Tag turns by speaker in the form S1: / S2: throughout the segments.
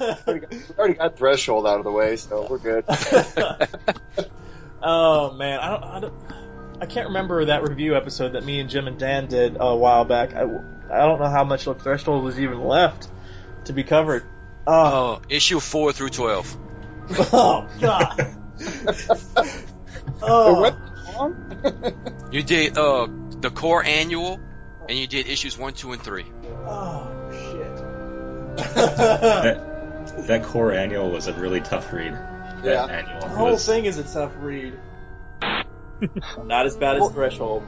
S1: we already got threshold out of the way, so we're good.
S2: oh man, I don't, I don't, I can't remember that review episode that me and Jim and Dan did a while back. I, I don't know how much of threshold was even left to be covered.
S3: Oh, issue four through twelve.
S2: Oh God.
S1: oh. What?
S3: you did uh the core annual, and you did issues one, two, and three.
S2: Oh shit.
S4: That, that core annual was a really tough read.
S1: Yeah.
S4: Annual.
S2: The whole thing is a tough read. Not as bad as Threshold.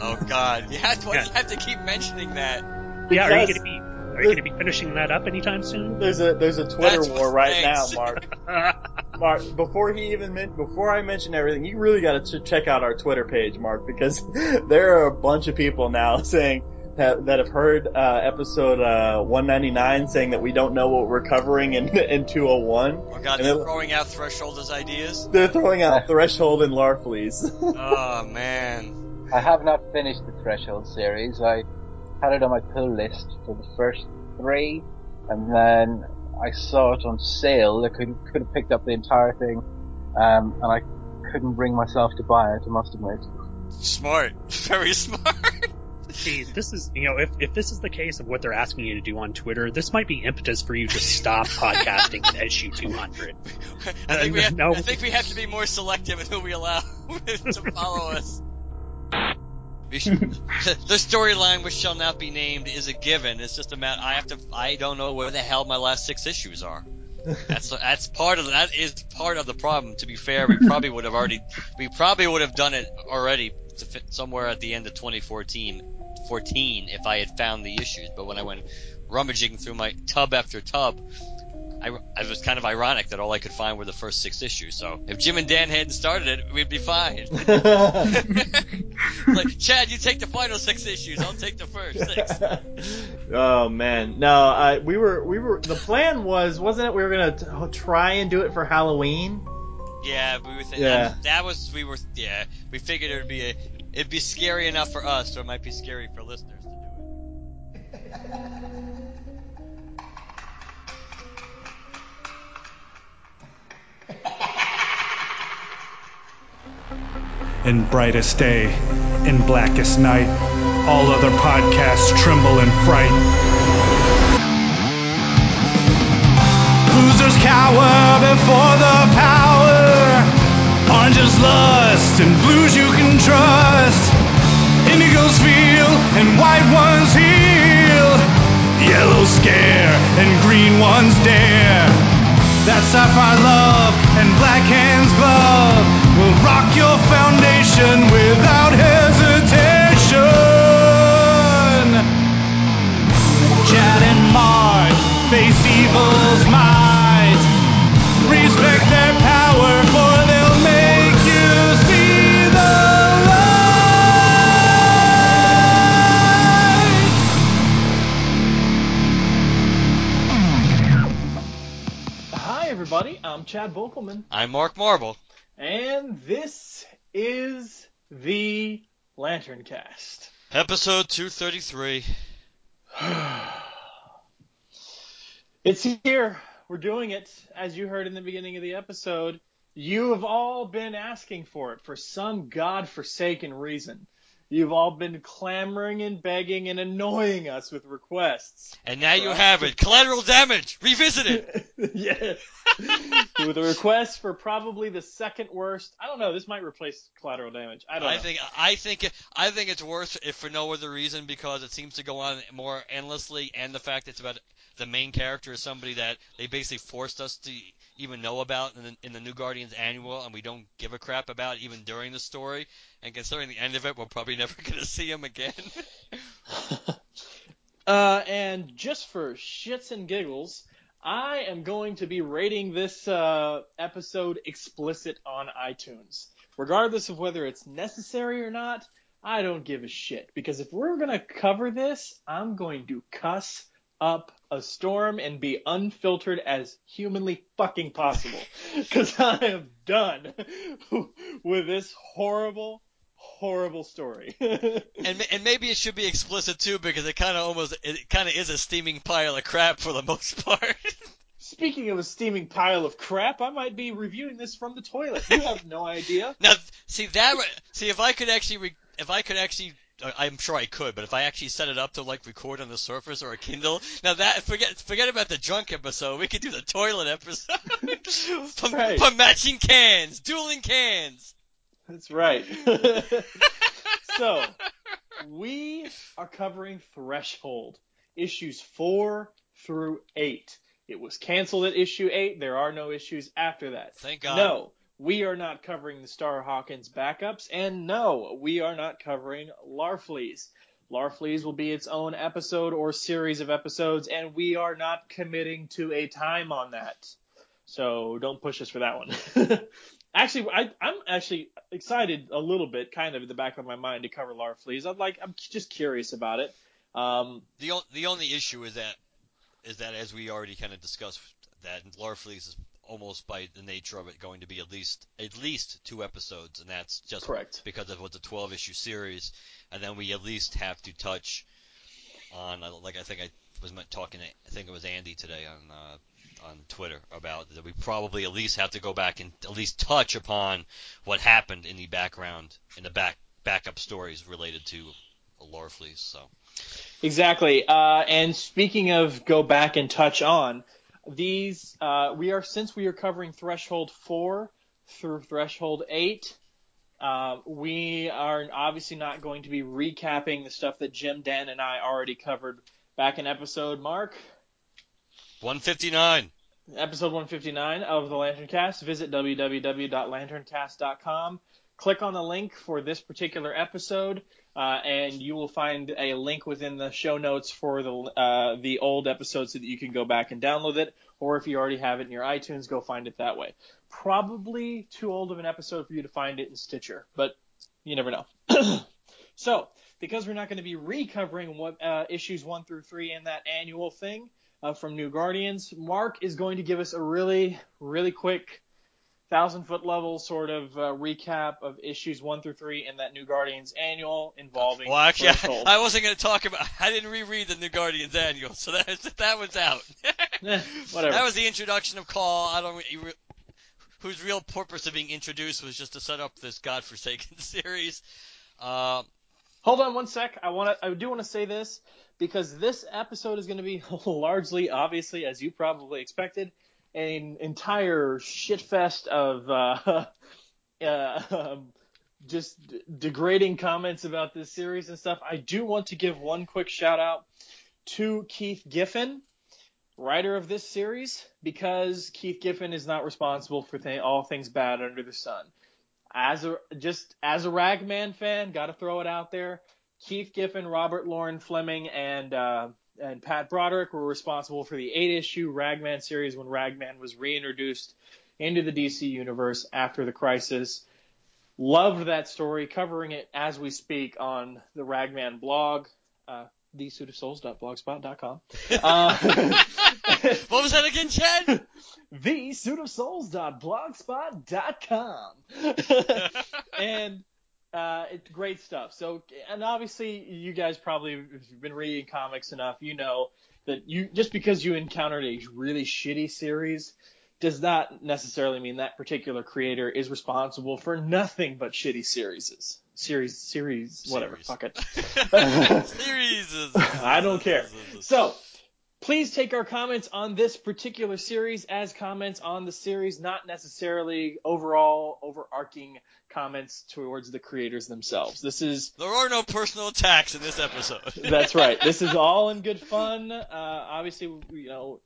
S3: Oh God, you have to, you have to keep mentioning that.
S5: Yeah, are you gonna be are you gonna be finishing that up anytime soon?
S2: There's a there's a Twitter
S3: That's
S2: war
S3: what
S2: right now. Mark. Mark, before he even men- before I mention everything, you really got to ch- check out our Twitter page, Mark, because there are a bunch of people now saying that, that have heard uh, episode uh, 199 saying that we don't know what we're covering in in 201.
S3: Oh God,
S2: And
S3: they're throwing out threshold as ideas.
S2: They're throwing out Threshold and Larfleeze.
S3: Oh man.
S6: I have not finished the Threshold series. I had it on my pull list for the first three, and then I saw it on sale. I could could have picked up the entire thing, um, and I couldn't bring myself to buy it. I must admit.
S3: Smart. Very smart.
S5: See, this is you know, if if this is the case of what they're asking you to do on Twitter, this might be impetus for you to stop podcasting at issue 200.
S3: I think we have,
S5: No.
S3: I think we have to be more selective in who we allow to follow us. Should, the storyline, which shall not be named, is a given. It's just a matter. I have to. I don't know where the hell my last six issues are. That's that's part of that is part of the problem. To be fair, we probably would have already we probably would have done it already to fit somewhere at the end of 2014 14 if I had found the issues. But when I went rummaging through my tub after tub, I, I was kind of ironic that all I could find were the first six issues. So if Jim and Dan hadn't started it, we'd be fine. like Chad, you take the final six issues. I'll take the first six.
S2: oh man, no, I we were we were the plan was wasn't it we were gonna t- oh, try and do it for Halloween.
S3: Yeah, we were thinking
S2: Yeah.
S3: that, that was we were yeah we figured it would be a it'd be scary enough for us, or it might be scary for listeners to do it.
S7: In brightest day, in blackest night, all other podcasts tremble in fright. Losers cower before the power. Oranges lust and blues you can trust. Indigos feel and white ones heal. Yellow scare and green ones dare. That sapphire love and black hands glove will rock your foundation without hesitation. Chad and Mark face evil's might.
S2: I'm Chad Bokelman,
S3: I'm Mark Marble.
S2: and this is the Lantern Cast.
S3: Episode 233.
S2: It's here. We're doing it. As you heard in the beginning of the episode, you have all been asking for it for some god-forsaken reason. You've all been clamoring and begging and annoying us with requests.
S3: And now you have it. Collateral damage. Revisit it.
S2: yes. with a request for probably the second worst. I don't know. This might replace collateral damage. I don't
S3: I
S2: know.
S3: think I think I think it's worse if for no other reason because it seems to go on more endlessly, and the fact that it's about the main character is somebody that they basically forced us to even know about in the, in the New Guardians annual, and we don't give a crap about even during the story. And considering the end of it, we're probably never going to see him again.
S2: Uh, and just for shits and giggles, I am going to be rating this uh, episode explicit on iTunes. Regardless of whether it's necessary or not, I don't give a shit. Because if we're going to cover this, I'm going to cuss up a storm and be unfiltered as humanly fucking possible. Because I am done with this horrible, horrible story.
S3: and and maybe it should be explicit too because it kind of almost it kind of is a steaming pile of crap for the most part.
S2: Speaking of a steaming pile of crap, I might be reviewing this from the toilet. You have no idea.
S3: Now, see that. See if I could actually, re- if I could actually. I'm sure I could, but if I actually set it up to like record on the Surface or a Kindle, now that forget forget about the drunk episode. We could do the toilet episode from,
S2: Right.
S3: from matching cans, dueling cans.
S2: That's right. so, we are covering Threshold, issues 4 through 8. It was canceled at issue 8. There are no issues after that.
S3: Thank God.
S2: No, we are not covering the Star Hawkins backups, and no, we are not covering Larfleeze. Larfleeze will be its own episode or series of episodes, and we are not committing to a time on that. So don't push us for that one. actually, I, I'm actually excited a little bit, kind of in the back of my mind, to cover Larfleeze. I'm like, I'm just curious about it. Um,
S3: The o- the only issue is that is that as we already kind of discussed that Larfleeze is almost by the nature of it going to be at least at least two episodes, and that's just
S2: correct.
S3: because of what's a 12 issue series, and then we at least have to touch on uh, like I think I was talking to I think it was Andy today on uh, on Twitter about that we probably at least have to go back and at least touch upon what happened in the background in the back backup stories related to Larfleeze. So
S2: Exactly. Uh, and speaking of go back and touch on these, uh, we are since we are covering Threshold four through Threshold eight. Uh, we are obviously not going to be recapping the stuff that Jim, Dan, and I already covered back in episode Mark,
S3: 159.
S2: episode 159 of the Lantern Cast. Visit www.lanterncast.com. Click on the link for this particular episode, uh, and you will find a link within the show notes for the uh, the old episode so that you can go back and download it. Or if you already have it in your iTunes, go find it that way. Probably too old of an episode for you to find it in Stitcher, but you never know. so, because we're not going to be recovering what uh, issues one through three in that annual thing uh, from New Guardians, Mark is going to give us a really, really quick thousand foot level sort of uh, recap of issues one through three in that New Guardians annual involving.
S3: Well, actually, I, I wasn't going to talk about. I didn't reread the New Guardians annual, so that was, that was out.
S2: Eh, whatever.
S3: That was the introduction of Caul. I don't. Whose real purpose of being introduced was just to set up this godforsaken series. Uh,
S2: Hold on one sec. I want to. I do want to say this because this episode is going to be largely, obviously, as you probably expected, an entire shitfest of uh, uh, um, just degrading comments about this series and stuff. I do want to give one quick shout out to Keith Giffen, writer of this series, because Keith Giffen is not responsible for th- all things bad under the sun as a just as a Ragman fan, got to throw it out there. Keith Giffen, Robert Loren Fleming, and uh, and Pat Broderick were responsible for the eight issue Ragman series when Ragman was reintroduced into the DC universe after the crisis. Loved that story, covering it as we speak on the Ragman blog, uh, thesuitofsouls.blogspot.com. Uh,
S3: what was that again, Chad?
S2: thesuitofsouls.blogspot.com. and uh, it's great stuff. So, and obviously, you guys probably, if you've been reading comics enough, you know that you just because you encountered a really shitty series does not necessarily mean that particular creator is responsible for nothing but shitty series. Series, series, whatever.
S3: Series.
S2: Fuck it.
S3: Serieses.
S2: I don't care. So, please take our comments on this particular series as comments on the series, not necessarily overall overarching comments towards the creators themselves. This is
S3: There are no personal attacks in this episode.
S2: that's right. This is all in good fun. Uh, obviously, you know,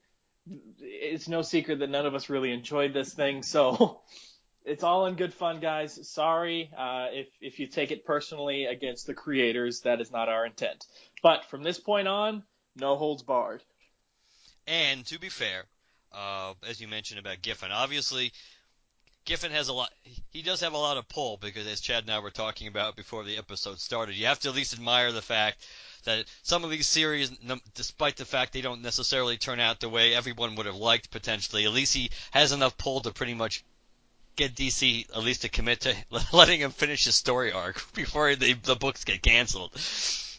S2: it's no secret that none of us really enjoyed this thing, so it's all in good fun, guys. Sorry uh, if if you take it personally against the creators. That is not our intent. But from this point on, no holds barred.
S3: And to be fair, uh, as you mentioned about Giffen, obviously Giffen has a lot. He does have a lot of pull because, as Chad and I were talking about before the episode started, you have to at least admire the fact that some of these series, despite the fact they don't necessarily turn out the way everyone would have liked potentially, at least he has enough pull to pretty much get DC at least to commit to letting him finish his story arc before the the books get canceled.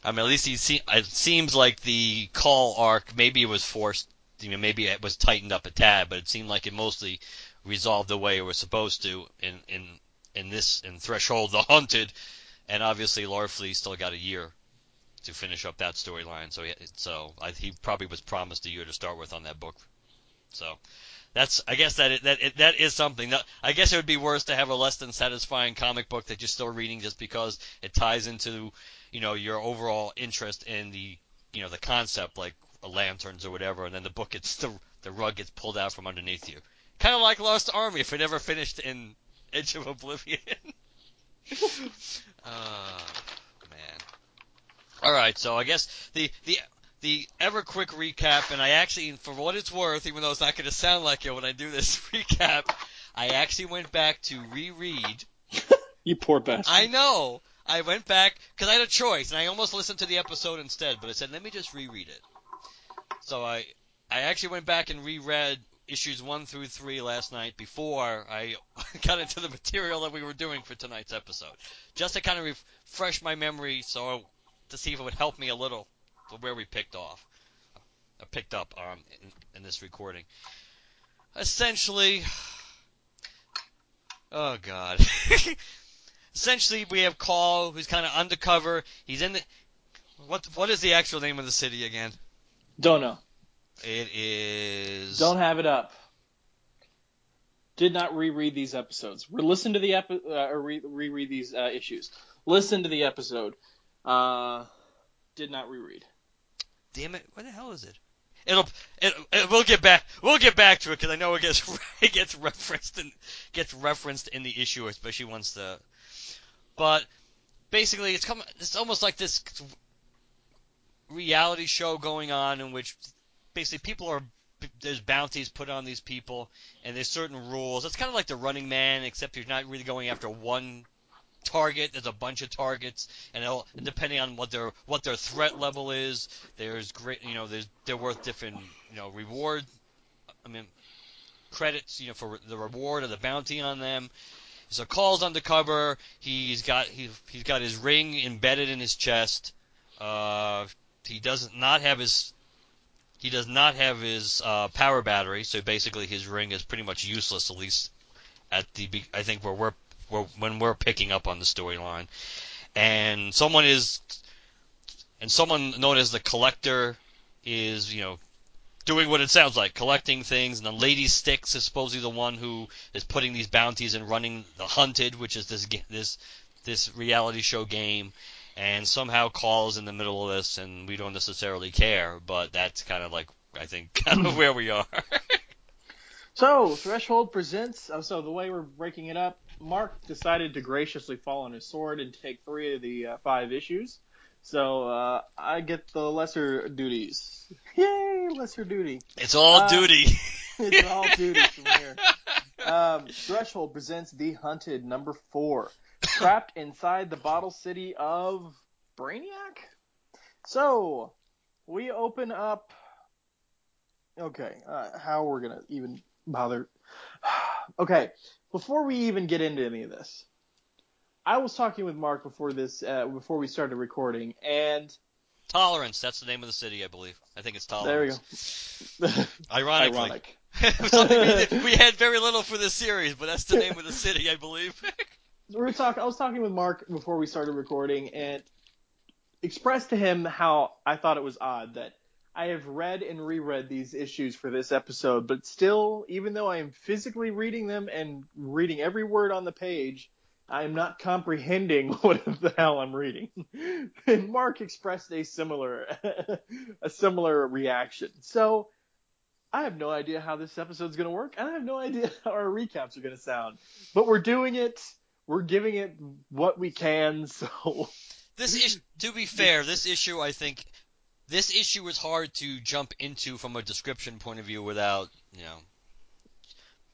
S3: I mean, at least he se- it seems like the call arc maybe it was forced you know, maybe it was tightened up a tad, but it seemed like it mostly resolved the way it was supposed to in in in this in Threshold the Hunted, and obviously Larfleeze still got a year to finish up that storyline. So he, so I, he probably was promised a year to start with on that book. So that's I guess that it, that it, that is something. I guess it would be worse to have a less than satisfying comic book that you're still reading just because it ties into you know your overall interest in the you know the concept like lanterns or whatever, and then the book gets the the rug gets pulled out from underneath you. Kind of like Lost Army if it ever finished in Edge of Oblivion. uh, man. All right, so I guess the the the ever quick recap, and I actually, for what it's worth, even though it's not going to sound like it when I do this recap, I actually went back to reread.
S2: You poor bastard.
S3: I know. I went back because I had a choice, and I almost listened to the episode instead, but I said, let me just reread it. So I I actually went back and reread issues one through three last night before I got into the material that we were doing for tonight's episode, just to kind of refresh my memory, so to see if it would help me a little where we picked off, uh, picked up um, in, in this recording. Essentially, oh god. Essentially, we have Caul, who's kind of undercover. He's in the what? What is the actual name of the city again?
S2: Don't know.
S3: It is.
S2: Don't have it up. Did not reread these episodes. Re- listen to the epi- uh, or re- reread these uh, issues. Listen to the episode. Uh, did not reread.
S3: Damn it! Where the hell is it? It'll. It, it, we'll get back. We'll get back to it because I know it gets it gets referenced in gets referenced in the issue, especially once the. But basically, it's come. It's almost like this reality show going on in which basically people are there's bounties put on these people and there's certain rules. It's kind of like the Running Man, except you're not really going after one target. There's a bunch of targets, and, depending on what their what their threat level is, there's great you know there's they're worth different you know reward. I mean credits you know for the reward or the bounty on them. So Caul's undercover. He's got he, he's got his ring embedded in his chest. Uh, he does not have his he does not have his uh, power battery, so basically his ring is pretty much useless, at least at the I think where we're, where, when we're picking up on the storyline. And someone is, and someone known as the Collector is you know doing what it sounds like, collecting things, and then Lady Styx is supposedly the one who is putting these bounties and running the Hunted, which is this this this reality show game and somehow calls in the middle of this, and we don't necessarily care, but that's kind of like I think kind of where we are.
S2: so Threshold presents. Oh, so the way we're breaking it up, Mark decided to graciously fall on his sword and take three of the uh, five issues. So uh, I get the lesser duties. Yay, lesser duty.
S3: It's all
S2: Uh,
S3: duty.
S2: it's all duty from here. Um, Threshold presents The Hunted number four, trapped inside the bottle city of Brainiac. So we open up. Okay, uh, how we're gonna even bother? okay, before we even get into any of this, I was talking with Mark before this, uh, before we started recording, and
S3: Tolerance. That's the name of the city, I believe. I think it's Tolerance.
S2: there we go.
S3: Ironically.
S2: Ironic.
S3: Something we, did- we had very little for this series, but that's the name of the city, I believe.
S2: We were talking. I was talking with Mark before we started recording, and expressed to him how I thought it was odd that I have read and reread these issues for this episode, but still, even though I am physically reading them and reading every word on the page, I am not comprehending what the hell I'm reading. and Mark expressed a similar, a similar reaction. So. I have no idea how this episode's going to work, and I have no idea how our recaps are going to sound. But we're doing it. We're giving it what we can. So
S3: This is, to be fair, this issue I think this issue is hard to jump into from a description point of view without you know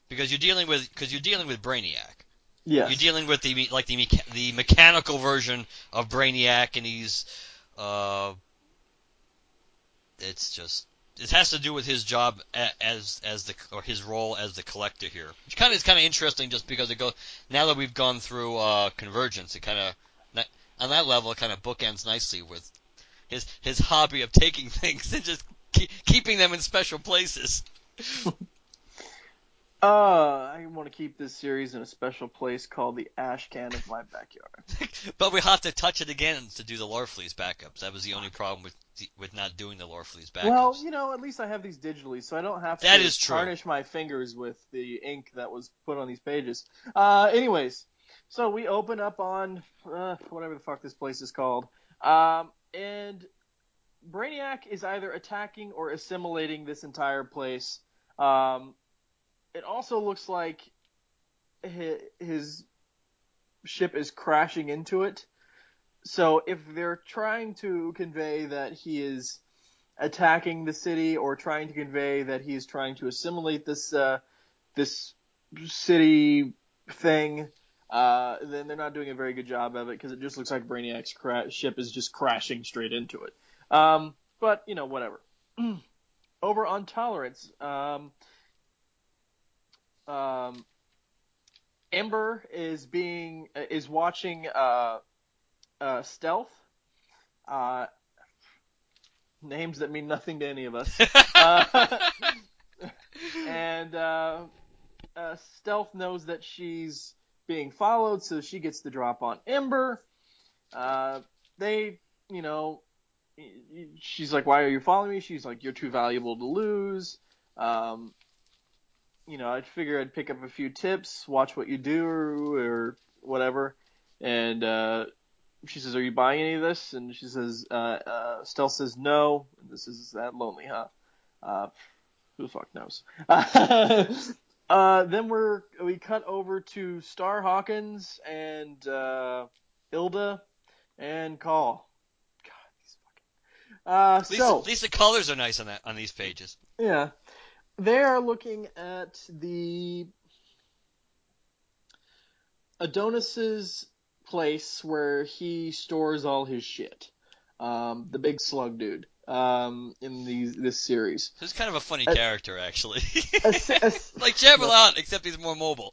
S3: because you're dealing with because you're dealing with Brainiac.
S2: yes,
S3: You're dealing with the like the mecha- the mechanical version of Brainiac, and he's uh, it's just it has to do with his job as as the or his role as the collector here, which kind of is kind of interesting just because it goes now that we've gone through uh, convergence, it kind of on that level kind of bookends nicely with his his hobby of taking things and just Keep, keeping them in special places.
S2: Uh, I want to keep this series in a special place called the ash can of my backyard.
S3: But we have to touch it again to do the Larfleeze backups. That was the only problem with with not doing the Larfleeze backups.
S2: Well, you know, at least I have these digitally, so I don't have
S3: That
S2: to
S3: is true.
S2: tarnish my fingers with the ink that was put on these pages. Uh, anyways, so we open up on uh, whatever the fuck this place is called, um, and Brainiac is either attacking or assimilating this entire place. Um, it also looks like hi- his ship is crashing into it. So if they're trying to convey that he is attacking the city or trying to convey that he is trying to assimilate this uh, this city thing, uh, then they're not doing a very good job of it because it just looks like Brainiac's cra- ship is just crashing straight into it. Um, but you know, whatever. Over on Tolerance, um, um, Ember is being is watching uh, uh, Stealth. Uh, names that mean nothing to any of us. Uh, and uh, uh, Stealth knows that she's being followed, so she gets the drop on Ember. Uh, they, you know, she's like, "Why are you following me?" She's like, "You're too valuable to lose." Um, you know, I'd figure I'd pick up a few tips, watch what you do, or, or whatever. And uh, she says, "Are you buying any of this?" And she says, uh, uh, "Stealth says no. This is that lonely, huh?" Uh, who the fuck knows? uh, then we're we cut over to Star Hawkins and uh, Ilda and Caul. God, these fucking. Uh,
S3: At least,
S2: so
S3: at least the colors are nice on that on these pages.
S2: yeah. They are looking at the Adonis's place where he stores all his shit. Um, the big slug dude. Um, in these this series.
S3: So it's kind of a funny
S2: Uh,
S3: character, actually.
S2: A a
S3: like Jabberlot, except he's more mobile.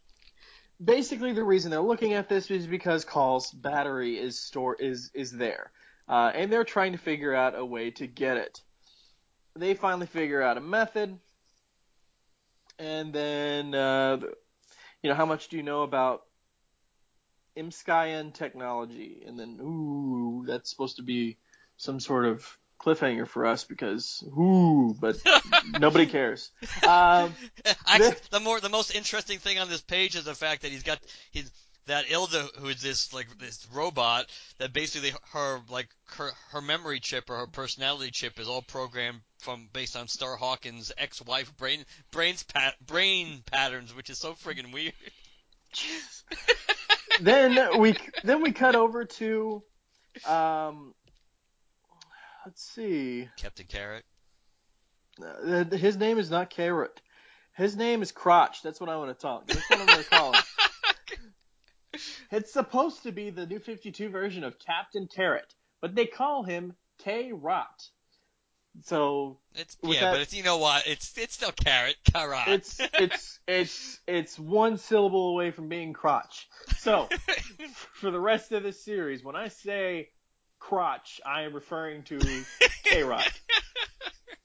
S2: basically the reason they're looking at this is because Caul's battery is store is is there, uh, and they're trying to figure out a way to get it. They finally figure out a method, and then uh, you know how much do you know about Imskayan technology? And then ooh, that's supposed to be some sort of cliffhanger for us because ooh, but nobody cares. Um,
S3: Actually, the more the most interesting thing on this page is the fact that he's got he's that Ilda, who is this like this robot that basically her like her her memory chip or her personality chip is all programmed from based on Star Hawkins' ex-wife brain brains pat, brain patterns, which is so friggin' weird.
S2: then we then we cut over to um let's see
S3: Captain Carrot.
S2: uh, his name is not carrot his name is crotch that's what i want to talk that's what i'm going to call him it's supposed to be the new 52 version of captain carrot but they call him k rot so
S3: It's yeah,
S2: that-
S3: but it's you know what? It's it's still carrot. Carrot.
S2: it's it's it's it's one syllable away from being crotch so for the rest of this series, when I say crotch, I am referring to K-Rot.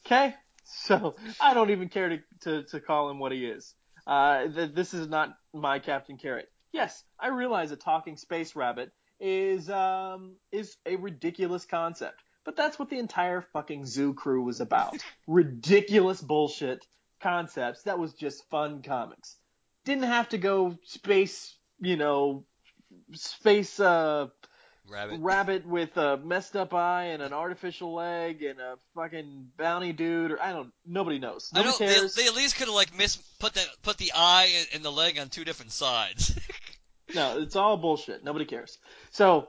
S2: Okay? So I don't even care to, to, to call him what he is. Uh, th- this is not my Captain Carrot. Yes, I realize a talking space rabbit is um is a ridiculous concept, but that's what the entire fucking zoo crew was about. ridiculous bullshit concepts that was just fun comics. Didn't have to go space, you know, space uh
S3: Rabbit.
S2: rabbit with a messed up eye and an artificial leg and a fucking bounty dude or I don't nobody knows.
S3: I
S2: Nobody
S3: know they,
S2: cares.
S3: they at least could have like miss put the put the eye and, and the leg on two different sides.
S2: No, it's all bullshit. Nobody cares. So,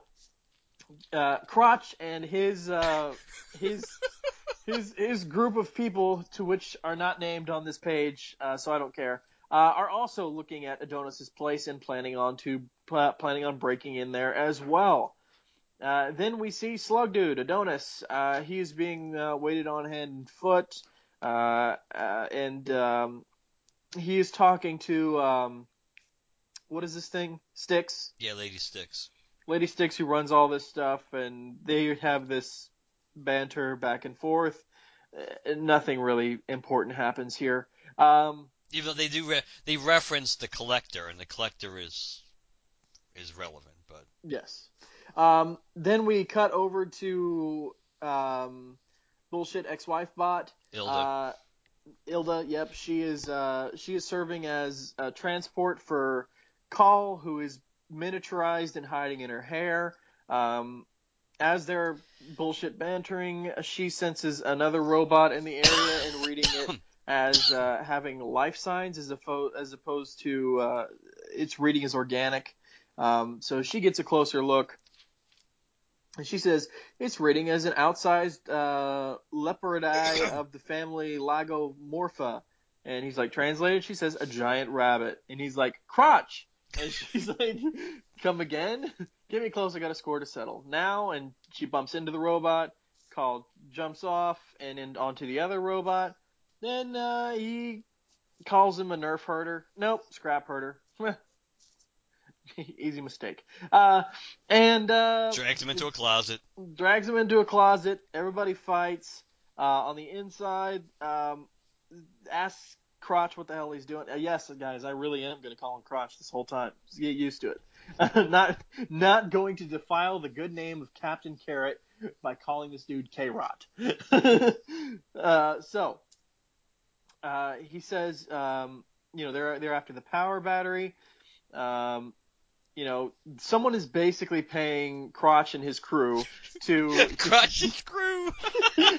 S2: uh, Crotch and his uh, his his his group of people, to which are not named on this page, uh, so I don't care, uh, are also looking at Adonis's place and planning on to pl- planning on breaking in there as well. Uh, then we see Slug Dude, Adonis. Uh, is being uh, waited on hand and foot, uh, uh, and um, he is talking to um, what is this thing? Styx.
S3: yeah, Lady Styx.
S2: Lady Styx who runs all this stuff, and they have this banter back and forth. uh, nothing really important happens here. Um,
S3: Even though they do, re- they reference the collector, and the collector is is relevant, but
S2: Yes. Um, then we cut over to um, bullshit ex-wife bot.
S3: Ilda.
S2: Uh, Ilda, yep, she is uh, she is serving as a transport for Caul, who is miniaturized and hiding in her hair. Um, as they're bullshit bantering, she senses another robot in the area and reading it as uh, having life signs as, oppo- as opposed to uh, its reading as organic. Um, so she gets a closer look. And she says it's reading as an outsized uh, leporid of the family Lagomorpha. And he's like, translated, she says, a giant rabbit. And he's like, crotch. And she's like, come again? Get me close, I got a score to settle. Now, and she bumps into the robot. Caul jumps off and in, onto the other robot. Then uh, he calls him a nerf herder. Nope, scrap herder. Easy mistake. Uh, and uh,
S3: drags him into a closet.
S2: drags him into a closet. Everybody fights. Uh, on the inside, um, asks Crotch what the hell he's doing. Uh, yes, guys, I really am going to call him Crotch this whole time. Just get used to it. not not going to defile the good name of Captain Carrot by calling this dude K Rot. uh, so uh, he says, um, you know, they're they're after the power battery. Um, you know, someone is basically paying Crotch and his crew to
S3: Crotch's crew.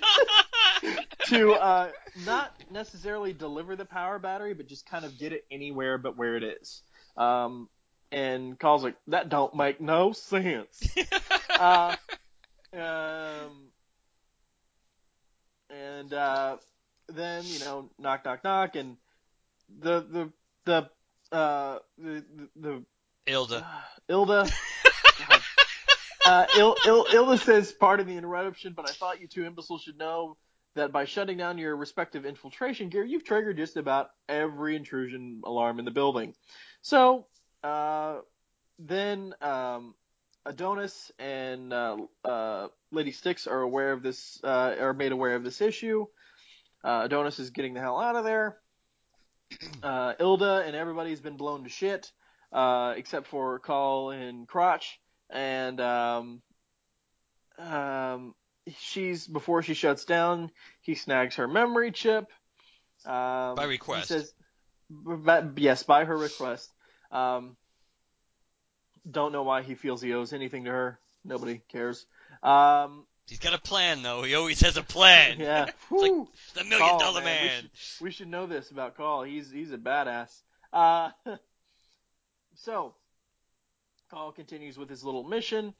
S2: to uh, not necessarily deliver the power battery, but just kind of get it anywhere but where it is. Um, and Caul's like, that don't make no sense. uh, um, and uh, then you know, knock, knock, knock, and the the the uh, the the
S3: Ilda.
S2: Ilda. Uh, Il, Il, Ilda says, pardon the interruption, but I thought you two imbeciles should know that by shutting down your respective infiltration gear, you've triggered just about every intrusion alarm in the building. So, uh, then, um, Adonis and, uh, uh, Lady Styx are aware of this, uh, are made aware of this issue. Uh, Adonis is getting the hell out of there. Uh, Ilda and everybody's been blown to shit, uh, except for Caul and Crotch. And, um, um, she's, before she shuts down, he snags her memory chip. Um,
S3: By request.
S2: He says, by, yes, by her request. Um, don't know why he feels he owes anything to her. Nobody cares. Um,
S3: He's got a plan, though. He always has a plan.
S2: yeah.
S3: like The million dollar
S2: man.
S3: man.
S2: We should, we should know this about Caul. He's he's a badass. Uh, so, Caul continues with his little mission,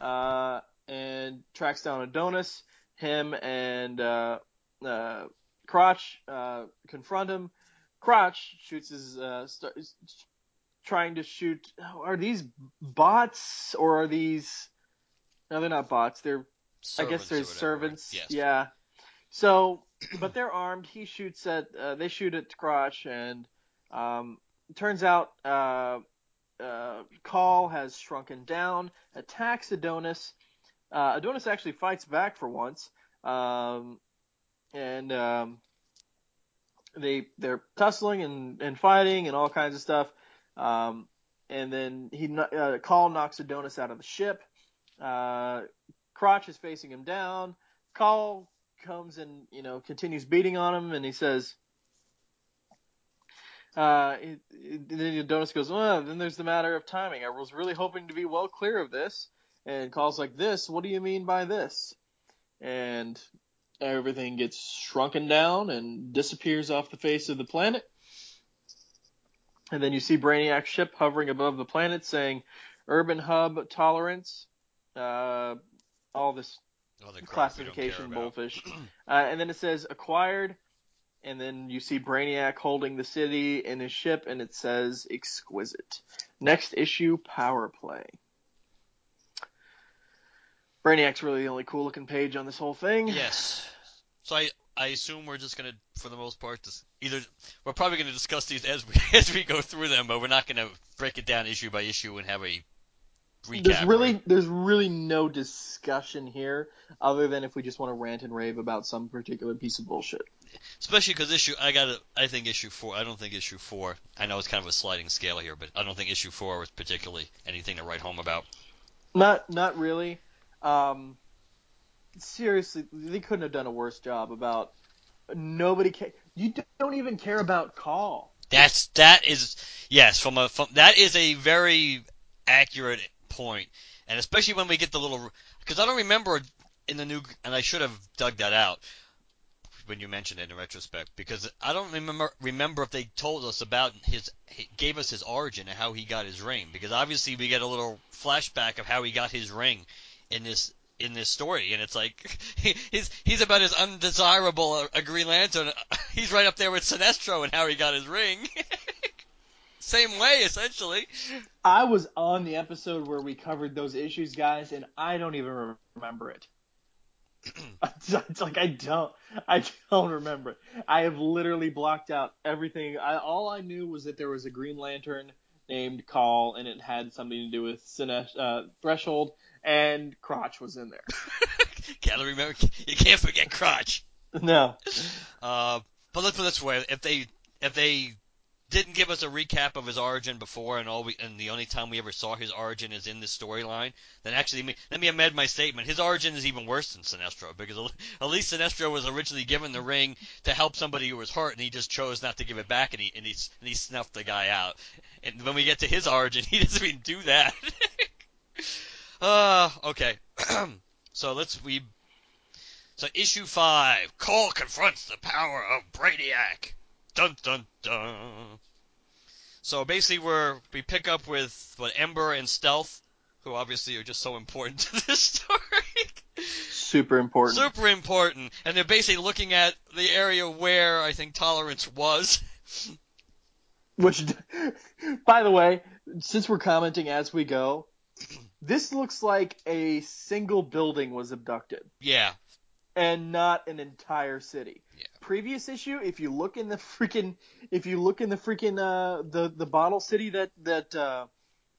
S2: uh, and tracks down Adonis. Him and uh, uh, Crotch uh, confront him. Crotch shoots his uh, st- is trying to shoot. Are these bots or are these? No, they're not bots. They're I guess
S3: Servants
S2: there's servants.
S3: Yes.
S2: Yeah. So, but they're armed. He shoots at. Uh, they shoot at Crotch, and um, turns out uh, uh, Caul has shrunken down, attacks Adonis. Uh, Adonis actually fights back for once, um, and um, they they're tussling and, and fighting and all kinds of stuff. Um, and then he uh, Caul knocks Adonis out of the ship. Uh, Crotch is facing him down. Caul comes and you know continues beating on him, and he says, uh, it, it, then Adonis goes, well, then there's the matter of timing. I was really hoping to be well clear of this. And Caul's like, this? What do you mean by this? And everything gets shrunken down and disappears off the face of the planet. And then you see Brainiac's ship hovering above the planet saying, urban hub tolerance, uh, all this
S3: All the crap we don't care
S2: classification bullfish. Uh, and then it says acquired, and then you see Brainiac holding the city in his ship, and it says exquisite. Next issue, power play. Brainiac's really the only cool looking page on this whole thing.
S3: Yes. So I I assume we're just gonna, for the most part, just either we're probably gonna discuss these as we as we go through them, but we're not gonna break it down issue by issue and have a recap.
S2: There's really
S3: right?
S2: there's really no discussion here other than if we just want to rant and rave about some particular piece of bullshit.
S3: Especially because issue I got I think issue four. I don't think issue four. I know it's kind of a sliding scale here, but I don't think issue four was particularly anything to write home about.
S2: Not not really. Um, seriously, they couldn't have done a worse job about nobody. Ca- you don't even care about Caul.
S3: That's that is yes from a from, that is a very accurate point, and especially when we get the little because I don't remember in the new and I should have dug that out when you mentioned it in retrospect because I don't remember remember if they told us about his gave us his origin and how he got his ring because obviously we get a little flashback of how he got his ring in this in this story and it's like he's he's about as undesirable a, a Green Lantern he's right up there with Sinestro and how he got his ring same way essentially
S2: I was on the episode where we covered those issues, guys, and I don't even remember it. it's like I don't, I don't remember it. I have literally blocked out everything. I, all I knew was that there was a Green Lantern named Caul, and it had something to do with Sinesh, uh, Threshold, and Crotch was in there.
S3: gotta remember you can't forget Crotch
S2: No,
S3: Uh, but let's put it this way: if they if they didn't give us a recap of his origin before, and all we and the only time we ever saw his origin is in this storyline, then actually let me, amend my statement. His origin is even worse than Sinestro because at- least Sinestro was originally given the ring to help somebody who was hurt, and he just chose not to give it back, and he and he and he snuffed the guy out. And when we get to his origin, he doesn't even do that. uh, okay. so let's we so issue five, Caul confronts the power of Brainiac. Dun dun dun. So basically, we're we pick up with what Ember and Stealth, who obviously are just so important to this story.
S2: super important.
S3: Super important, and they're basically looking at the area where I think tolerance was.
S2: Which, by the way, since we're commenting as we go, this looks like a single building was abducted.
S3: Yeah,
S2: and not an entire city.
S3: Yeah.
S2: Previous issue, if you look in the freaking, if you look in the freaking uh the the bottle city that that uh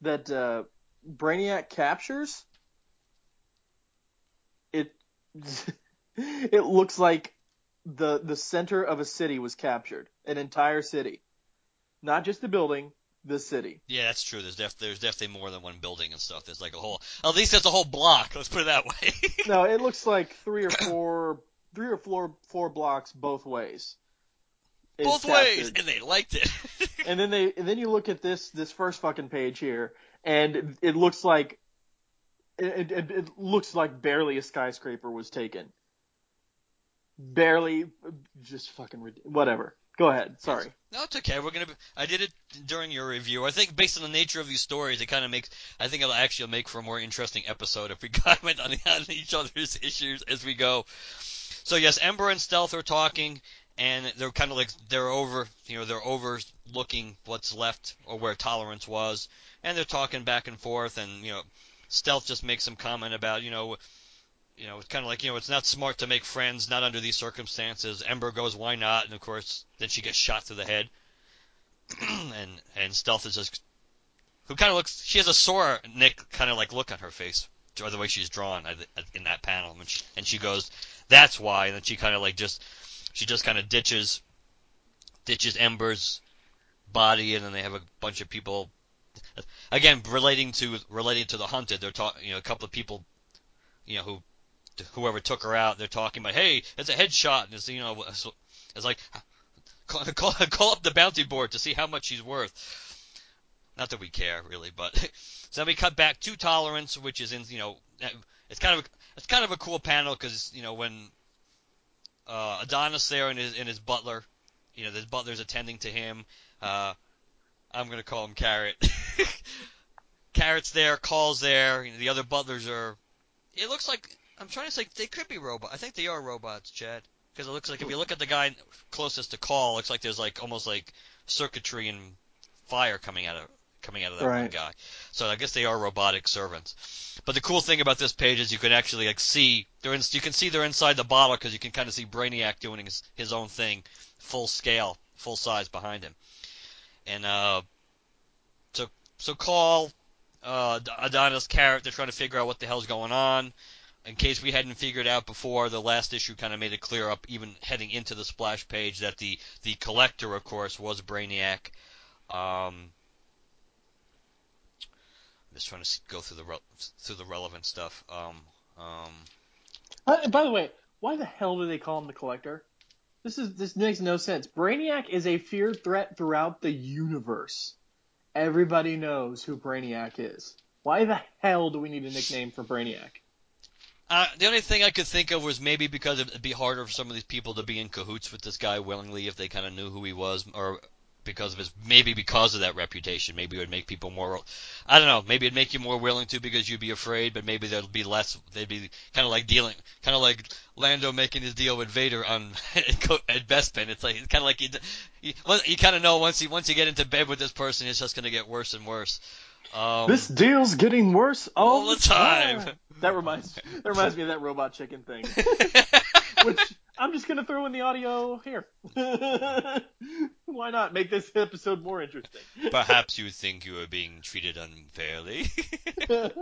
S2: that uh Brainiac captures, it it looks like the the center of a city was captured, an entire city, not just the building, the city.
S3: yeah, that's true. There's def- there's definitely more than one building and stuff. There's like a whole, at least there's a whole block. Let's put it that way.
S2: No, it looks like three or four three or four four blocks both ways.
S3: Both ways, and they liked it.
S2: And then they and then you look at this this first fucking page here, and it, it looks like it, it it looks like barely a skyscraper was taken. Barely, just fucking whatever. Go ahead. Sorry.
S3: No, it's okay. We're gonna. Be, I did it during your review. I think based on the nature of these stories, it kind of makes. I think it'll actually make for a more interesting episode if we comment on, on each other's issues as we go. So yes, Ember and Stealth are talking, and they're kind of like they're over. You know, they're overlooking what's left or where tolerance was, and they're talking back and forth. And you know, Stealth just makes some comment about you know. You know, it's kind of like you know, it's not smart to make friends, not under these circumstances. Ember goes, "Why not?" And of course, then she gets shot through the head. and and Stealth is just who kind of looks. She has a sore Nick kind of like look on her face, or the way she's drawn in that panel, and she, and she goes, "That's why." And then she kind of like just she just kind of ditches ditches Ember's body, and then they have a bunch of people. Again, relating to relating to the hunted, they're talking. You know, a couple of people, you know, who whoever took her out, they're talking about, hey, it's a headshot, and it's you know, it's, it's like call, call, call up the bounty board to see how much she's worth. Not that we care really, but so then we cut back to tolerance, which is in you know, it's kind of it's kind of a cool panel because you know when uh, Adonis there and his and his butler, you know, his butler's attending to him. Uh, I'm gonna call him Carrot. Carrot's there, Caul's there. You know, the other butlers are. It looks like I'm trying to say they could be robots. I think they are robots, Chad. Because it looks like if you look at the guy closest to Caul, it looks like there's like almost like circuitry and fire coming out of coming out of that one guy. So I guess they are robotic servants. But the cool thing about this page is you can actually like see they're in, you can see they're inside the bottle because you can kind of see Brainiac doing his, his own thing, full scale, full size behind him. And uh, so so Caul uh, Adonis Carrot. They're trying to figure out what the hell's going on. In case we hadn't figured out before, the last issue kind of made it clear up, even heading into the splash page, that the the collector, of course, was Brainiac. Um, I'm just trying to go through the re- through the relevant stuff. Um, um,
S2: Uh, by the way, why the hell do they call him the Collector? This is this makes no sense. Brainiac is a feared threat throughout the universe. Everybody knows who Brainiac is. Why the hell do we need a nickname for Brainiac?
S3: Uh, the only thing I could think of was maybe because it'd be harder for some of these people to be in cahoots with this guy willingly if they kind of knew who he was, or because of his maybe because of that reputation. Maybe it would make people more. I don't know. Maybe it'd make you more willing to because you'd be afraid, but maybe there'd be less. They'd be kind of like dealing, kind of like Lando making his deal with Vader on at Bespin. It's like it's kind of like you, you, you kind of know once you once you get into bed with this person, it's just going to get worse and worse. Um,
S2: This deal's getting worse all,
S3: all the time.
S2: That reminds that reminds me of that robot chicken thing. Which I'm just gonna throw in the audio here. Why not make this episode more interesting?
S3: Perhaps you think you are being treated unfairly.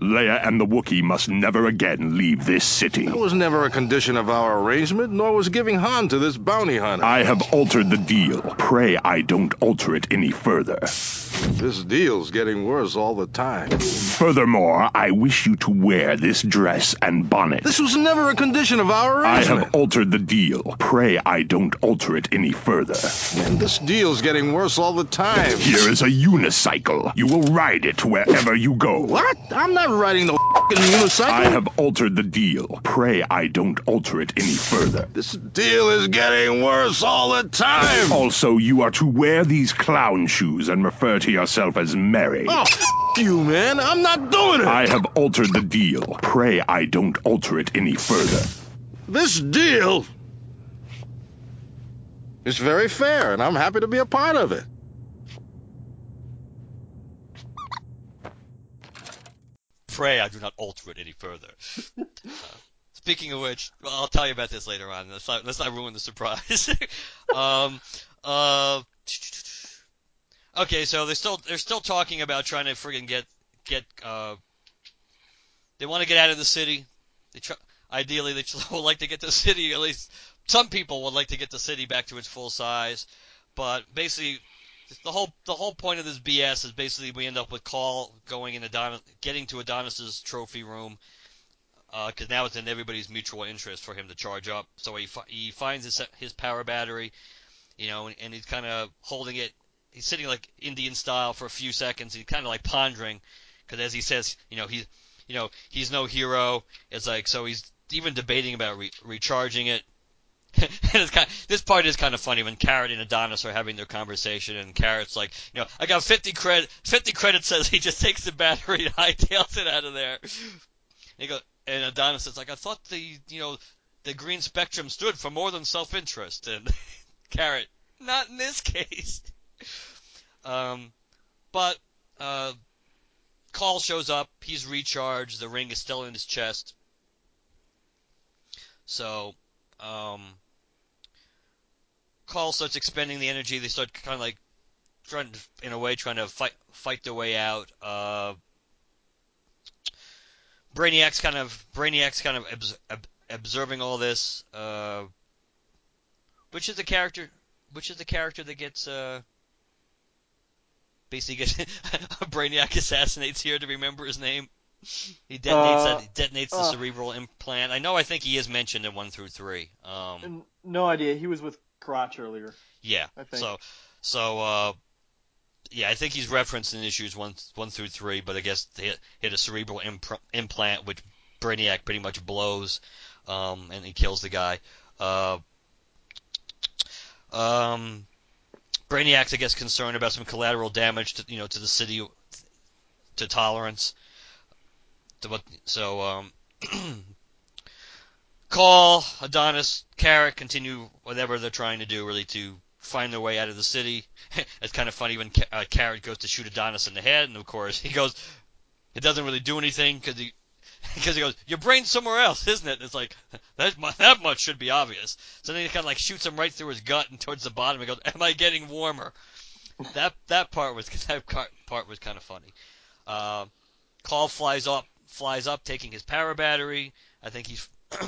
S8: Leia and the Wookiee must never again leave this city.
S9: That was never a condition of our arrangement, nor was giving Han to this bounty hunter.
S8: I have altered the deal. Pray I don't alter it any further.
S9: This deal's getting worse all the time.
S8: Furthermore, I wish you to wear this dress and bonnet.
S9: This was never a condition of our arrangement.
S8: I have altered the deal. Pray I don't alter it any further.
S9: And this deal's getting worse all the time.
S8: Here is a unicycle. You will ride it wherever you go.
S9: What? I'm not riding the.
S8: I have altered the deal. Pray I don't alter it any further.
S9: This deal is getting worse all the time.
S8: Also, you are to wear these clown shoes and refer to yourself as Mary.
S9: Oh, you, man. I'm not doing it.
S8: I have altered the deal. Pray I don't alter it any further.
S9: This deal is very fair, and I'm happy to be a part of it.
S3: Pray I do not alter it any further. Uh, speaking of which, well, I'll tell you about this later on. Let's not, let's not ruin the surprise. um, uh, okay, so they're still they're still talking about trying to friggin' get get uh, they want to get out of the city. They try, ideally they would like to get the city at least some people would like to get the city back to its full size, but basically the whole the whole point of this BS is basically we end up with Caul going in Adonis, getting to Adonis's trophy room, uh, because now it's in everybody's mutual interest for him to charge up. So he fi- he finds his his power battery, you know, and, and he's kind of holding it. He's sitting like Indian style for a few seconds. He's kind of like pondering, because as he says, you know, he's you know he's no hero. It's like so he's even debating about re- recharging it. kind this part is kind of funny when Carrot and Adonis are having their conversation, and Carrot's like, you know, I got 50 credit. 50 credit says he just takes the battery and hightails it out of there. And he go, and Adonis is like, I thought the, you know, the green spectrum stood for more than self-interest. And Carrot, not in this case. Um, but uh, Caul shows up. He's recharged. The ring is still in his chest. So, um, Caul starts expending the energy. They start kind of like trying, to, in a way, trying to fight fight their way out. Uh, Brainiac's kind of Brainiac's kind of obs- ob- observing all this. Uh, which is the character? Which is the character that gets uh, basically gets Brainiac assassinates here to remember his name? He detonates
S2: Uh,
S3: that, detonates the
S2: uh.
S3: cerebral implant. I know. I think he is mentioned in one through three. Um,
S2: no idea. He was with Crotch earlier.
S3: yeah.
S2: I think.
S3: So, so uh, yeah, I think he's referenced in issues one one through three, but I guess he hit, hit a cerebral impr- implant, which Brainiac pretty much blows, um, and he kills the guy. Uh, um, Brainiac's, I guess, concerned about some collateral damage to you know to the city, to tolerance. To what, so um, Caul, Adonis, Carrot continue whatever they're trying to do, really, to find their way out of the city. it's kind of funny when uh, Carrot goes to shoot Adonis in the head, and of course he goes, it doesn't really do anything because he. Because he goes, your brain's somewhere else, isn't it? And it's like that. That much should be obvious. So then he kind of like shoots him right through his gut and towards the bottom. He goes, "Am I getting warmer?" That that part was that part was kind of funny. Uh, Caul flies up, flies up, taking his power battery. I think he's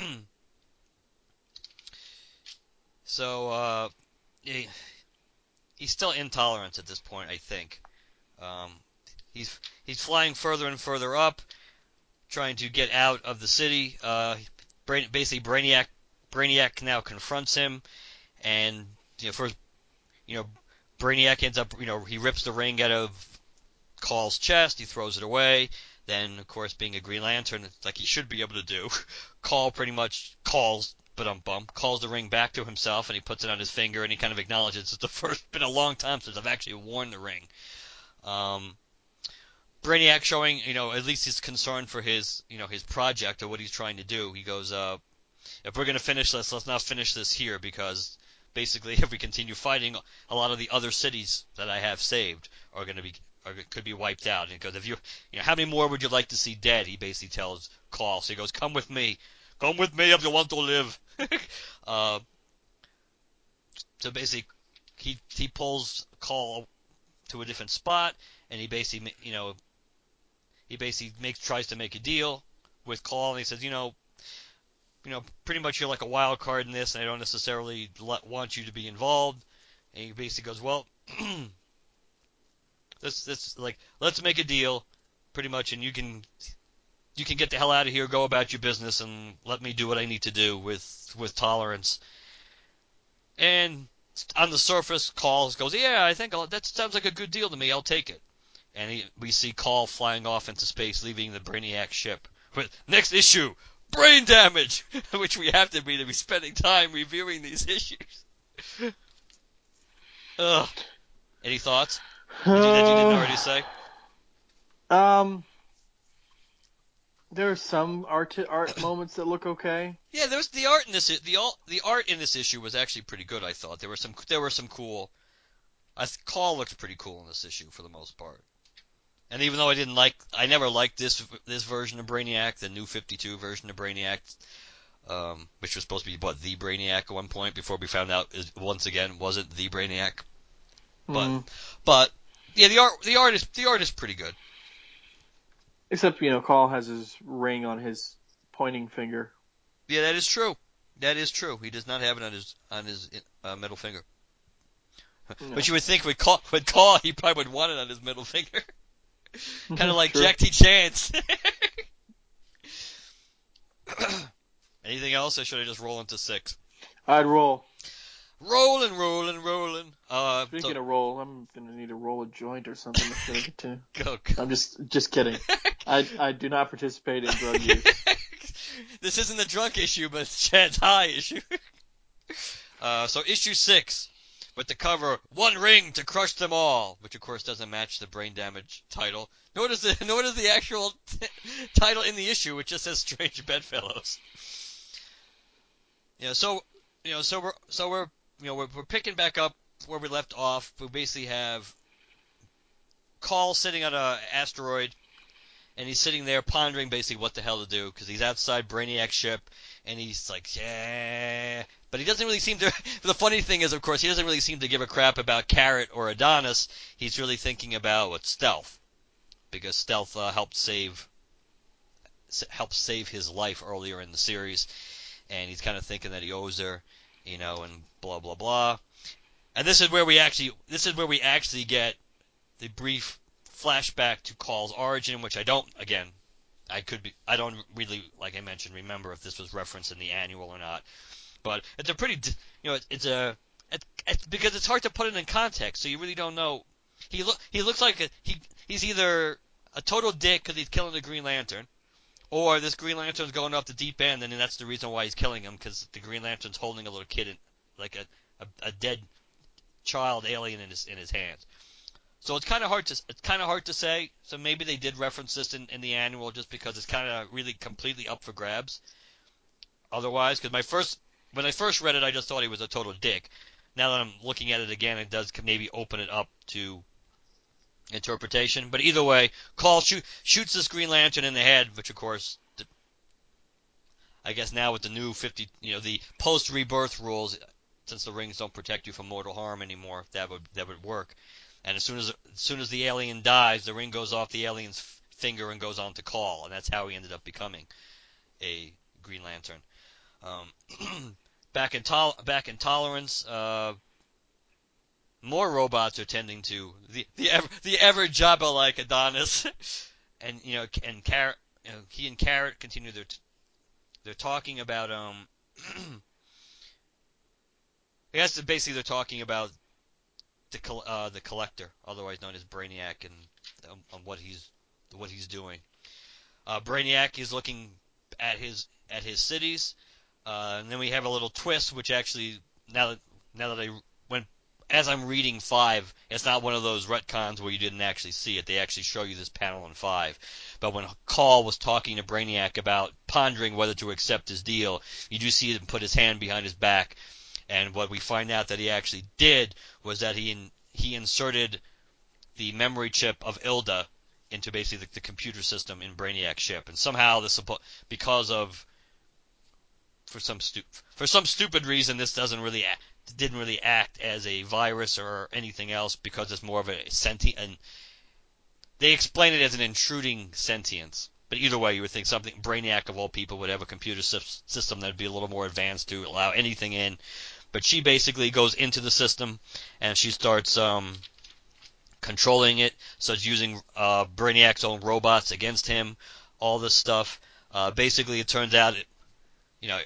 S3: so uh, he, he's still intolerant at this point. I think um, he's he's flying further and further up, trying to get out of the city. Uh, Brain, basically, Brainiac Brainiac now confronts him, and you know, first, you know, Brainiac ends up, you know, he rips the ring out of Caul's chest, he throws it away. Then, of course, being a Green Lantern, it's like he should be able to do, Caul pretty much calls, but um bump, calls the ring back to himself, and he puts it on his finger, and he kind of acknowledges it's the first, been a long time since I've actually worn the ring. Um, Brainiac showing, you know, at least his concern for his, you know, his project or what he's trying to do. He goes, uh, if we're gonna finish this, let's not finish this here because basically, if we continue fighting, a lot of the other cities that I have saved are gonna be are, could be wiped out. And he goes, if you, you know, how many more would you like to see dead? He basically tells Caul. So he goes, come with me, come with me if you want to live. uh, so basically, he he pulls Caul to a different spot, and he basically, you know, he basically makes tries to make a deal with Caul, and he says, you know, you know, pretty much you're like a wild card in this, and I don't necessarily want you to be involved. And he basically goes, well, this this like let's make a deal, pretty much, and you can you can get the hell out of here, go about your business, and let me do what I need to do with with tolerance. And on the surface, Caul goes, yeah, I think I'll, that sounds like a good deal to me. I'll take it. And he, we see Caul flying off into space, leaving the Brainiac ship. Next issue, brain damage, which we have to be to be spending time reviewing these issues. Ugh. Any thoughts? You, that you didn't already say?
S2: Um, there are some art art moments that look okay.
S3: Yeah, there was the art in this. The all the art in this issue was actually pretty good. I thought there were some there were some cool. I th- Caul looked pretty cool in this issue for the most part. And even though I didn't like, I never liked this this version of Brainiac, the new 52 version of Brainiac, um, which was supposed to be what the Brainiac at one point before we found out is once again wasn't the Brainiac. But
S2: Mm.
S3: but yeah, the art the art is the art is pretty good.
S2: Except you know, Caul has his ring on his pointing finger.
S3: Yeah, that is true. That is true. He does not have it on his on his uh, middle finger.
S2: No.
S3: But you would think with Caul with Caul he probably would want it on his middle finger. kind of like. Jack T. Chance. Anything else, or should I just roll into six?
S2: I'd roll.
S3: Rolling, rolling, rolling. Uh,
S2: Speaking
S3: so,
S2: of roll, I'm gonna need to roll a joint or something to get to.
S3: go, go.
S2: I'm just just kidding. I I do not participate in drug use.
S3: this isn't the drunk issue, but it's Chad's high issue. uh, so issue six, with the cover "One Ring to Crush Them All," which of course doesn't match the brain damage title. Nor does the nor does the actual title in the issue, which just says "Strange Bedfellows." Yeah, so you know, so we're so we're you know we're, we're picking back up where we left off. We basically have Caul sitting on a asteroid and he's sitting there pondering basically what the hell to do because he's outside Brainiac's ship and he's like, yeah, but he doesn't really seem to. The funny thing is, of course, he doesn't really seem to give a crap about Carrot or Adonis. He's really thinking about what Stealth, because Stealth uh, helped save helped save his life earlier in the series, and he's kind of thinking that he owes her, you know, and blah blah blah. And this is where we actually this is where we actually get the brief flashback to Caul's origin, which I don't again I could be I don't really like I mentioned remember if this was referenced in the annual or not. But it's a pretty you know it, it's a it, it's because it's hard to put it in context, so you really don't know. He look he looks like a, he he's either a total dick because he's killing the Green Lantern, or this Green Lantern's going off the deep end, and that's the reason why he's killing him because the Green Lantern's holding a little kid in like a, a a dead child alien in his in his hands. So it's kind of hard to it's kind of hard to say. So maybe they did reference this in, in the annual just because it's kind of really completely up for grabs. Otherwise, because my first when I first read it, I just thought he was a total dick. Now that I'm looking at it again, it does maybe open it up to interpretation. But either way, Caul shoot, shoots this Green Lantern in the head, which of course, the, I guess now with the new 50, you know, the post rebirth rules, since the rings don't protect you from mortal harm anymore, that would that would work. and as soon as as soon as the alien dies, the ring goes off the alien's finger and goes on to Caul, and that's how he ended up becoming a Green Lantern. Um, back in tol- back in Tolerance, uh, more robots are tending to the the ever the ever Jabba like Adonis, and you know and Carrot, you know, he and Carrot continue their t- they're talking about um. I guess basically they're talking about the col- uh, the collector, otherwise known as Brainiac, and um, on what he's what he's doing. Uh, Brainiac is looking at his at his cities, uh, and then we have a little twist, which actually now that now that I as I'm reading five, it's not one of those retcons where you didn't actually see it. They actually show you this panel in five. But when Caul was talking to Brainiac about pondering whether to accept his deal, you do see him put his hand behind his back, and what we find out that he actually did was that he in, he inserted the memory chip of Ilda into basically the, the computer system in Brainiac's ship, and somehow this because of for some stu- for some stupid reason this doesn't really didn't really act as a virus or anything else because it's more of a sentient and they explain it as an intruding sentience. But either way, you would think something Brainiac of all people would have a computer system that'd be a little more advanced to allow anything in. But she basically goes into the system and she starts um, controlling it, starts using uh, Brainiac's own robots against him, all this stuff. Uh, basically, it turns out, it, you know,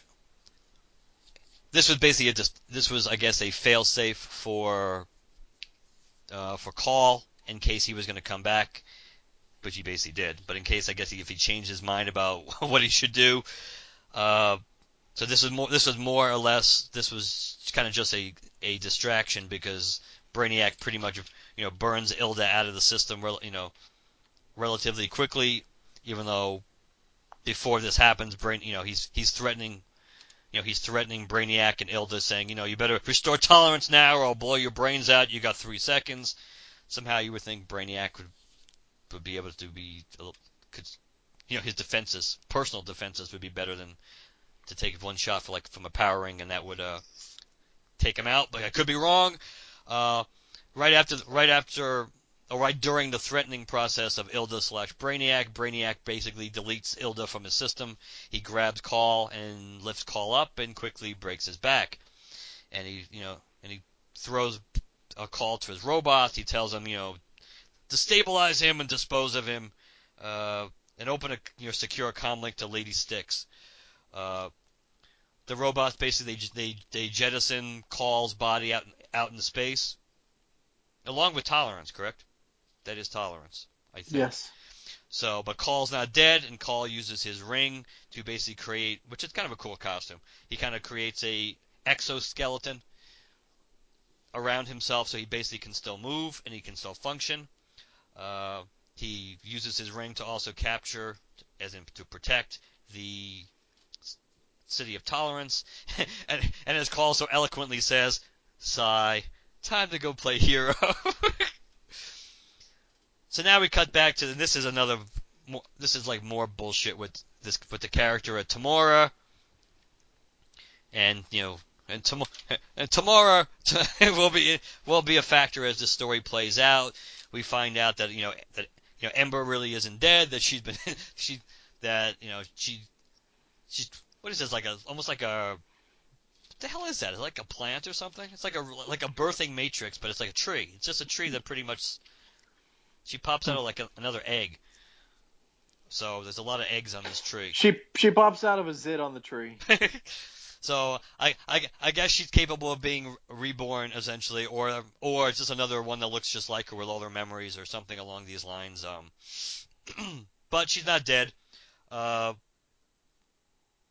S3: this was basically a this was I guess a failsafe for uh, for Caul in case he was going to come back, which he basically did. But in case I guess if he changed his mind about what he should do, uh, so this was more this was more or less this was kind of just a a distraction because Brainiac pretty much you know burns Ilda out of the system you know relatively quickly, even though before this happens, Brain you know he's he's threatening you know, he's threatening Brainiac and Ilda, saying, you know, you better restore tolerance now, or I'll blow your brains out. You got three seconds. Somehow, you would think Brainiac would would be able to be, could, you know, his defenses, personal defenses, would be better than to take one shot for like from a power ring, and that would uh take him out. But I could be wrong. Uh, right after, right after or right during the threatening process of Ilda slash Brainiac, Brainiac basically deletes Ilda from his system. He grabs Caul and lifts Caul up and quickly breaks his back. And he, you know, and he throws a call to his robots. He tells them, you know, to stabilize him and dispose of him, uh, and open a you know secure comm link to Lady Styx. Uh, the robots basically they, they they jettison Caul's body out out into space, along with Tolerance, correct? That is tolerance, I think.
S2: Yes.
S3: So, but Caul's not dead, and Caul uses his ring to basically create, which is kind of a cool costume. He kind of creates a exoskeleton around himself, so he basically can still move and he can still function. Uh, he uses his ring to also capture, as in to protect the city of tolerance, and, and as Caul so eloquently says, "Sigh, time to go play hero." So now we cut back to this is another this is like more bullshit with this with the character of Tamora, and you know and, Tam- and Tamora will be will be a factor as the story plays out. We find out that you know that you know Ember really isn't dead. That she's been she that you know she she's what is this like a almost like a what the hell is that? Is it like a plant or something? It's like a like a birthing matrix, but it's like a tree. It's just a tree that pretty much she pops out of like a, another egg. So there's a lot of eggs on this tree.
S2: She she pops out of a zit on the tree.
S3: so I, I I guess she's capable of being reborn essentially, or or it's just another one that looks just like her with all her memories or something along these lines. Um, but she's not dead. Uh,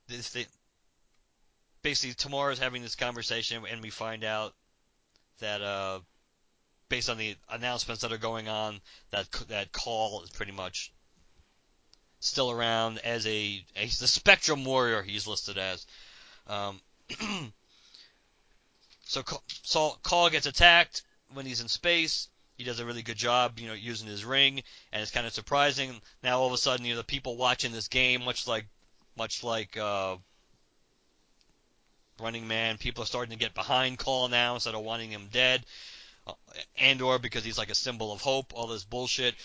S3: this thing, basically, Tamora's having this conversation, and we find out that uh, based on the announcements that are going on, that that Caul is pretty much still around as a, the Spectrum Warrior. He's listed as. Um, so, so Caul gets attacked when he's in space. He does a really good job, you know, using his ring, and it's kind of surprising. Now all of a sudden, you know, the people watching this game, much like, much like uh, Running Man, people are starting to get behind Caul now instead of wanting him dead. Andor because he's like a symbol of hope, all this bullshit.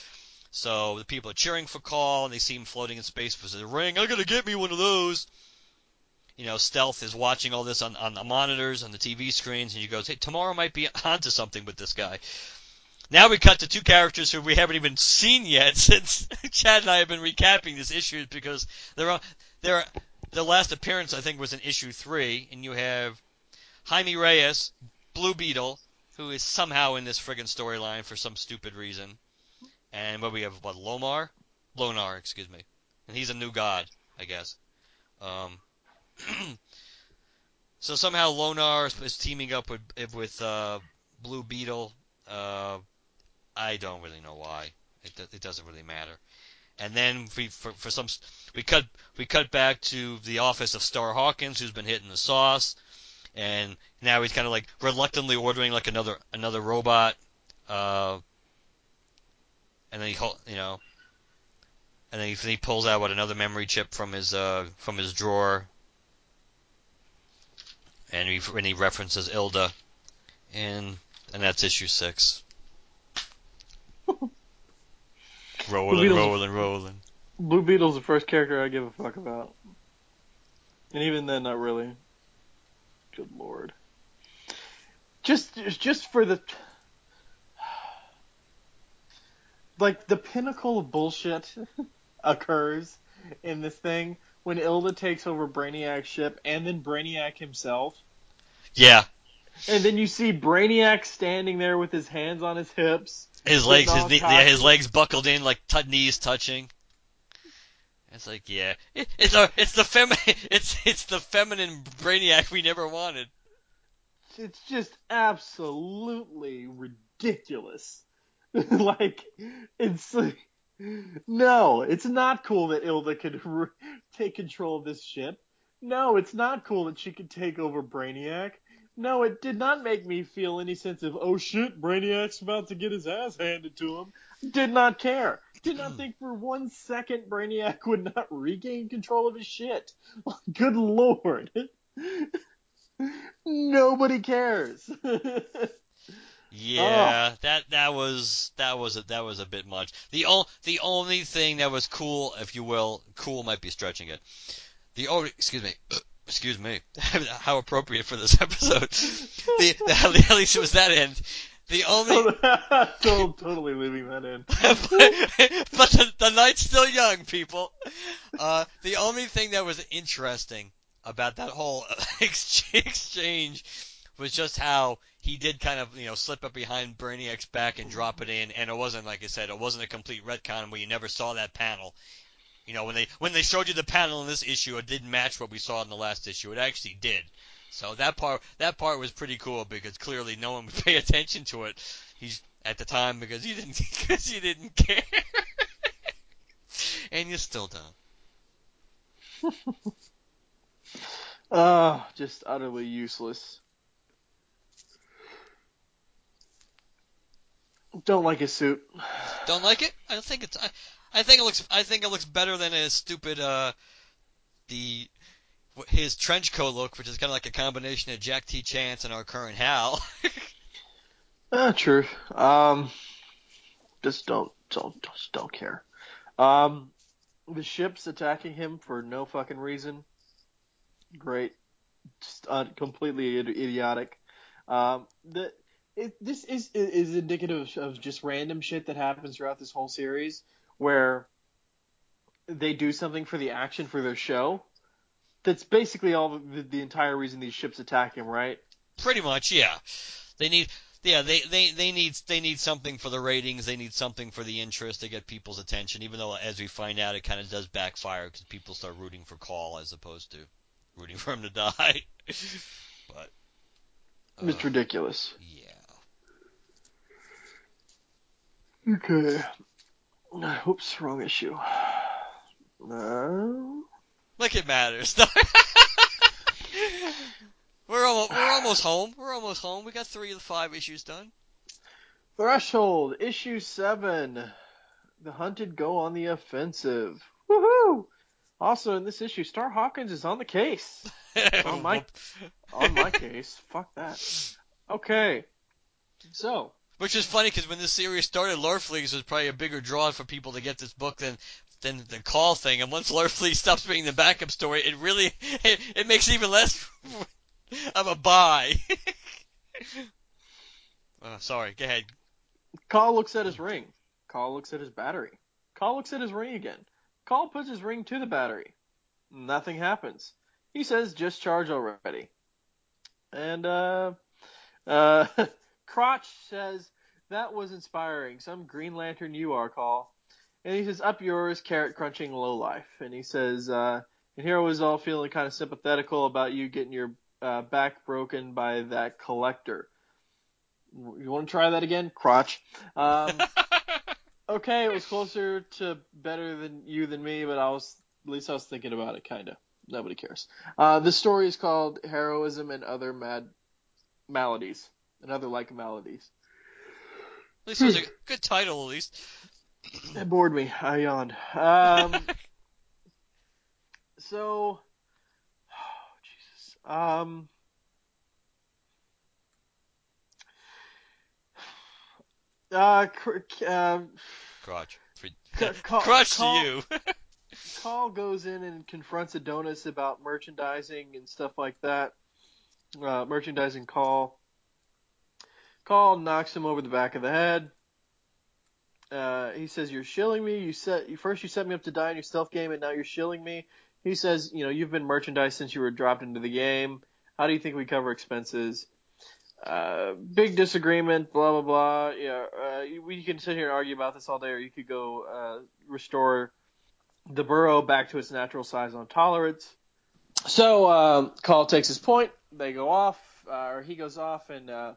S3: So the people are cheering for Caul, and they see him floating in space with a ring. I gotta get me one of those. You know, Stealth is watching all this on, on the monitors, on the TV screens, and he goes, "Hey, tomorrow might be onto something with this guy." Now we cut to two characters who we haven't even seen yet since Chad and I have been recapping this issue because they're they're the last appearance I think was in issue three, and you have Jaime Reyes, Blue Beetle, who is somehow in this friggin' storyline for some stupid reason, and what we have what Lomar, Lonar, excuse me, and he's a new god, I guess. Um, so somehow Lonar is, is teaming up with with uh, Blue Beetle. Uh, I don't really know why. It, it doesn't really matter. And then we, for, for some, we cut we cut back to the office of Star Hawkins, who's been hitting the sauce, and now he's kind of like reluctantly ordering like another another robot, uh, and then he you know, and then he, he pulls out what another memory chip from his uh from his drawer, and he and he references Ilda, and and that's issue six. rolling, rolling, rolling.
S2: Blue Beetle's the first character I give a fuck about. And even then, not really. Good lord. Just, just for the, like the pinnacle of bullshit occurs in this thing when Ilda takes over Brainiac's ship and then Brainiac himself.
S3: Yeah,
S2: And then you see Brainiac standing there with his hands on his hips.
S3: his legs, his knee, yeah, his legs buckled in like t- knees touching. It's like, yeah, it, it's a, it's the fem, it's it's the feminine brainiac we never wanted.
S2: It's just absolutely ridiculous. like, it's like, no, it's not cool that Ilda could r- take control of this ship. No, it's not cool that she could take over Brainiac. No, it did not make me feel any sense of, oh shit, Brainiac's about to get his ass handed to him. Did not care. Did not hmm. think for one second Brainiac would not regain control of his shit. Good lord. Nobody cares.
S3: Yeah, ah. that that was that was a, that was a bit much. The o- the only thing that was cool, if you will, cool might be stretching it. The only excuse me, excuse me, how appropriate for this episode. the, the at least it was that end. The only
S2: Tot- totally leaving that in.
S3: but, but the, the night's still young, people. Uh, the only thing that was interesting about that whole exchange was just how he did kind of, you know, slip up behind Brainiac's back and drop it in, and it wasn't like I said, it wasn't a complete retcon where you never saw that panel. You know, when they when they showed you the panel in this issue, it didn't match what we saw in the last issue. It actually did. So that part that part was pretty cool because clearly no one would pay attention to it. He's at the time because you didn't because you didn't care, and you still don't.
S2: Oh, just utterly useless. Don't like his suit.
S3: Don't like it? I think it's. I, I think it looks. I think it looks better than his stupid. Uh, the his trench coat look, which is kind of like a combination of Jack T. Chance and our current Hal.
S2: Ah, true. Um, just don't, don't, just don't care. Um, the ship's attacking him for no fucking reason. Great. Just uh, completely idi- idiotic. Um, the, it, this is is indicative of just random shit that happens throughout this whole series, where they do something for the action for their show. That's basically all the, the entire reason these ships attack him, right?
S3: Pretty much, yeah. They need. Yeah, they, they, they need they need something for the ratings. They need something for the interest to get people's attention. Even though, as we find out, it kind of does backfire because people start rooting for Caul as opposed to rooting for him to die. but
S2: It's
S3: uh,
S2: ridiculous.
S3: yeah.
S2: Okay. Oops, wrong issue. No.
S3: Like it matters. we're almost we're almost home. We're almost home. We got three of the five issues done.
S2: Threshold, issue seven. The hunted go on the offensive. Woohoo! Also, in this issue, Star Hawkins is on the case. On my on my case. Fuck that. Okay. So,
S3: Which is funny because when this series started, Larfleeze was probably a bigger draw for people to get this book than than the Caul thing. And once Larfleeze stops being the backup story, it really it, it makes even less of a buy. uh, sorry, go ahead.
S2: Caul looks at his ring. Caul looks at his battery. Caul looks at his ring again. Caul puts his ring to the battery. Nothing happens. He says, just charge already. And, uh, uh, Crotch says, that was inspiring. Some Green Lantern you are, Caul. And he says, up yours, carrot crunching lowlife. And he says, uh, and here I was all feeling kind of sympathetical about you getting your uh, back broken by that collector. You want to try that again? Crotch. Um, okay, it was closer to better than you than me, but I was at least I was thinking about it, kinda. Nobody cares. Uh, the story is called Heroism and Other Mad Maladies, and other like maladies.
S3: At least it was a good title, at least.
S2: It bored me. I yawned. Um, so, oh, Jesus. Um, uh, cr- uh,
S3: Crotch.
S2: C- call-
S3: Crotch
S2: call-
S3: to you.
S2: Caul goes in and confronts Adonis about merchandising and stuff like that. Uh, merchandising Caul. Caul knocks him over the back of the head. Uh, he says, "You're shilling me. You set first you set me up to die in your stealth game, and now you're shilling me." He says, "You know, you've been merchandised since you were dropped into the game. How do you think we cover expenses?" Uh, big disagreement. Blah blah blah. Yeah, uh, we can sit here and argue about this all day, or you could go uh, restore the burrow back to its natural size on tolerance. So um, Caul takes his point. They go off, uh, or he goes off and uh,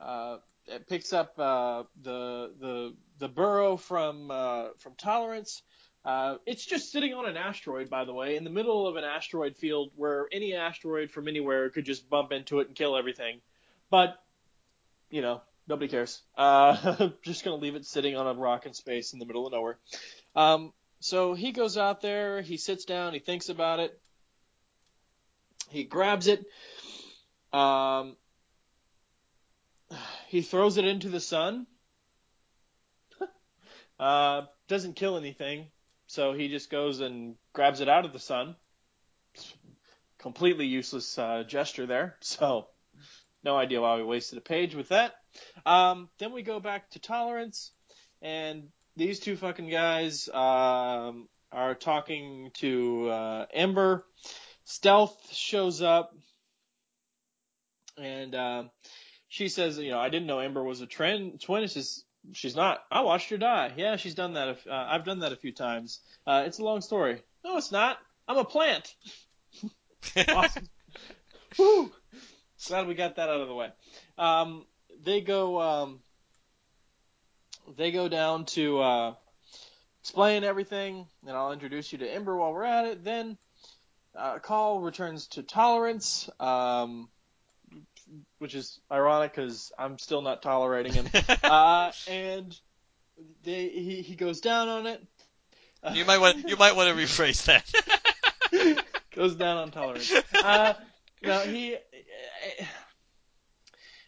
S2: uh, it picks up uh, the the the burrow from uh, from tolerance. Uh, it's just sitting on an asteroid, by the way, in the middle of an asteroid field where any asteroid from anywhere could just bump into it and kill everything. But you know, nobody cares. Uh, just gonna leave it sitting on a rock in space in the middle of nowhere. Um, so he goes out there, he sits down, he thinks about it, he grabs it, um, he throws it into the sun. uh, doesn't kill anything, so he just goes and grabs it out of the sun. Completely useless uh, gesture there. So no idea why we wasted a page with that. Um, then we go back to tolerance, and these two fucking guys um, are talking to uh, Ember. Stealth shows up, and uh, she says, "You know, I didn't know Ember was a trend twin." She says, "She's not. I watched her die. Yeah, she's done that. Uh, I've done that a few times. Uh, it's a long story. No, it's not. I'm a plant. awesome. Woo! Glad we got that out of the way. Um, they go. Um, they go down to uh, explain everything, and I'll introduce you to Ember while we're at it. Then uh, Caul returns to Tolerance, um, which is ironic because I'm still not tolerating him. uh, and they, he he goes down on it.
S3: You might want you might want to rephrase that.
S2: goes down on tolerance. Uh, no, he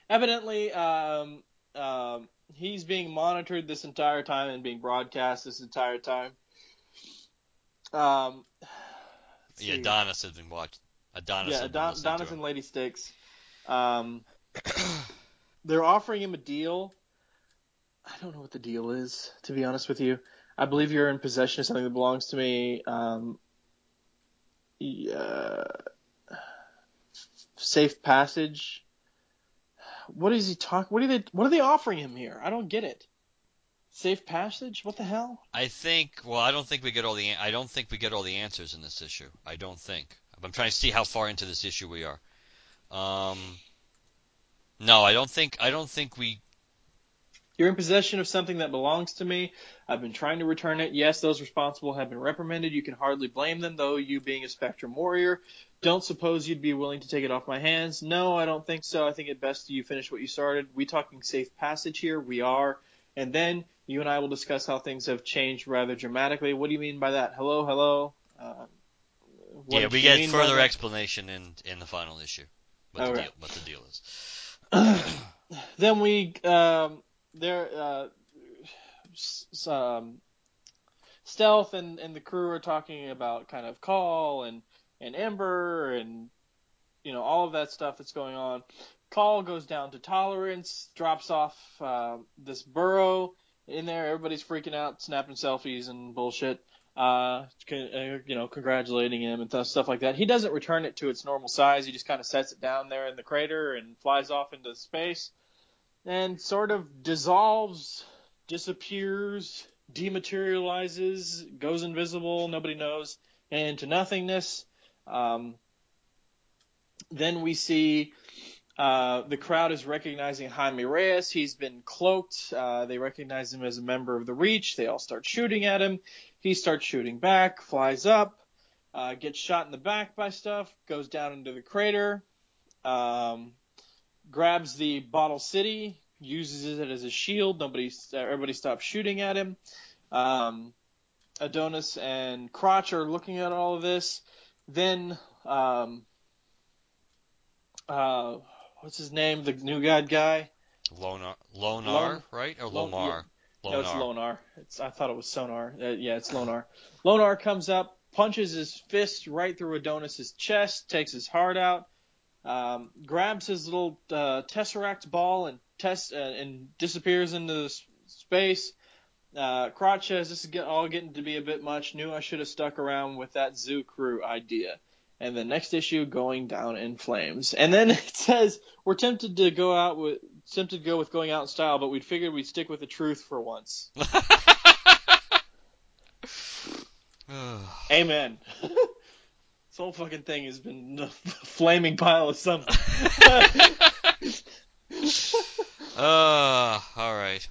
S2: evidently um, um, he's being monitored this entire time and being broadcast this entire time. Um,
S3: yeah. Adonis has been watching. Adonis
S2: yeah,
S3: has been
S2: Don,
S3: listening to
S2: Donis
S3: him.
S2: and Lady Styx. Um, they're offering him a deal. I don't know what the deal is, to be honest with you. I believe you're in possession of something that belongs to me. Um, yeah, safe passage. What is he talk? What are they? What are they offering him here? I don't get it. Safe passage? What the hell?
S3: I think. Well, I don't think we get all the. I don't think we get all the answers in this issue. I don't think. I'm trying to see how far into this issue we are. Um. No, I don't think. I don't think we.
S2: You're in possession of something that belongs to me. I've been trying to return it. Yes, those responsible have been reprimanded. You can hardly blame them, though, you being a Spectrum warrior. Don't suppose you'd be willing to take it off my hands? No, I don't think so. I think it best you finish what you started. We talking safe passage here? We are. And then you and I will discuss how things have changed rather dramatically. What do you mean by that? Hello, hello? Uh,
S3: yeah, we get further explanation in in the final issue. What the
S2: Okay.
S3: deal? What the deal is?
S2: then we um, there uh, s- um, stealth and, and the crew are talking about kind of Caul and and ember and you know all of that stuff that's going on Caul goes down to tolerance drops off uh, this burrow in there everybody's freaking out snapping selfies and bullshit uh, uh, you know congratulating him and stuff like that he doesn't return it to its normal size he just kind of sets it down there in the crater and flies off into space and sort of dissolves, disappears, dematerializes, goes invisible, nobody knows, and into nothingness. Um, then we see uh, the crowd is recognizing Jaime Reyes. He's been cloaked. Uh, they recognize him as a member of the Reach. They all start shooting at him. He starts shooting back, flies up, uh, gets shot in the back by stuff, goes down into the crater. Um, grabs the bottle city, uses it as a shield. Nobody, everybody stops shooting at him. Um, Adonis and Crotch are looking at all of this. Then, um, uh, what's his name? The new god guy.
S3: Lonar, Lonar,
S2: Lon-
S3: right? Or
S2: Lon-
S3: Lomar?
S2: No, it's
S3: Lonar.
S2: Lonar. It's, I thought it was Sonar. Uh, yeah, it's Lonar. Lonar comes up, punches his fist right through Adonis's chest, takes his heart out, um, grabs his little uh, tesseract ball and test uh, and disappears into space. Uh, Crotch says this is get, all getting to be a bit much. Knew I should have stuck around with that zoo crew idea. And the next issue going down in flames. And then it says we're tempted to go out with tempted to go with going out in style, but we figured we'd stick with the truth for once. Amen. this whole fucking thing has been a flaming pile of something.
S3: Uh, all right.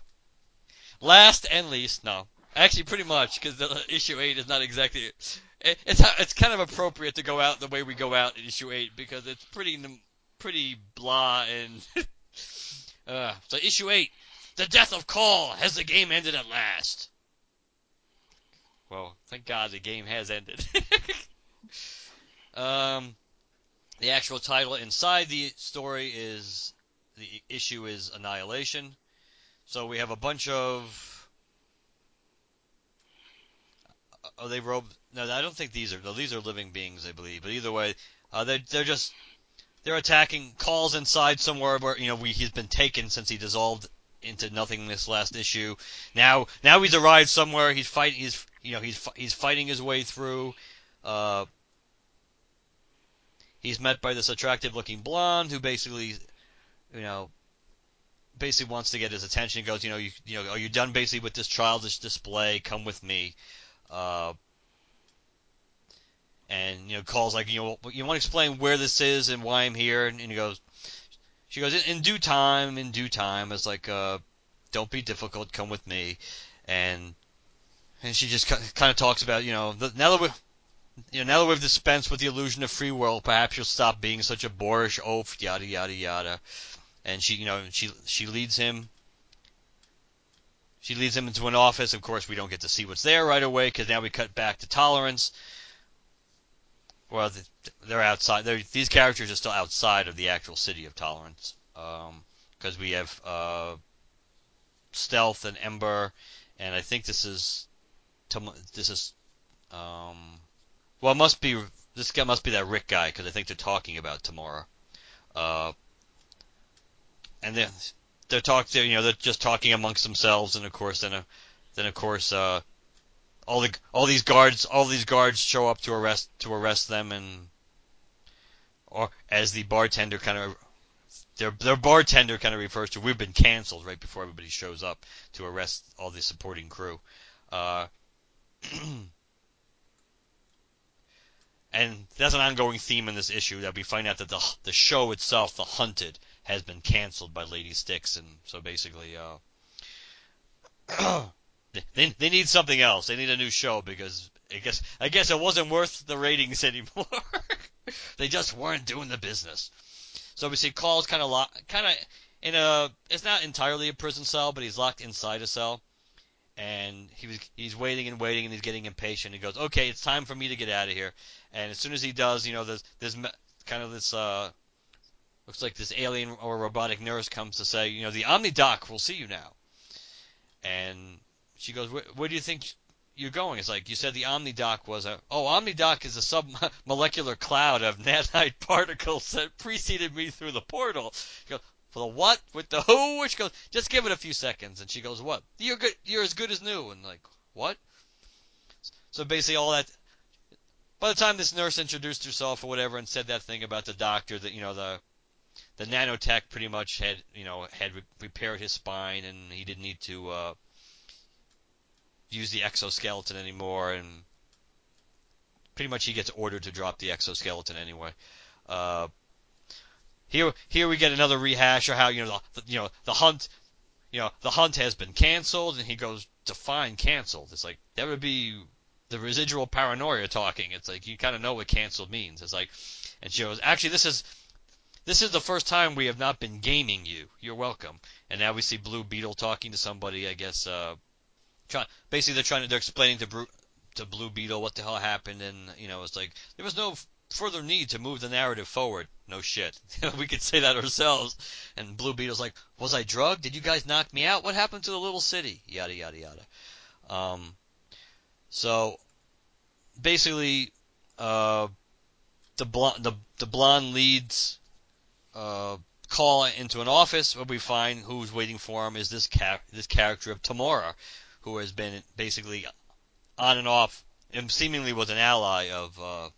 S3: Last and least, no, actually, pretty much because the issue eight is not exactly. It, it's it's kind of appropriate to go out the way we go out in issue eight because it's pretty pretty blah and. uh, so issue eight, the death of Caul. Has the game ended at last? Well, thank God the game has ended. um, the actual title inside the story is the issue is Annihilation. So we have a bunch of. Are they robed? No, I don't think these are. These are living beings, I believe. But either way, uh, they're they're just they're attacking calls inside somewhere where you know we he's been taken since he dissolved into nothingness last issue. Now now he's arrived somewhere. He's fighting. He's you know he's he's fighting his way through. Uh, he's met by this attractive looking blonde who basically you know basically wants to get his attention. He goes, you know, you, you know, are you done basically with this childish display? Come with me. Uh, and you know, calls like, you know, you want to explain where this is and why I'm here? And, and he goes, she goes, in, in due time, in due time. It's like, uh, don't be difficult. Come with me. And and she just kind of talks about, you know, the, now that we. You know, now that we've dispensed with the illusion of free will, perhaps you'll stop being such a boorish oaf, yada yada yada and she you know she she leads him she leads him into an office. Of course we don't get to see what's there right away because now we cut back to tolerance. Well they're outside. They're, these characters are still outside of the actual city of tolerance because um, we have uh, stealth and ember and i think this is this is um, well it must be this guy must be that rick guy because i think they're talking about tomorrow uh, and then they're talking, you know, they're just talking amongst themselves, and of course, then, uh, then of course, uh, all the all these guards, all these guards show up to arrest to arrest them, and or as the bartender kind of their their bartender kind of refers to, we've been canceled right before everybody shows up to arrest all the supporting crew. Uh, and that's an ongoing theme in this issue that we find out that the the show itself, The Hunted, has been canceled by Lady Styx, and so basically, uh, they they need something else. They need a new show because I guess I guess it wasn't worth the ratings anymore. they just weren't doing the business. So we see Caul's kind of locked, kind of in a. It's not entirely a prison cell, but he's locked inside a cell. And he was he's waiting and waiting and he's getting impatient. He goes, "Okay, it's time for me to get out of here." And as soon as he does, you know, there's there's kind of this uh, looks like this alien or robotic nurse comes to say, you know, the Omnidoc will see you now. And she goes, where, do you think you're going? It's like, you said the Omnidoc was a, oh, Omnidoc is a submolecular cloud of nanite particles that preceded me through the portal. She goes, for the what? With the who? Which goes, just give it a few seconds. And she goes, what? You're good. You're as good as new. And like, what? So basically, all that. By the time this nurse introduced herself or whatever and said that thing about the doctor that you know the the nanotech pretty much had you know had re- repaired his spine and he didn't need to uh, use the exoskeleton anymore and pretty much he gets ordered to drop the exoskeleton anyway. Uh, here here we get another rehash of how you know the, you know the hunt you know the hunt has been canceled and he goes define canceled. It's like that would be the residual paranoia talking. It's like you kind of know what canceled means. It's like and she goes actually this is this is the first time we have not been gaming you. You're welcome. And now we see Blue Beetle talking to somebody. I guess uh, basically they're trying to they're explaining to Bru- to Blue Beetle what the hell happened, and you know it's like there was no further need to move the narrative forward. No shit, we could say that ourselves. And Blue Beetle's like, was I drugged? Did you guys knock me out? What happened to the little city? Yada yada yada. Um, so basically, uh, the blonde the the blonde leads uh, Caul into an office where we find who's waiting for him is this this character of Tomorrow, who has been basically on and off, and seemingly was an ally of uh,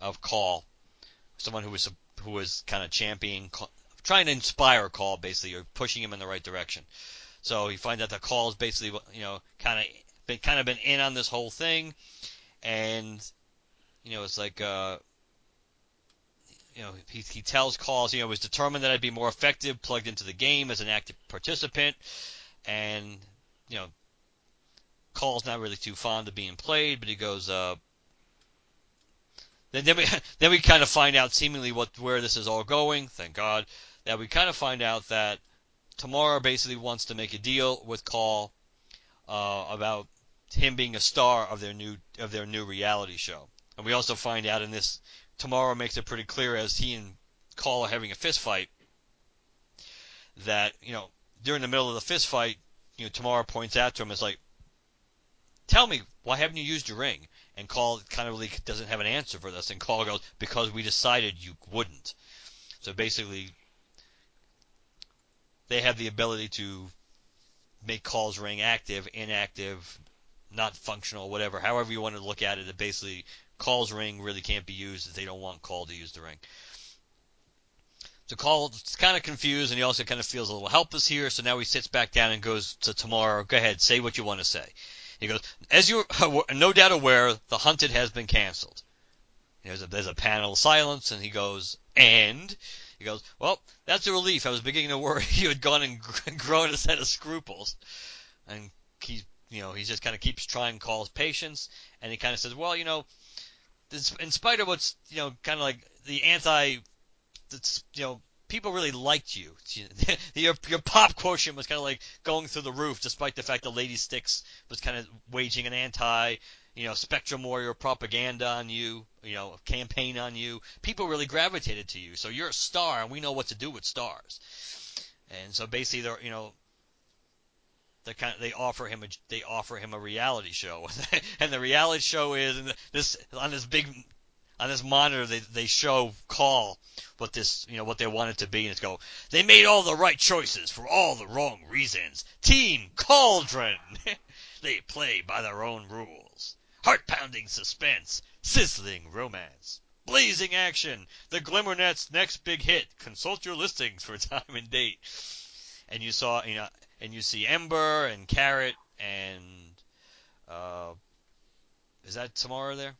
S3: of Caul, someone who was who was kind of championing, trying to inspire Caul basically, or pushing him in the right direction. So you find out that Caul is basically you know kind of been kind of been in on this whole thing, and you know it's like. Uh, you know, he, he tells Caul's, you know, was determined that I'd be more effective plugged into the game as an active participant, and you know, Caul's not really too fond of being played, but he goes, uh, then then we then we kind of find out seemingly what where this is all going. Thank God that we kind of find out that Tomorrow basically wants to make a deal with Caul uh, about him being a star of their new of their new reality show, and we also find out in this Tomorrow makes it pretty clear as he and Caul are having a fist fight that, you know, during the middle of the fist fight, you know, Tomorrow points out to him, it's like, tell me, why haven't you used your ring? And Caul kind of really doesn't have an answer for this. And Caul goes, because we decided you wouldn't. So basically, they have the ability to make Caul's ring active, inactive, not functional, whatever, however you want to look at it. It basically Caul's ring really can't be used as they don't want Caul to use the ring. So Caul's kind of confused, and he also kind of feels a little helpless here. So now he sits back down and goes to Tomorrow. Go ahead, say what you want to say. He goes, as you're no doubt aware, the hunted has been canceled. There's a, there's a panel silence, and he goes, and he goes, well, that's a relief. I was beginning to worry you had gone and grown a set of scruples. And he, you know, he just kind of keeps trying Caul's patience, and he kind of says, well, you know, in spite of what's you know kind of like the anti, that's you know people really liked you. your your pop quotient was kind of like going through the roof, despite the fact that Lady Styx was kind of waging an anti, you know, Spectrum Warrior propaganda on you, you know, campaign on you. People really gravitated to you, so you're a star, and we know what to do with stars. And so basically, they're you know. They kind of, they offer him a they offer him a reality show, and the reality show is and this on this big on this monitor they they show Caul what this you know what they want it to be and it's go they made all the right choices for all the wrong reasons. Team cauldron. They play by their own rules. Heart pounding suspense sizzling romance blazing action. The glimmernet's next big hit consult your listings for time and date. And you saw you know and you see Ember and Carrot and uh, is that Tomorrow there?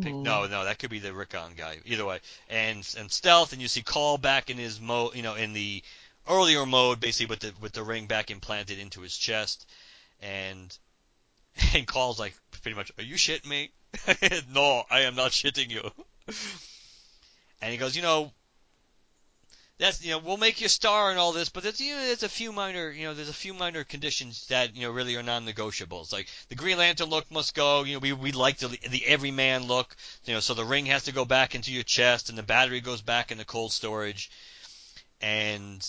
S3: Pic- no, no, that could be the Rickon guy. Either way, and and Stealth, and you see Caul back in his mode, you know, in the earlier mode, basically with the with the ring back implanted into his chest, and and Caul's like pretty much, "Are you shitting me?" no, I am not shitting you. and he goes, you know, that's you know we'll make you a star and all this, but there's you know there's a few minor you know there's a few minor conditions that you know really are non-negotiables. Like the Green Lantern look must go. You know we we like the the everyman look. You know so the ring has to go back into your chest and the battery goes back into cold storage, and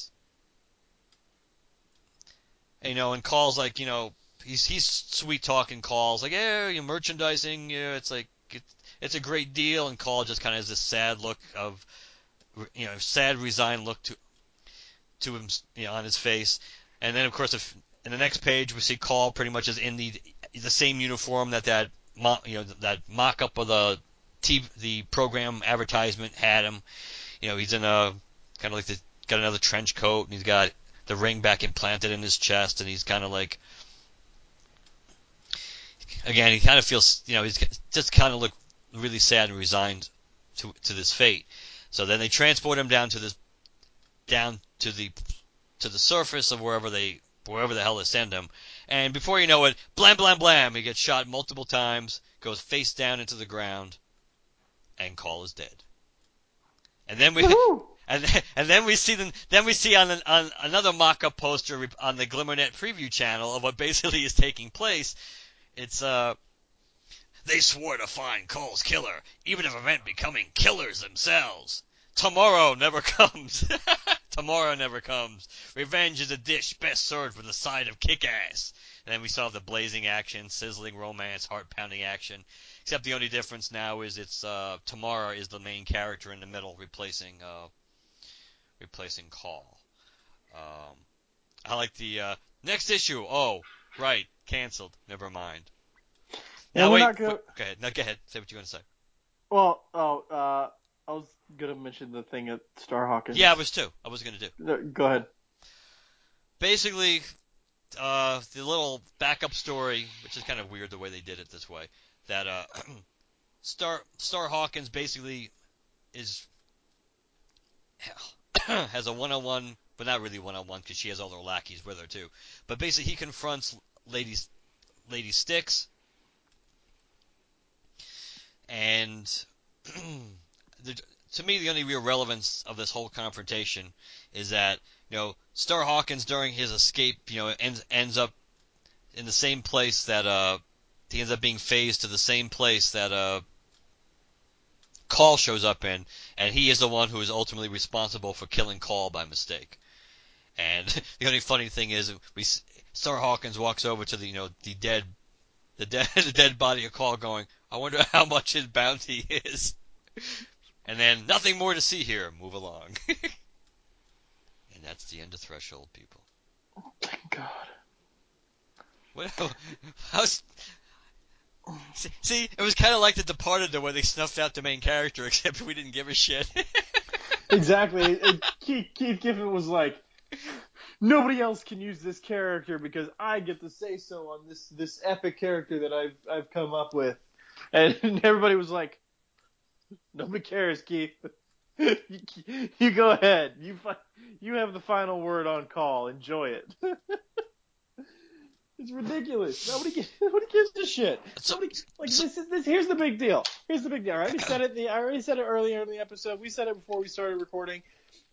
S3: you know and Caul's like you know he's he's sweet talking Caul's like yeah you merchandising yeah it's like it's, it's a great deal and Caul just kind of has this sad look of you know, sad, resigned look to to him, you know, on his face. And then, of course, if in the next page we see Caul pretty much is in the the same uniform that that you know that mock-up of the TV, the program advertisement had him. You know, he's in a kind of like the got another trench coat and he's got the ring back implanted in his chest and he's kind of like again he kind of feels you know he's just kind of look really sad and resigned to to this fate. So then they transport him down to this down to the to the surface of wherever they wherever the hell they send him. And before you know it, blam blam blam, he gets shot multiple times, goes face down into the ground, and Caul is dead. And then we and then, and then we see them then we see on an, on another mock-up poster on the Glimmernet preview channel of what basically is taking place. It's uh they swore to find Caul's killer, even if it meant becoming killers themselves. Tomorrow never comes. Tomorrow never comes. Revenge is a dish best served with a side of kick-ass. And then we saw the blazing action, sizzling romance, heart-pounding action. Except the only difference now is it's uh, Tomorrow is the main character in the middle, replacing uh, replacing Caul. Um, I like the uh, next issue. Oh, right, canceled. Never mind. Now
S2: we're
S3: wait,
S2: not gonna-
S3: wait, go ahead. No, go ahead. Say what you're gonna say.
S2: Well, oh, uh, I was gonna mention the thing at Starhawk.
S3: Yeah, I was too. I was gonna do.
S2: No, Go ahead.
S3: Basically, uh, the little backup story, which is kind of weird the way they did it this way, that uh, Star Star Hawkins basically is has a one-on-one, but not really one-on-one because she has all her lackeys with her too. But basically, he confronts Lady Lady Styx, and the, to me, the only real relevance of this whole confrontation is that you know Star Hawkins during his escape, you know, ends ends up in the same place that uh he ends up being phased to the same place that uh Caul shows up in, and he is the one who is ultimately responsible for killing Caul by mistake. And the only funny thing is, we Star Hawkins walks over to the you know the dead, the dead the dead body of Caul, going, "I wonder how much his bounty is." And then nothing more to see here. Move along. and that's the end of Threshold, people.
S2: Oh, Thank God.
S3: What? How's See- See, it was kind of like The Departed, though, where they snuffed out the main character, except we didn't give a shit.
S2: Exactly. And Keith, Keith Giffen was like, nobody else can use this character because I get to say so on this this epic character that I've I've come up with, and everybody was like, nobody cares, Keith. you, you go ahead. You fi- you have the final word on Caul. Enjoy it. it's ridiculous. Nobody gi- nobody gives a shit. Nobody, like this is this. Here's the big deal. Here's the big deal. I already said it. The, I already said it earlier in the episode. We said it before we started recording,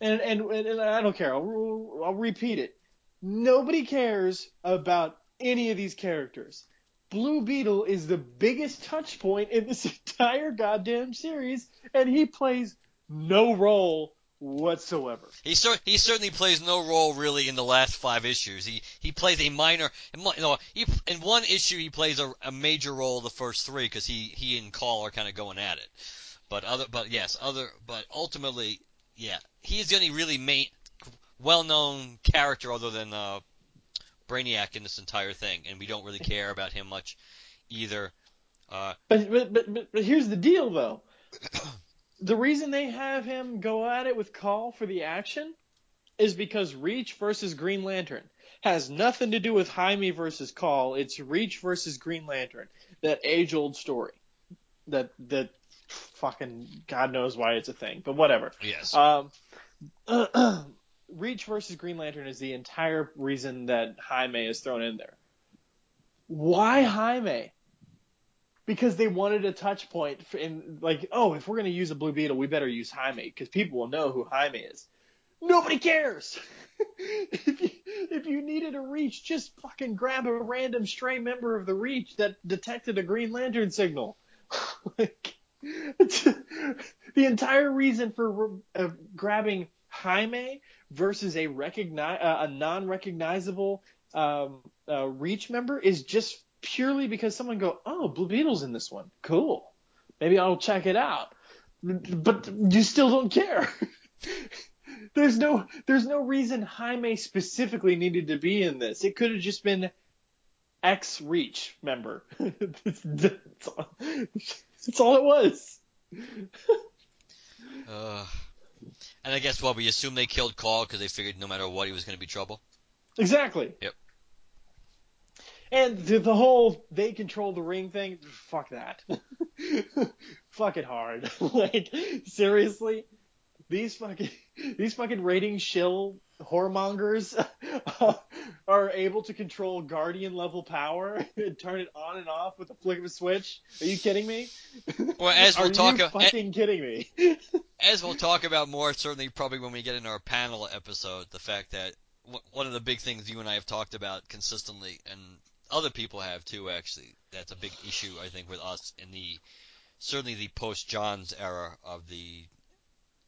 S2: and and and, I don't care. I'll, I'll repeat it. Nobody cares about any of these characters. Blue Beetle is the biggest touch point in this entire goddamn series, and he plays no role whatsoever.
S3: He cer- he certainly plays no role really in the last five issues. He he plays a minor, know, he, in one issue he plays a, a major role the first three because he he and Caul are kind of going at it. But other but yes other but ultimately yeah he's the only really main well-known character other than uh, Brainiac in this entire thing, and we don't really care about him much either. Uh,
S2: But but but but, here's the deal though. the reason they have him go at it with Caul for the action is because Reach versus Green Lantern has nothing to do with Jaime versus Caul. It's Reach versus Green Lantern. That age old story. That that fucking God knows why it's a thing, but whatever.
S3: yes.
S2: Um, Reach versus Green Lantern is the entire reason that Jaime is thrown in there. Why Jaime? Because they wanted a touch point in like, oh, if we're gonna use a Blue Beetle, we better use Jaime because people will know who Jaime is. Nobody cares. if you if you needed a reach, just fucking grab a random stray member of the reach that detected a Green Lantern signal. like, the entire reason for uh, grabbing Jaime versus a recogni- uh, a non-recognizable um, uh, reach member is just purely because someone go, oh, Blue Beetle's in this one, cool. Maybe I'll check it out. But you still don't care. there's no there's no reason Jaime specifically needed to be in this. It could have just been X Reach member. that's, all it was.
S3: Uh, and I guess what we assume they killed Caul because they figured no matter what he was going to be trouble.
S2: Exactly.
S3: Yep.
S2: And the, the whole they control the ring thing, fuck that. fuck it hard. like seriously, these fucking these fucking rating shill whoremongers are able to control guardian level power and turn it on and off with a flick of a switch. Are you kidding me?
S3: Well, as we'll
S2: Are
S3: talk
S2: you
S3: a-
S2: fucking kidding me?
S3: as we'll talk about more, certainly probably when we get in our panel episode, the fact that one of the big things you and I have talked about consistently, and other people have too, actually, that's a big issue I think with us in the certainly the post Johns era of the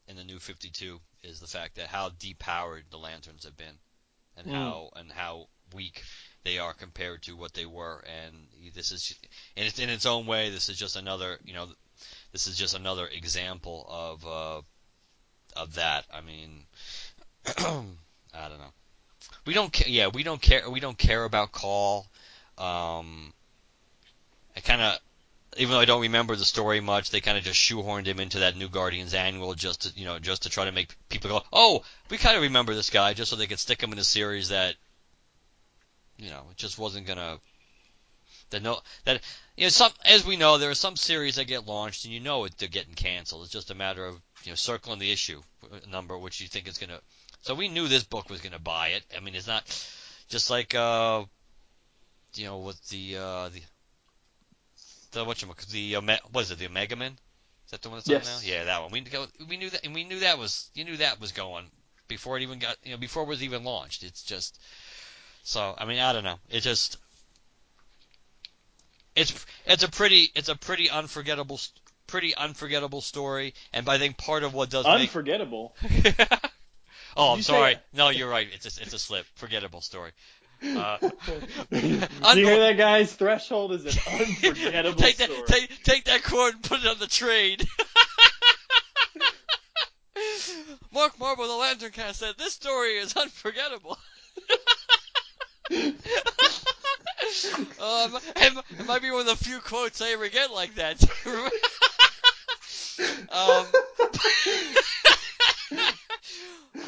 S3: in the new 52 is the fact that how depowered the lanterns have been, and
S2: Mm.
S3: how and how weak they are compared to what they were, and this is and it's in its own way. This is just another, you know, this is just another example of uh, of that. I mean, I don't know. We don't care. Yeah, we don't care. We don't care about Caul. Um, I kind of, even though I don't remember the story much, they kind of just shoehorned him into that New Guardians annual just to, you know, just to try to make people go, oh, we kind of remember this guy, just so they could stick him in a series that, you know, just wasn't gonna. That no, that you know, some as we know, there are some series that get launched and you know it, they're getting canceled. It's just a matter of you know circling the issue uh, number which you think is gonna. So we knew this book was gonna buy it. I mean, it's not just like uh, you know, with the uh the the what the Ome- what is it the Omega Man? Is that the one that's
S2: Yes.
S3: on now? Yeah, that one. We we knew that, and we knew that was you knew that was going before it even got you know before it was even launched. It's just so I mean I don't know. It just it's it's a pretty it's a pretty unforgettable pretty unforgettable story, and I think part of what does make
S2: Unforgettable.
S3: oh, I'm
S2: you say-
S3: sorry. No, you're right. It's a, it's a slip. Forgettable story. Uh,
S2: Do you hear that, guys? Threshold is an unforgettable
S3: take that,
S2: story.
S3: take, take that cord and put it on the train. Mark Marble, the Lantern Cast, said this story is unforgettable. um, it, it might be one of the few quotes I ever get like that. um,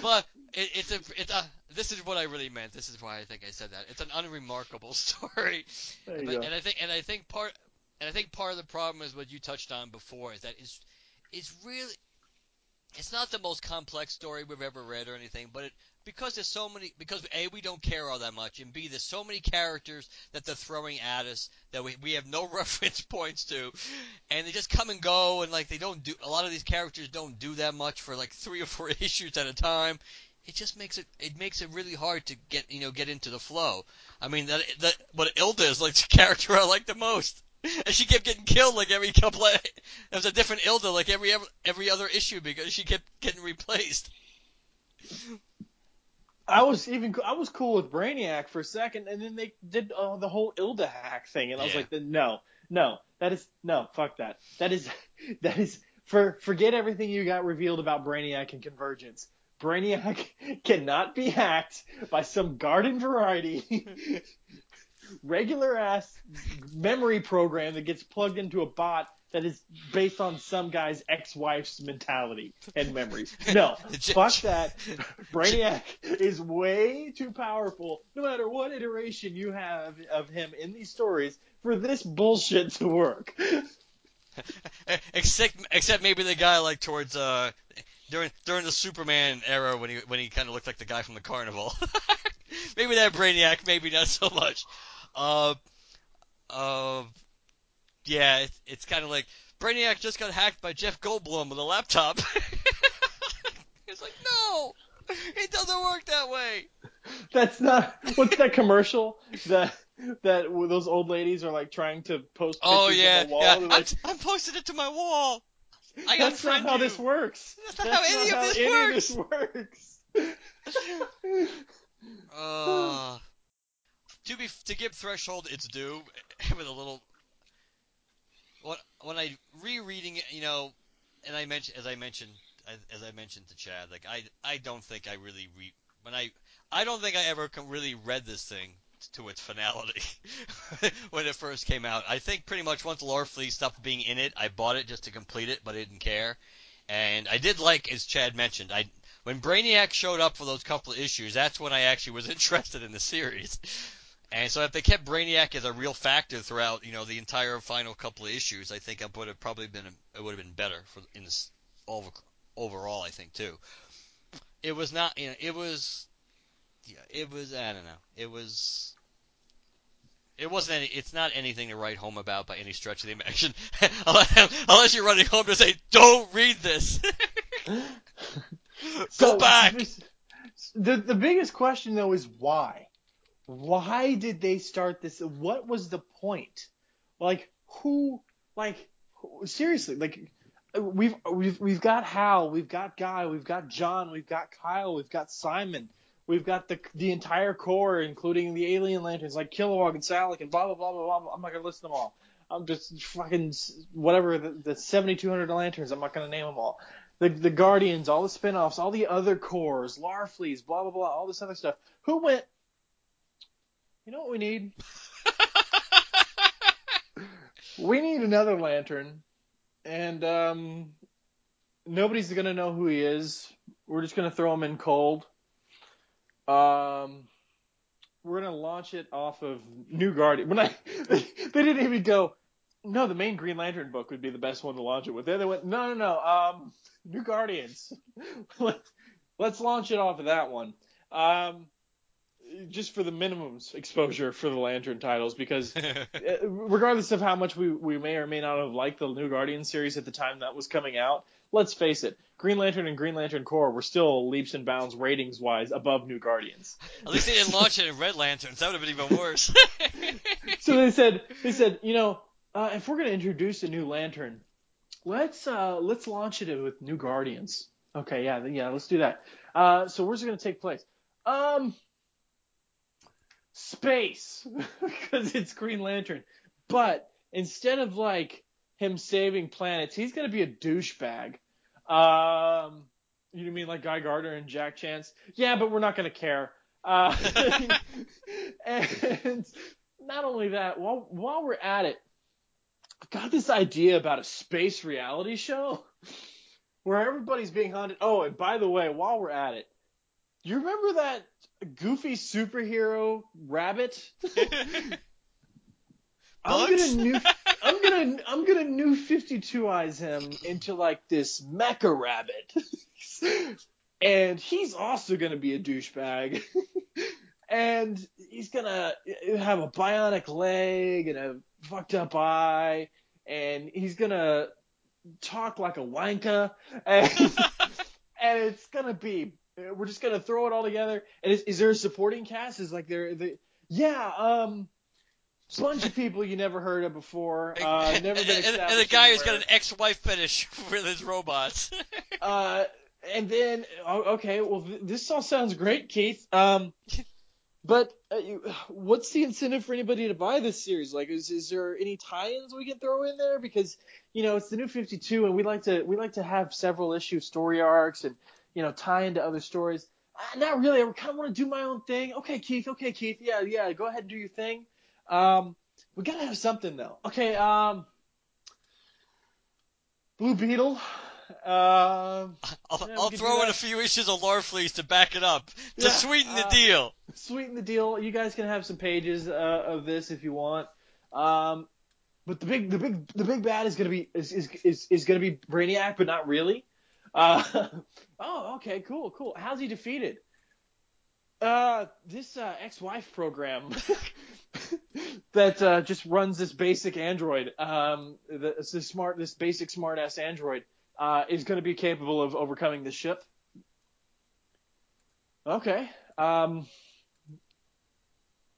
S3: but it, it's a, it's a. This is what I really meant. This is why I think I said that. It's an unremarkable story. But, and I think and I think part and I think part of the problem is what you touched on before is that it's it's really it's not the most complex story we've ever read or anything, but it because there's so many because a we don't care all that much and b there's so many characters that they're throwing at us that we we have no reference points to and they just come and go and like they don't do a lot of these characters don't do that much for like three or four issues at a time it just makes it it makes it really hard to get you know get into the flow i mean that that what ilda is like the character i like the most and she kept getting killed like every couple of it was a different ilda like every every, every other issue because she kept getting replaced
S2: I was even I was cool with Brainiac for a second, and then they did uh, the whole Ilda hack thing, and I was
S3: Yeah.
S2: like, no, no, that is no, fuck that. That is that is for forget everything you got revealed about Brainiac and Convergence. Brainiac cannot be hacked by some garden variety regular ass memory program that gets plugged into a bot that is based on some guy's ex-wife's mentality and memories. No, fuck that. Brainiac is way too powerful, no matter what iteration you have of him in these stories, for this bullshit to work.
S3: except except maybe the guy like towards uh during during the Superman era when he when he kind of looked like the guy from the carnival. maybe that Brainiac, maybe not so much. Uh, uh, yeah, it's, it's kind of like Brainiac just got hacked by Jeff Goldblum with a laptop. it's like no. It doesn't work that way.
S2: That's not. What's that commercial that that those old ladies are like trying to post pictures
S3: Oh yeah,
S2: on the wall?
S3: yeah.
S2: Like,
S3: I'm posting it to my wall. I got
S2: that's not how this works.
S3: That's not how any of this
S2: any
S3: works.
S2: of this works.
S3: Uh, to be to give Threshold its due, with a little. When when I rereading it, you know, and I mentioned as I mentioned as I mentioned to Chad, like I I don't think I really re when I I don't think I ever really read this thing to its finality when it first came out. I think pretty much once Larfleeze stopped being in it, I bought it just to complete it, but I didn't care. And I did like, as Chad mentioned, I when Brainiac showed up for those couple of issues, that's when I actually was interested in the series. And so if they kept Brainiac as a real factor throughout, you know, the entire final couple of issues, I think it would have probably been it would have been better for in this over, overall. I think too. It was not, you know, it was, yeah, it was. I don't know. It was. It wasn't any. It's not anything to write home about by any stretch of the imagination, unless you're running home to say, "Don't read this."
S2: So,
S3: Go back.
S2: The the biggest question though is why? Why did they start this? What was the point? Like who? Like who- seriously? Like we've we've we've got Hal, we've got Guy, we've got John, we've got Kyle, we've got Simon, we've got the the entire Corps, including the alien lanterns like Kilowog and Salaak and blah blah blah blah blah. I'm not gonna list them all. I'm just fucking whatever the, the 7,200 lanterns. I'm not gonna name them all. The the Guardians, all the spin-offs, all the other Corps, Larfleeze, blah blah blah, all this other stuff. Who went? You know what we need? we need another lantern, and um, nobody's gonna know who he is. We're just gonna throw him in cold. Um, we're gonna launch it off of New Guardian. When I they, they didn't even go. No, the main Green Lantern book would be the best one to launch it with. They they went, no, no, no. Um, New Guardians. let's, let's launch it off of that one. Um, just for the minimum exposure for the Lantern titles, because uh, regardless of how much we, we may or may not have liked the New Guardian series at the time that was coming out, let's face it, Green Lantern and Green Lantern Corps were still leaps and bounds ratings wise above New Guardians.
S3: At least they didn't launch it in Red Lanterns. That would have been even worse.
S2: so they said they said you know uh, if we're going to introduce a new lantern let's uh let's launch it with new guardians okay yeah yeah let's do that uh so where's it going to take place um space because it's green lantern but instead of like him saving planets he's going to be a douchebag um you mean like guy gardner and jack chance yeah but we're not going to care uh and not only that, while while we're at it, I've got this idea about a space reality show where everybody's being hunted. Oh, and by the way, while we're at it, you remember that goofy superhero rabbit? I'm gonna new I'm gonna I'm gonna new 52 eyes him into like this mecha rabbit, and he's also gonna be a douchebag, and he's gonna have a bionic leg and a fucked up eye, and he's gonna talk like a wanka, and, and it's gonna be we're just gonna throw it all together. And is, is there a supporting cast? Is like there the yeah um bunch of people you never heard of before. Uh, never been
S3: and, and, the guy who's got an ex-wife fetish with his robots.
S2: Uh, and then oh, okay, well this all sounds great, Keith. Um, but uh, what's the incentive for anybody to buy this series? Like, is is there any tie-ins we can throw in there? Because you know it's the new 52, and we like to we like to have several issue story arcs and you know tie into other stories. Uh, not really. I kind of want to do my own thing. Okay, Keith. Okay, Keith. Yeah, yeah. Go ahead and do your thing. Um, we gotta have something though. Okay. Um, Blue Beetle. Um,
S3: I'll,
S2: Yeah,
S3: I'll throw in a few issues of Larfleeze to back it up to
S2: Yeah,
S3: sweeten the
S2: uh,
S3: deal.
S2: sweeten the deal. You guys can have some pages uh, of this if you want. Um, but the big, the big, the big bad is gonna be is is is, is gonna be Brainiac, but not really. Uh, oh, okay, cool, cool. How's he defeated? Uh, this uh, ex-wife program that uh, just runs this basic android, um, the, it's this smart, this basic smart-ass android, uh, is going to be capable of overcoming the ship. Okay. Um,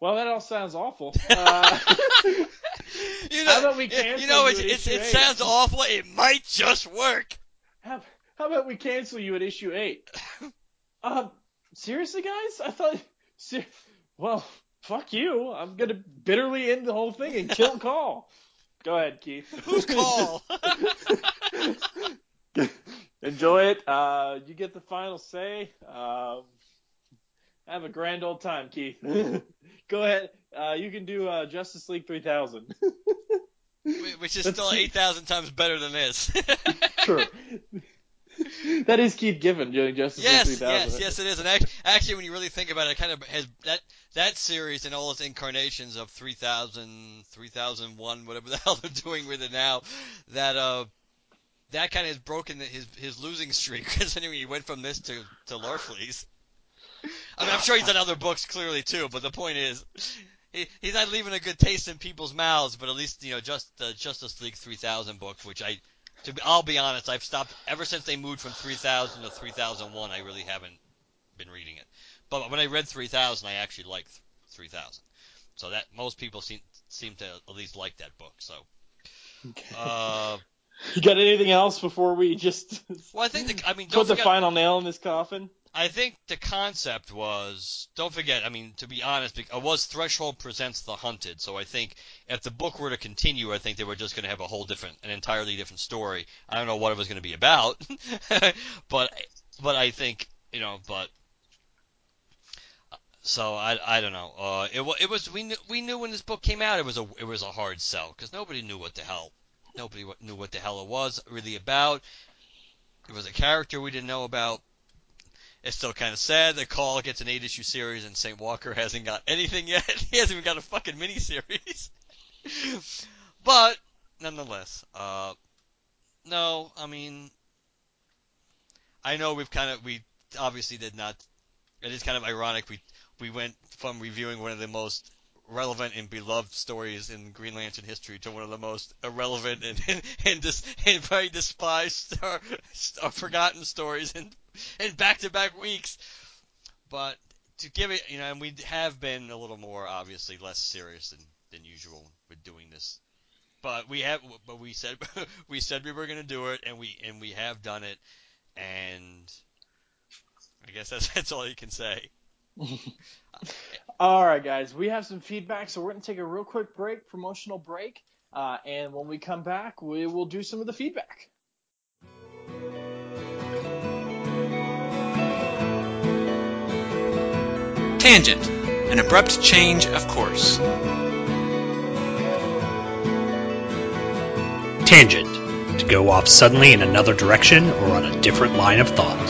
S2: Well, that all sounds awful. Uh,
S3: You know,
S2: How about we cancel
S3: you know,
S2: you
S3: it's, it's, it sounds awful. It might just work.
S2: how, how about we cancel you at issue eight? Um, seriously, guys? I thought. Ser- well, fuck you. I'm gonna bitterly end the whole thing and kill Caul. Go ahead, Keith.
S3: Who's Caul?
S2: Enjoy it. Uh, you get the final say. Um, have a grand old time, Keith. Go ahead. Uh, you can do uh, Justice League 3000.
S3: Which is still 8,000 times better than this.
S2: Sure. that is Keith Giffen doing Justice
S3: Yes,
S2: League 3000.
S3: yes, yes, it is. And act- actually, when you really think about it, it kind of has that that series and all its incarnations of 3000, 3001, whatever the hell they're doing with it now, that uh, that kind of has broken the, his his losing streak. Because anyway, he went from this to to Larfleeze. I mean, I'm sure he's done other books clearly too, but the point is. He, he's not leaving a good taste in people's mouths, but at least you know just the Justice League 3000 book, which I, to be, I'll be honest, I've stopped ever since they moved from 3000 to 3001. I really haven't been reading it. But when I read 3000, I actually liked 3000. So that most people seem seem to at least like that book. So, uh,
S2: You got anything else before we just
S3: well, I think the, I mean
S2: put the final nail in this coffin?
S3: I think the concept was don't forget. I mean, to be honest, it was Threshold presents the Hunted. So I think if the book were to continue, I think they were just going to have a whole different, an entirely different story. I don't know what it was going to be about, but but I think you know, but so I I don't know. Uh, it it was we knew we knew when this book came out it was a it was a hard sell because nobody knew what the hell nobody knew what the hell it was really about. It was a character we didn't know about. It's still kind of sad that Caul gets an eight issue series and St. Walker hasn't got anything yet. he hasn't even got a fucking miniseries. but nonetheless, uh, no, I mean, I know we've kind of we obviously did not. It is kind of ironic. We we went from reviewing one of the most relevant and beloved stories in Green Lantern history to one of the most irrelevant and and, and, dis, and very despised or, or forgotten stories in in back-to-back weeks. But to give it, you know, and we have been a little more obviously less serious than than usual with doing this. But we have, but we said we said we were going to do it, and we and we have done it, and I guess that's that's all you can say.
S2: All right, guys, we have some feedback, so we're going to take a real quick break, promotional break, uh, and when we come back, we will do some of the feedback.
S10: Tangent, an abrupt change of course.
S5: Tangent, to go off suddenly in another direction or on a different line of thought.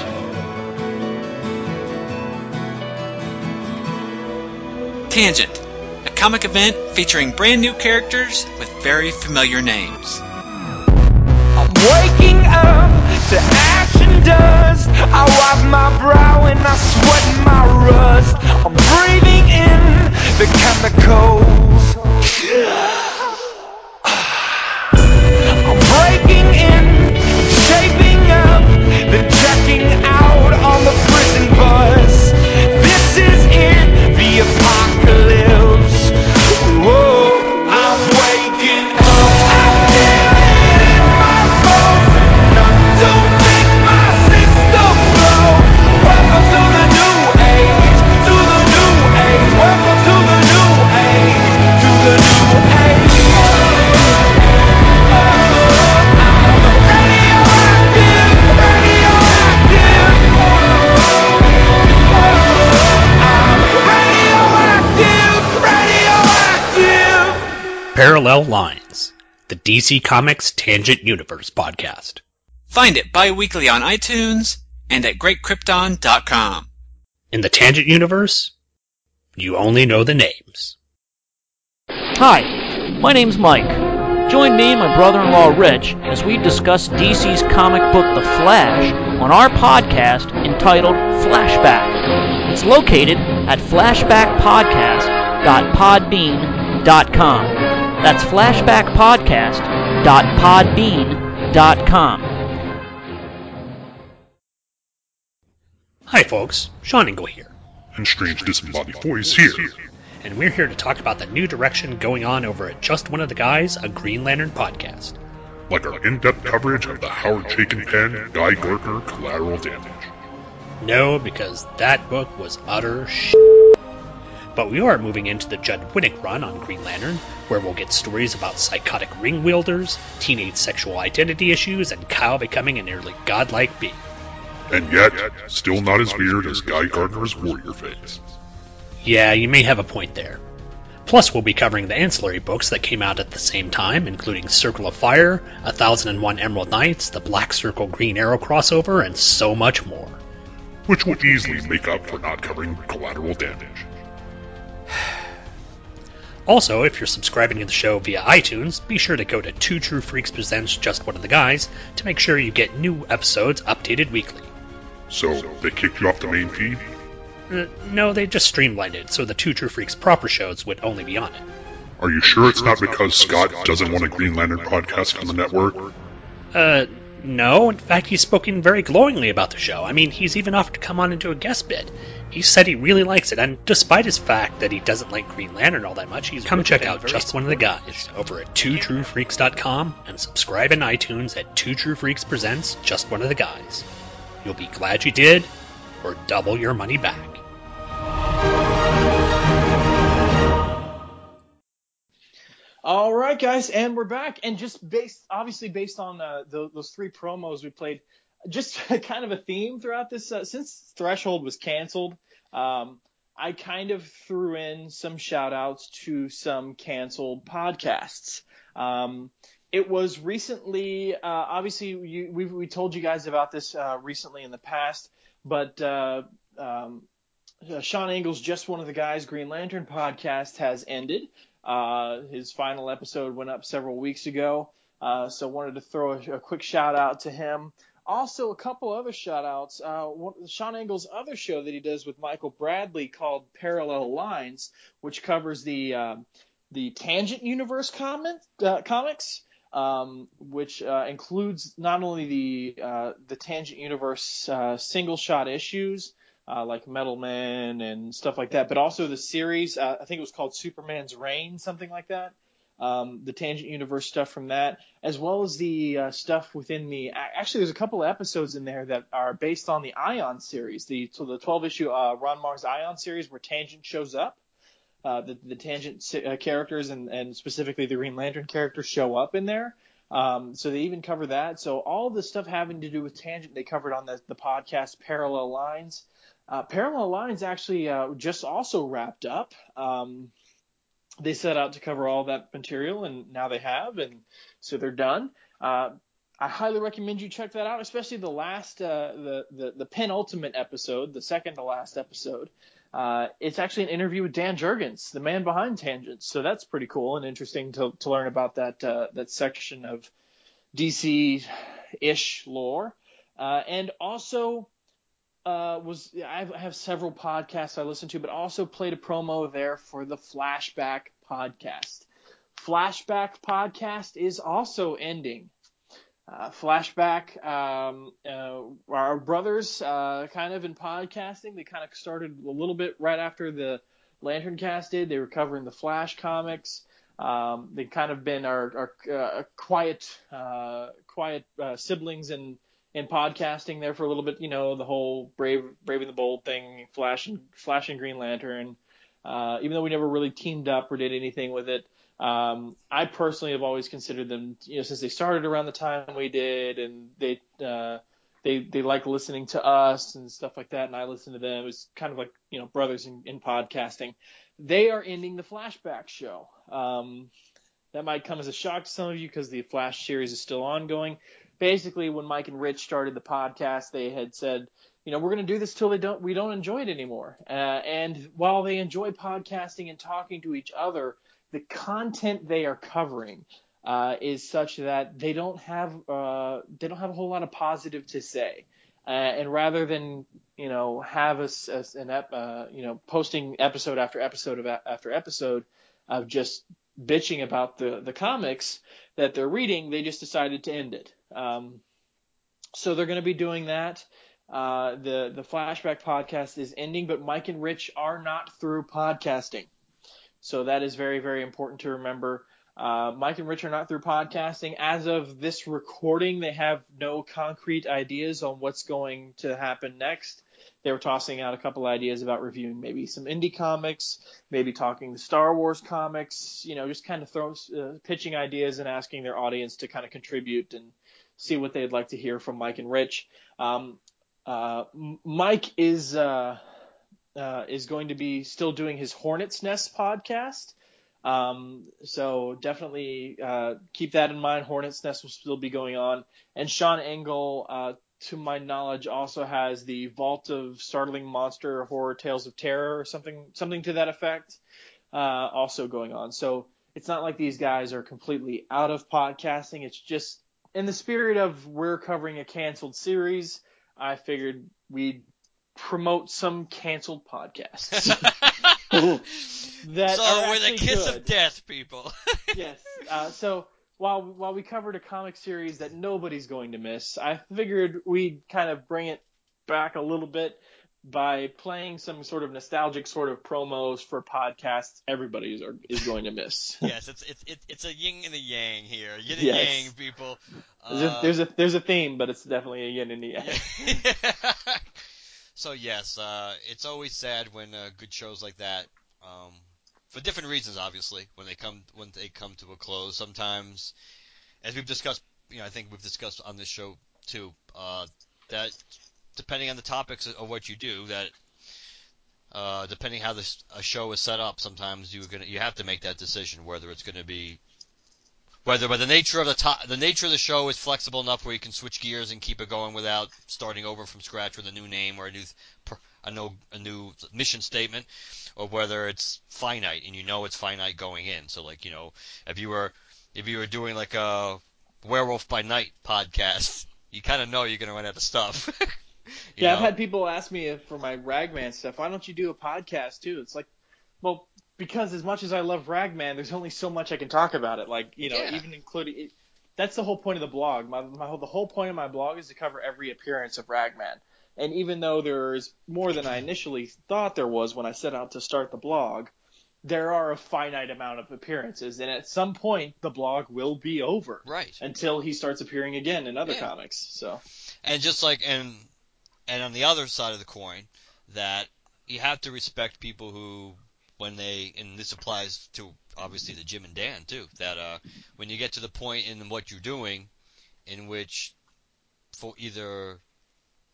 S10: Tangent, a comic event featuring brand new characters with very familiar names.
S11: I'm waking up to ash and dust. I wipe my brow and I sweat my rust. I'm breathing in the chemicals. I'm breaking in,
S5: DC Comics Tangent Universe podcast.
S10: Find it bi-weekly on iTunes and at greatkrypton.com.
S5: In the Tangent Universe, you only know the names.
S12: Hi, my name's Mike. Join me and my brother-in-law Rich as we discuss DC's comic book The Flash on our podcast entitled Flashback. It's located at flashbackpodcast.podbean.com. That's flashbackpodcast.podbean.com.
S5: Hi, folks. Sean Engel here.
S8: And strange disembodied voice here.
S5: and we're here to talk about the new direction going on over at Just One of the Guys, a Green Lantern podcast.
S13: Like our in depth coverage of the Howard Chaykin pen, Guy Gardner Collateral Damage.
S5: No, because that book was utter sh. But we are moving into the Judd Winick run on Green Lantern, where we'll get stories about psychotic ring wielders, teenage sexual identity issues, and Kyle becoming a nearly godlike being.
S13: And yet, still not as weird as Guy Gardner's Warrior Face.
S5: Yeah, you may have a point there. Plus, we'll be covering the ancillary books that came out at the same time, including Circle of Fire, A Thousand and One Emerald Knights, the Black Circle Green Arrow crossover, and so much more.
S13: Which will easily make up for not covering collateral damage.
S5: Also, if you're subscribing to the show via iTunes, be sure to go to Two True Freaks Presents Just One of the Guys to make sure you get new episodes updated weekly.
S13: So, they kicked you off the main feed?
S5: Uh, no, they just streamlined it so the Two True Freaks proper shows would only be on it.
S13: Are you sure it's not because Scott doesn't want a Green Lantern podcast on the network?
S5: Uh, no. In fact, he's spoken very glowingly about the show. I mean, he's even offered to come on into a guest bit. He said he really likes it, and despite his fact that he doesn't like Green Lantern all that much, he's come check out Just One of the Guys over at twotruefreaks.com and subscribe in iTunes at Two True Freaks Presents Just One of the Guys. You'll be glad you did, or double your money back.
S2: All right, guys, and we're back. And just based, obviously, based on uh, the, those three promos we played, just kind of a theme throughout this. Uh, since Threshold was canceled, um, I kind of threw in some shout outs to some canceled podcasts. Um, it was recently, uh, obviously, you, we, we told you guys about this uh, recently in the past, but uh, um, Sean Engel's Just One of the Guys Green Lantern podcast has ended. Uh, his final episode went up several weeks ago, uh, so wanted to throw a, a, quick shout out to him. Also, a couple other shout outs. Uh, one, Sean Engel's other show that he does with Michael Bradley called Parallel Lines, which covers the uh, the Tangent Universe uh, comics. Um, which uh, includes not only the uh, the Tangent Universe uh, single shot issues, uh, like Metal Man and stuff like that, but also the series. Uh, I think it was called Superman's Reign, something like that. Um, the Tangent Universe stuff from that, as well as the uh, stuff within the. Actually, there's a couple of episodes in there that are based on the Ion series, the so the 12 issue uh, Ron Marz Ion series, where Tangent shows up. Uh, the, the Tangent uh, characters and, and specifically the Green Lantern characters show up in there. Um, so they even cover that. So all the stuff having to do with Tangent, they covered on the, the podcast Parallel Lines. Uh, Parallel Lines actually uh, just also wrapped up. Um, they set out to cover all that material, and now they have, and so they're done. Uh, I highly recommend you check that out, especially the last, uh, the, the the penultimate episode, the second to last episode. Uh, it's actually an interview with Dan Jurgens, the man behind Tangents. So that's pretty cool and interesting to to learn about that uh, that section of DC ish lore, and also uh, was I have several podcasts I listen to, but also played a promo there for the Flashback podcast. Flashback podcast is also ending. Uh, flashback, um, uh, our brothers, uh, kind of in podcasting, they kind of started a little bit right after the Lantern Cast did. They were covering the Flash comics. Um, they kind of been our, our uh, quiet, uh, quiet siblings and in podcasting there for a little bit. You know, the whole brave, brave and the bold thing, Flash and Flash and Green Lantern. Uh, even though we never really teamed up or did anything with it, um, I personally have always considered them. You know, since they started around the time we did, and they uh, they they like listening to us and stuff like that, and I listen to them. It was kind of like you know brothers in, in podcasting. They are ending the flashback show. Um, that might come as a shock to some of you because the Flash series is still ongoing basically when Mike and Rich started the podcast, they had said, you know, we're going to do this till they don't, we don't enjoy it anymore. Uh, and while they enjoy podcasting and talking to each other, the content they are covering uh, is such that they don't have, uh, they don't have a whole lot of positive to say. Uh, and rather than, you know, have us an ep, uh, you know, posting episode after episode of after episode of just bitching about the the comics that they're reading, they just decided to end it. Um, so they're going to be doing that. Uh, the the flashback podcast is ending, but Mike and Rich are not through podcasting. So that is very, very important to remember. Uh, Mike and Rich are not through podcasting. As of this recording, they have no concrete ideas on what's going to happen next. They were tossing out a couple ideas about reviewing maybe some indie comics, maybe talking the Star Wars comics, you know, just kind of throw, uh, pitching ideas and asking their audience to kind of contribute and see what they'd like to hear from Mike and Rich. Um, uh, Mike is uh, uh, is going to be still doing his Hornet's Nest podcast. Um, so definitely uh, keep that in mind. Hornet's Nest will still be going on, and Sean Engel, uh, to my knowledge, also has the Vault of Startling Monster Horror Tales of Terror or something something to that effect, uh, also going on. So it's not like these guys are completely out of podcasting. It's just in the spirit of we're covering a canceled series. I figured we'd promote some canceled podcasts. that
S3: so
S2: are
S3: we're the kiss
S2: good.
S3: of death, people.
S2: yes. Uh, so while while we covered a comic series that nobody's going to miss, I figured we'd kind of bring it back a little bit by playing some sort of nostalgic sort of promos for podcasts everybody is, is going to miss.
S3: yes, it's it's it's a yin and a yang here. Yin and
S2: Yes.
S3: yang, people.
S2: There's, a,
S3: Uh,
S2: there's a there's a theme, but it's definitely a yin and a yang.
S3: so yes, uh, it's always sad when uh, good shows like that, um, for different reasons, obviously, when they come when they come to a close. Sometimes, as we've discussed, you know, I think we've discussed on this show too, uh, that depending on the topics of what you do, that uh, depending how this a show is set up, sometimes you're gonna you have to make that decision whether it's going to be whether by the nature of the to- the nature of the show is flexible enough where you can switch gears and keep it going without starting over from scratch with a new name or a new a new a new mission statement, or whether it's finite and you know it's finite going in. So like you know if you were if you were doing like a Werewolf by Night podcast, you kind of know you're going to run out of stuff.
S2: Yeah, I've had people ask me for my Ragman stuff, why don't you do a podcast too? It's like, well, because as much as I love Ragman, there's only so much I can talk about it. Like, you know,
S3: Yeah.
S2: even including it, that's the whole point of the blog. My, my whole- the whole point of my blog is to cover every appearance of Ragman. And even though there's more than I initially thought there was when I set out to start the blog, there are a finite amount of appearances, and at some point the blog will be over.
S3: Right.
S2: Until he starts appearing again in other
S3: Yeah.
S2: comics. So.
S3: And just like and and on the other side of the coin, that you have to respect people who when they and this applies to obviously the Jim and Dan too, that uh when you get to the point in what you're doing in which for either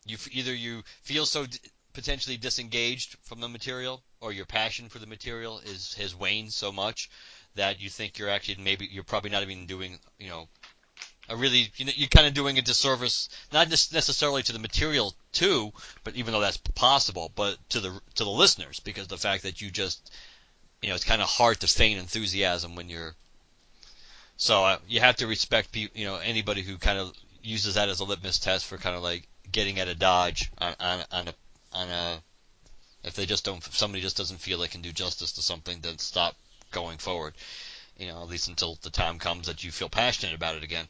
S3: you either you feel so d- potentially disengaged from the material or your passion for the material is has waned so much that you think you're actually maybe you're probably not even doing you know really you know, you're kind of doing a disservice not just necessarily to the material too but even though that's possible but to the to the listeners because the fact that you just you know it's kind of hard to feign enthusiasm when you're so uh, you have to respect pe- you know anybody who kind of uses that as a litmus test for kind of like getting at a dodge on on, on a on a if they just don't if somebody just doesn't feel they can do justice to something then stop going forward. You know at least until the time comes that you feel passionate about it again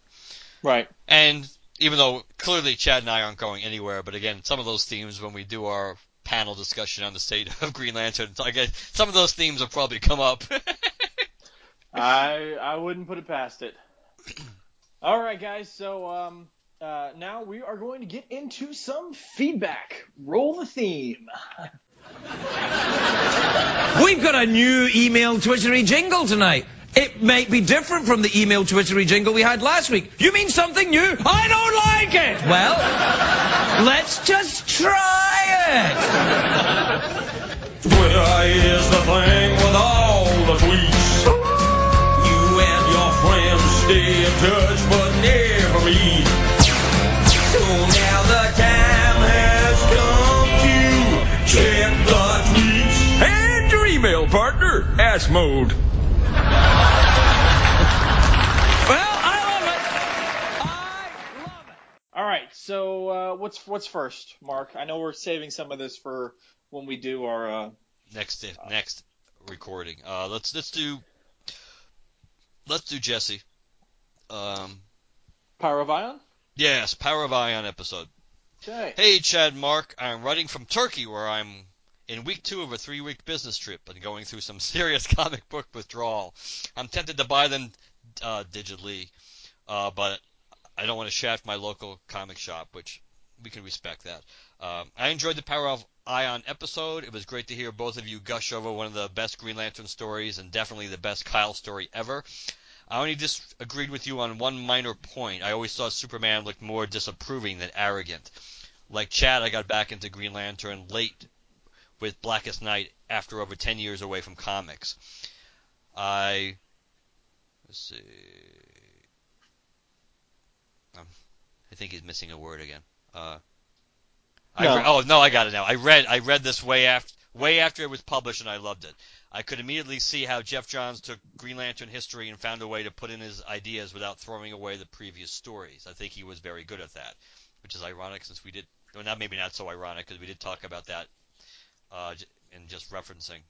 S2: Right.
S3: and even though clearly Chad and I aren't going anywhere, but again, some of those themes when we do our panel discussion on the state of Green Lantern, I guess some of those themes will probably come up.
S2: I I wouldn't put it past it. All right, guys. So um, uh, now we are going to get into some feedback. Roll the theme.
S14: We've got a new email twittery jingle tonight. It might be different from the email twittery jingle we had last week. You mean something new? I don't like it! Well, let's just try it!
S11: Twitter is the thing with all the tweets. You and your friends stay in touch but never meet. So now the time has come to check the tweets. And your email partner, Ass Mode.
S2: So uh, what's what's first, Mark? I know we're saving some of this for when we do our. Uh,
S3: next next recording. Uh, let's let's do let's do Jesse. Um,
S2: Power of Ion.
S3: yes, Power of Ion episode.
S2: Okay.
S3: Hey, Chad Mark. I'm writing from Turkey, where I'm in week two of a three week business trip and going through some serious comic book withdrawal. I'm tempted to buy them uh, digitally, uh, but I don't want to shaft my local comic shop, which we can respect that. Um, I enjoyed the Power of Ion episode. It was great to hear both of you gush over one of the best Green Lantern stories and definitely the best Kyle story ever. I only disagreed with you on one minor point. I always thought Superman looked more disapproving than arrogant. Like Chad, I got back into Green Lantern late with Blackest Night after over 10 years away from comics. I let's see. Um, I think he's missing a word again. Uh, I
S2: No.
S3: re- oh no, I got it now. I read I read this way after way after it was published, and I loved it. I could immediately see how Geoff Johns took Green Lantern history and found a way to put in his ideas without throwing away the previous stories. I think he was very good at that, which is ironic since we did. Well, not maybe not so ironic because we did talk about that uh, and just referencing.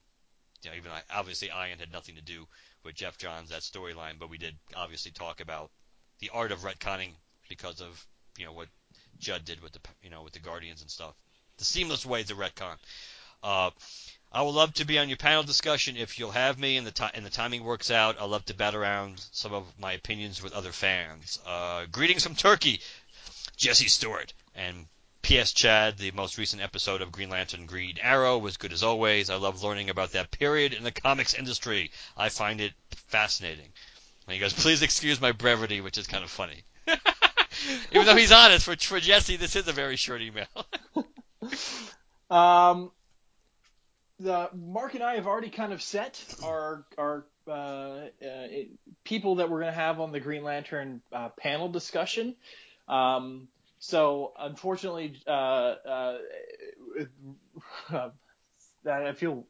S3: You know, even I, obviously Ion had nothing to do with Geoff Johns that storyline, but we did obviously talk about the art of retconning because of you know what Judd did with the you know with the Guardians and stuff. The seamless way to retcon. Uh, I would love to be on your panel discussion if you'll have me and the ti- and the timing works out. I'd love to bat around some of my opinions with other fans. Uh, greetings from Turkey, Jesse Stewart and P.S. Chad. The most recent episode of Green Lantern Green Arrow was good as always. I love learning about that period in the comics industry. I find it fascinating. And he goes, please excuse my brevity, which is kind of funny. Even though he's honest, for, for Jesse, this is a very short email.
S2: Um, the Mark and I have already kind of set our our uh, uh, it- people that we're going to have on the Green Lantern uh, panel discussion. Um, so unfortunately, uh, uh, I feel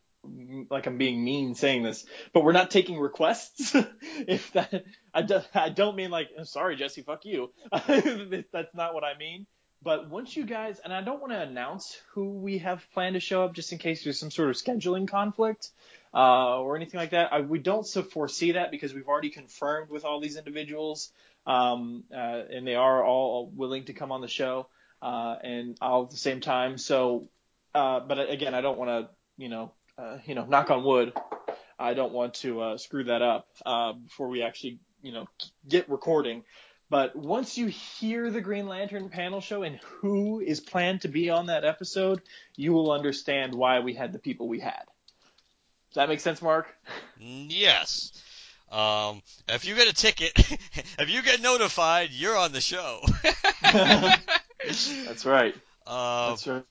S2: like I'm being mean saying this, but we're not taking requests. if that, I, do, I don't mean like, sorry, Jesse, fuck you. That's not what I mean. But once you guys, and I don't want to announce who we have planned to show up just in case there's some sort of scheduling conflict uh, or anything like that. I, we don't so foresee that because we've already confirmed with all these individuals, um, uh, and they are all willing to come on the show uh, and all at the same time. So, uh, but again, I don't want to, you know, uh, you know, knock on wood. I don't want to uh, screw that up uh, before we actually, you know, get recording. But once you hear the Green Lantern panel show and who is planned to be on that episode, you will understand why we had the people we had. Does that make sense, Mark?
S3: Yes. Um, if you get a ticket, if you get notified, you're on the show.
S2: That's right.
S3: Uh,
S2: That's right.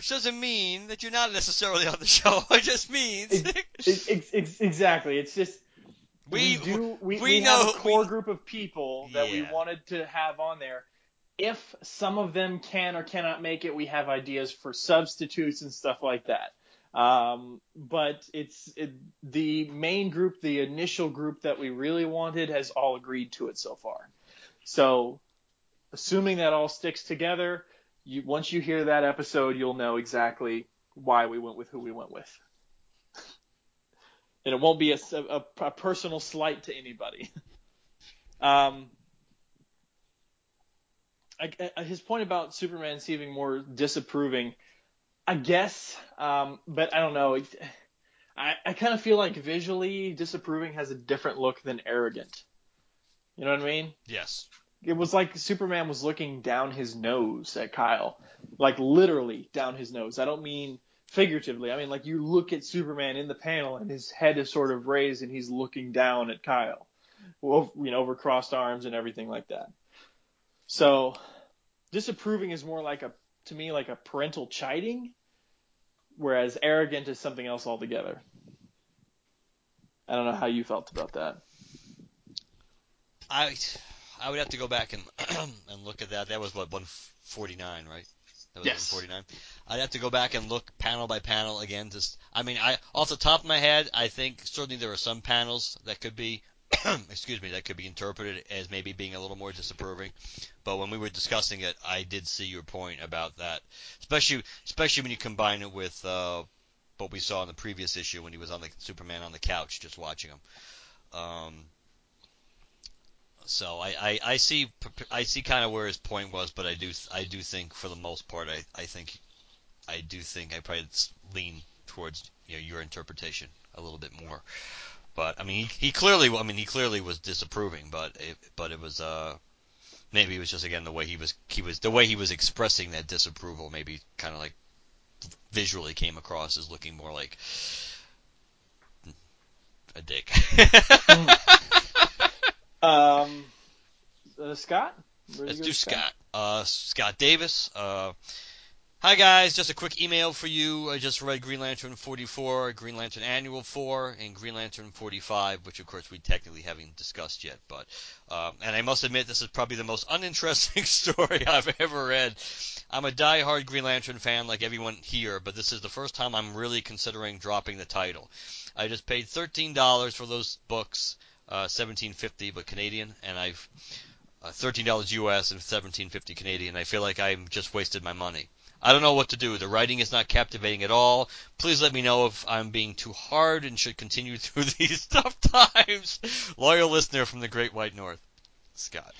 S3: Which doesn't mean that you're not necessarily on the show. It just means
S2: Ex- ex- ex- exactly. It's just
S3: We-
S2: we, do we,
S3: we
S2: we,
S3: know-
S2: have a core group of people that we wanted to have on there. If some of them can or cannot make it, we have ideas for substitutes and stuff like that. Um, but it's it, the main group, the initial group that we really wanted, has all agreed to it so far. So, assuming that all sticks together, you once you hear that episode, you'll know exactly why we went with who we went with and it won't be a, a, a personal slight to anybody. um, I, I- his point about Superman seeming more disapproving, I guess, um, but I don't know. I, I kind of feel like visually disapproving has a different look than arrogant. You know what I mean?
S3: yes.
S2: It was like Superman was looking down his nose at Kyle, like literally down his nose. I don't mean figuratively. I mean like you look at Superman in the panel and his head is sort of raised and he's looking down at Kyle, well, you know, over crossed arms and everything like that. So disapproving is more like a to me like a parental chiding, whereas arrogant is something else altogether. I don't know how you felt about that.
S3: I I would have to go back and and look at that. That was what 149, right? That was
S2: Yes.
S3: 149. I'd have to go back and look panel by panel again. Just I mean, I off the top of my head, I think certainly there are some panels that could be excuse me, that could be interpreted as maybe being a little more disapproving. But when we were discussing it, I did see your point about that, especially especially when you combine it with uh, what we saw in the previous issue when he was on the Superman on the couch just watching him. Um, so I, I, I see I see kind of where his point was, but I do I do think for the most part I, I think I do think I probably lean towards you know your interpretation a little bit more. But I mean, he, he clearly, I mean, he clearly was disapproving, but it, but it was uh maybe it was just again the way he was he was the way he was expressing that disapproval maybe kind of like visually came across as looking more like a dick.
S2: Um, uh, Scott.
S3: Let's do Scott. Uh, Scott Davis. Uh, hi guys, just a quick email for you. I just read Green Lantern 44, Green Lantern Annual 4, and Green Lantern 45, which of course we technically haven't discussed yet. But um, and I must admit, this is probably the most uninteresting story I've ever read. I'm a die-hard Green Lantern fan, like everyone here, but this is the first time I'm really considering dropping the title. I just paid $13 for those books, uh, 17.50 but Canadian, and I've uh, $13 US and 17.50 Canadian. I feel like I'm just wasted my money. I don't know what to do. The writing is not captivating at all. Please let me know if I'm being too hard and should continue through these tough times. Loyal listener from the Great White North, Scott.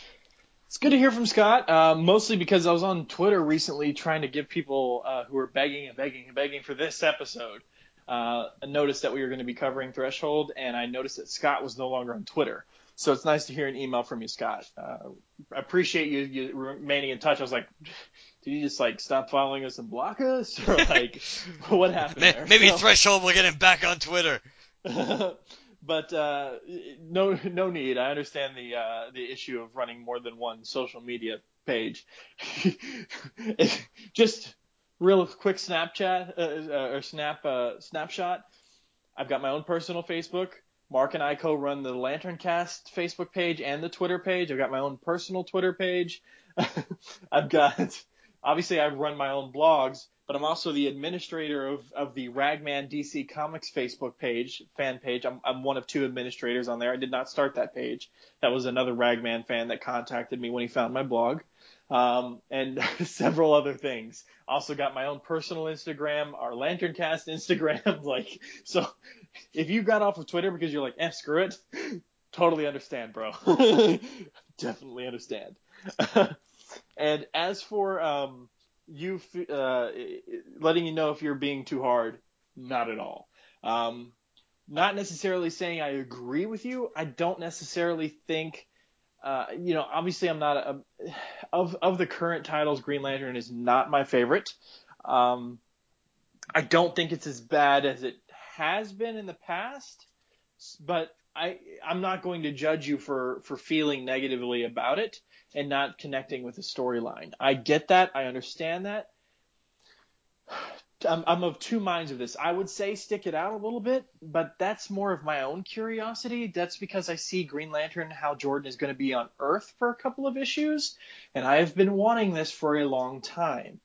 S2: It's good to hear from Scott, uh, mostly because I was on Twitter recently trying to give people uh, who are begging and begging and begging for this episode uh, a notice that we were going to be covering Threshold, and I noticed that Scott was no longer on Twitter. So it's nice to hear an email from you, Scott. Uh, I appreciate you, you remaining in touch. I was like, did you just like stop following us and block us, or like what happened
S3: May-
S2: there?
S3: Maybe
S2: So-
S3: Threshold will get him back on Twitter.
S2: but uh, no, no need. I understand the uh, the issue of running more than one social media page. Just real quick Snapchat uh, uh, or snap uh, snapshot. I've got my own personal Facebook. Mark and I co-run the Lantern Cast Facebook page and the Twitter page. I've got my own personal Twitter page. I've got obviously I run my own blogs, but I'm also the administrator of, of the Ragman DC Comics Facebook page, fan page. I'm, I'm one of two administrators on there. I did not start that page. That was another Ragman fan that contacted me when he found my blog. Um, and several other things. Also got my own personal Instagram, our Lantern Cast Instagram. like, so if you got off of Twitter because you're like, eh, screw it, totally understand, bro. Definitely understand. and as for um, you uh, letting you know if you're being too hard, not at all. Um, not necessarily saying I agree with you. I don't necessarily think, uh, you know, obviously I'm not a, of of the current titles. Green Lantern is not my favorite. Um, I don't think it's as bad as it has been in the past, but I I'm not going to judge you for for feeling negatively about it and not connecting with the storyline. I get that. I understand that. I'm, I'm of two minds of this. I would say stick it out a little bit, but that's more of my own curiosity. That's because I see Green Lantern, how Jordan is going to be on Earth for a couple of issues, and I have been wanting this for a long time.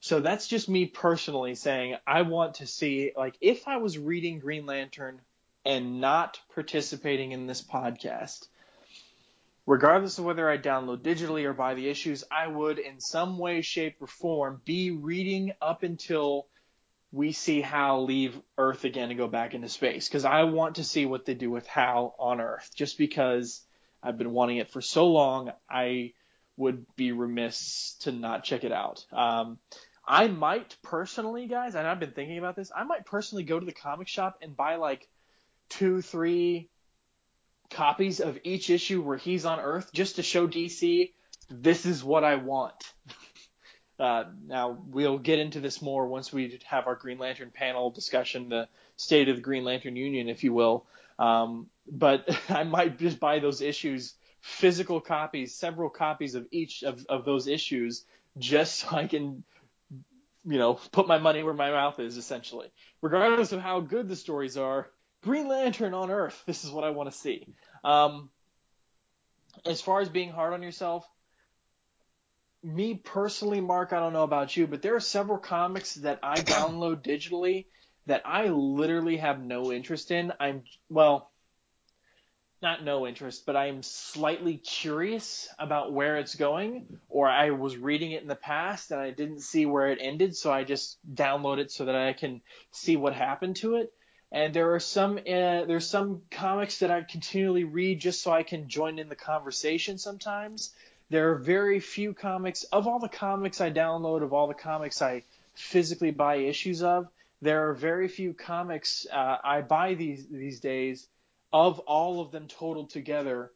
S2: So that's just me personally saying I want to see, like, if I was reading Green Lantern and not participating in this podcast, regardless of whether I download digitally or buy the issues, I would in some way, shape, or form be reading up until we see Hal leave Earth again and go back into space. Because I want to see what they do with Hal on Earth. Just because I've been wanting it for so long, I would be remiss to not check it out. Um, I might personally, guys, and I've been thinking about this, I might personally go to the comic shop and buy like two, three copies of each issue where he's on Earth just to show DC this is what I want. Uh, now we'll get into this more once we have our Green Lantern panel discussion, the state of the Green Lantern Union, if you will. Um, but I might just buy those issues, physical copies, several copies of each of, of those issues, just so I can, you know, put my money where my mouth is, essentially. Regardless of how good the stories are, Green Lantern on Earth, this is what I want to see. Um, as far as being hard on yourself, me personally, Mark, I don't know about you, but there are several comics that I download digitally that I literally have no interest in. I'm, well, not no interest, but I'm slightly curious about where it's going, or I was reading it in the past and I didn't see where it ended, so I just download it so that I can see what happened to it. And there are some uh, there's some comics that I continually read just so I can join in the conversation sometimes. There are very few comics of all the comics I download, of all the comics I physically buy issues of. There are very few comics uh, I buy these these days of all of them totaled together.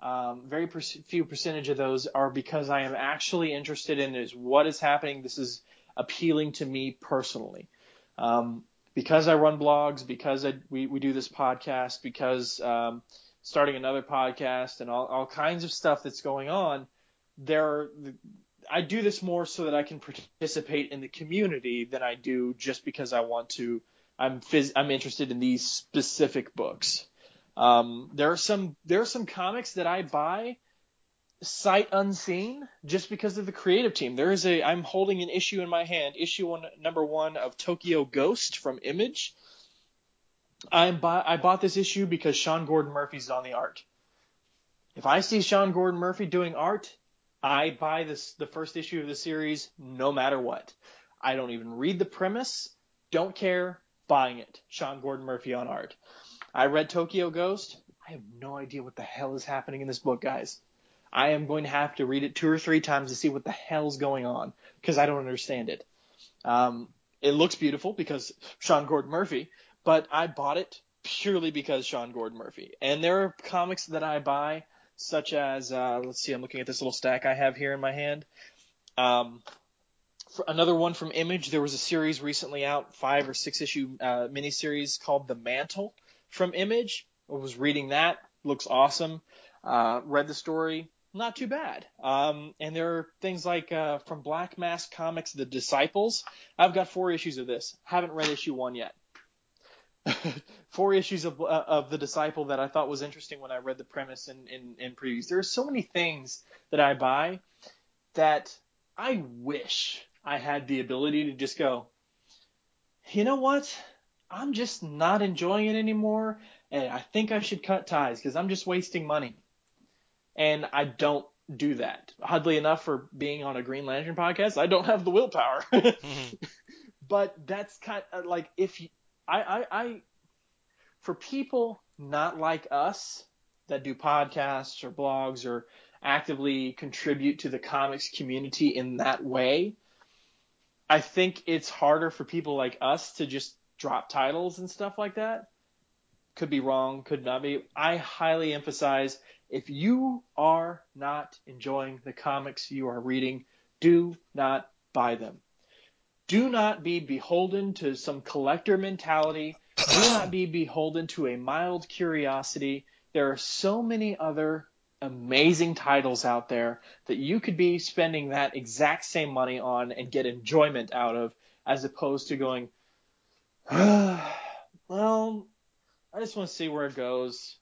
S2: Um, very per- few percentage of those are because I am actually interested in is what is happening. This is appealing to me personally. Um, because I run blogs, because I, we, we do this podcast, because um, starting another podcast and all, all kinds of stuff that's going on, there I do this more so that I can participate in the community than I do just because I want to. I'm phys- I'm interested in these specific books. Um, there are some there are some comics that I buy sight unseen just because of the creative team. There is a I'm holding an issue in my hand, issue one number one of Tokyo Ghost from Image. I buy, I bought this issue because Sean Gordon Murphy's on the art. If I see Sean Gordon Murphy doing art, I buy this the first issue of the series no matter what. I don't even read the premise, don't care, buying it. Sean Gordon Murphy on art. I read Tokyo Ghost. I have no idea what the hell is happening in this book, guys. I am going to have to read it two or three times to see what the hell's going on because I don't understand it. Um, it looks beautiful because Sean Gordon Murphy, but I bought it purely because Sean Gordon Murphy. And there are comics that I buy, such as uh, let's see, I'm looking at this little stack I have here in my hand. Um, another one from Image, there was a series recently out, five or six issue uh, miniseries called The Mantle from Image. I was reading that, looks awesome. Uh, read the story, not too bad. Um, and there are things like uh, from Black Mask Comics, The Disciples. I've got four issues of this. Haven't read issue one yet. four issues of, uh, of The Disciple that I thought was interesting when I read the premise in, in, in previews. There are so many things that I buy that I wish I had the ability to just go, you know what? I'm just not enjoying it anymore, and I think I should cut ties because I'm just wasting money and I don't do that. Oddly enough, for being on a Green Lantern podcast, I don't have the willpower. But that's kind of like if you, I, I, I, for people not like us that do podcasts or blogs or actively contribute to the comics community in that way, I think it's harder for people like us to just drop titles and stuff like that. Could be wrong, could not be. I highly emphasize if you are not enjoying the comics you are reading, do not buy them. Do not be beholden to some collector mentality. Do not be beholden to a mild curiosity. There are so many other amazing titles out there that you could be spending that exact same money on and get enjoyment out of as opposed to going, well, I just want to see where it goes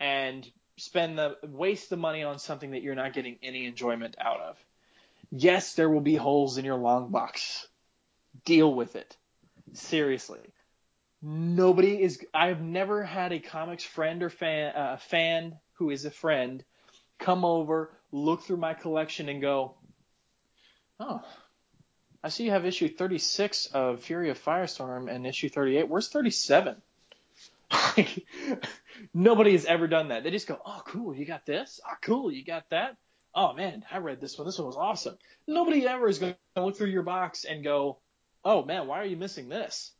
S2: and spend the waste the money on something that you're not getting any enjoyment out of. Yes, there will be holes in your long box. Deal with it. Seriously. Nobody is I've never had a comics friend or fan uh, fan who is a friend come over, look through my collection and go, "Oh, I see you have issue 36 of Fury of Firestorm and issue 38. Where's 37?" Nobody has ever done that. They just go, "Oh, cool, you got this. Oh, cool, you got that. Oh man, I read this one. This one was awesome." Nobody ever is going to look through your box and go, "Oh man, why are you missing this?"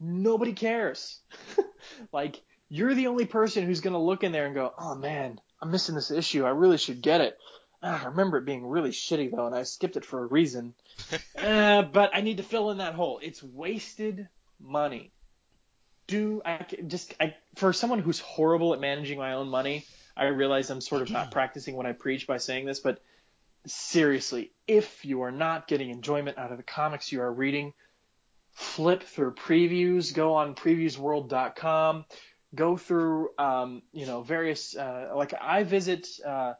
S2: Nobody cares. like you're the only person who's going to look in there and go, "Oh man, I'm missing this issue. I really should get it." Ah, I remember it being really shitty though, and I skipped it for a reason. uh, but I need to fill in that hole. It's wasted money do I just I for someone who's horrible at managing my own money, I realize I'm sort of not practicing what I preach by saying this, but seriously, if you are not getting enjoyment out of the comics you are reading, flip through previews, go on previewsworld.com, go through um, you know various uh, like I visit uh,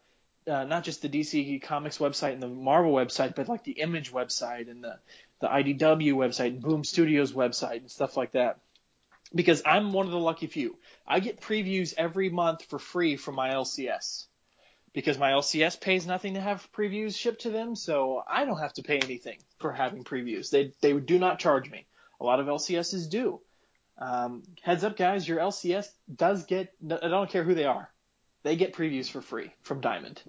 S2: uh, not just the DC Comics website and the Marvel website, but like the Image website and the the IDW website and Boom Studios website and stuff like that because I'm one of the lucky few. I get previews every month for free from my LCS because my LCS pays nothing to have previews shipped to them, so I don't have to pay anything for having previews. They they do not charge me. A lot of LCSs do. Um, heads up, guys, your LCS does get. I don't care who they are. They get previews for free from Diamond.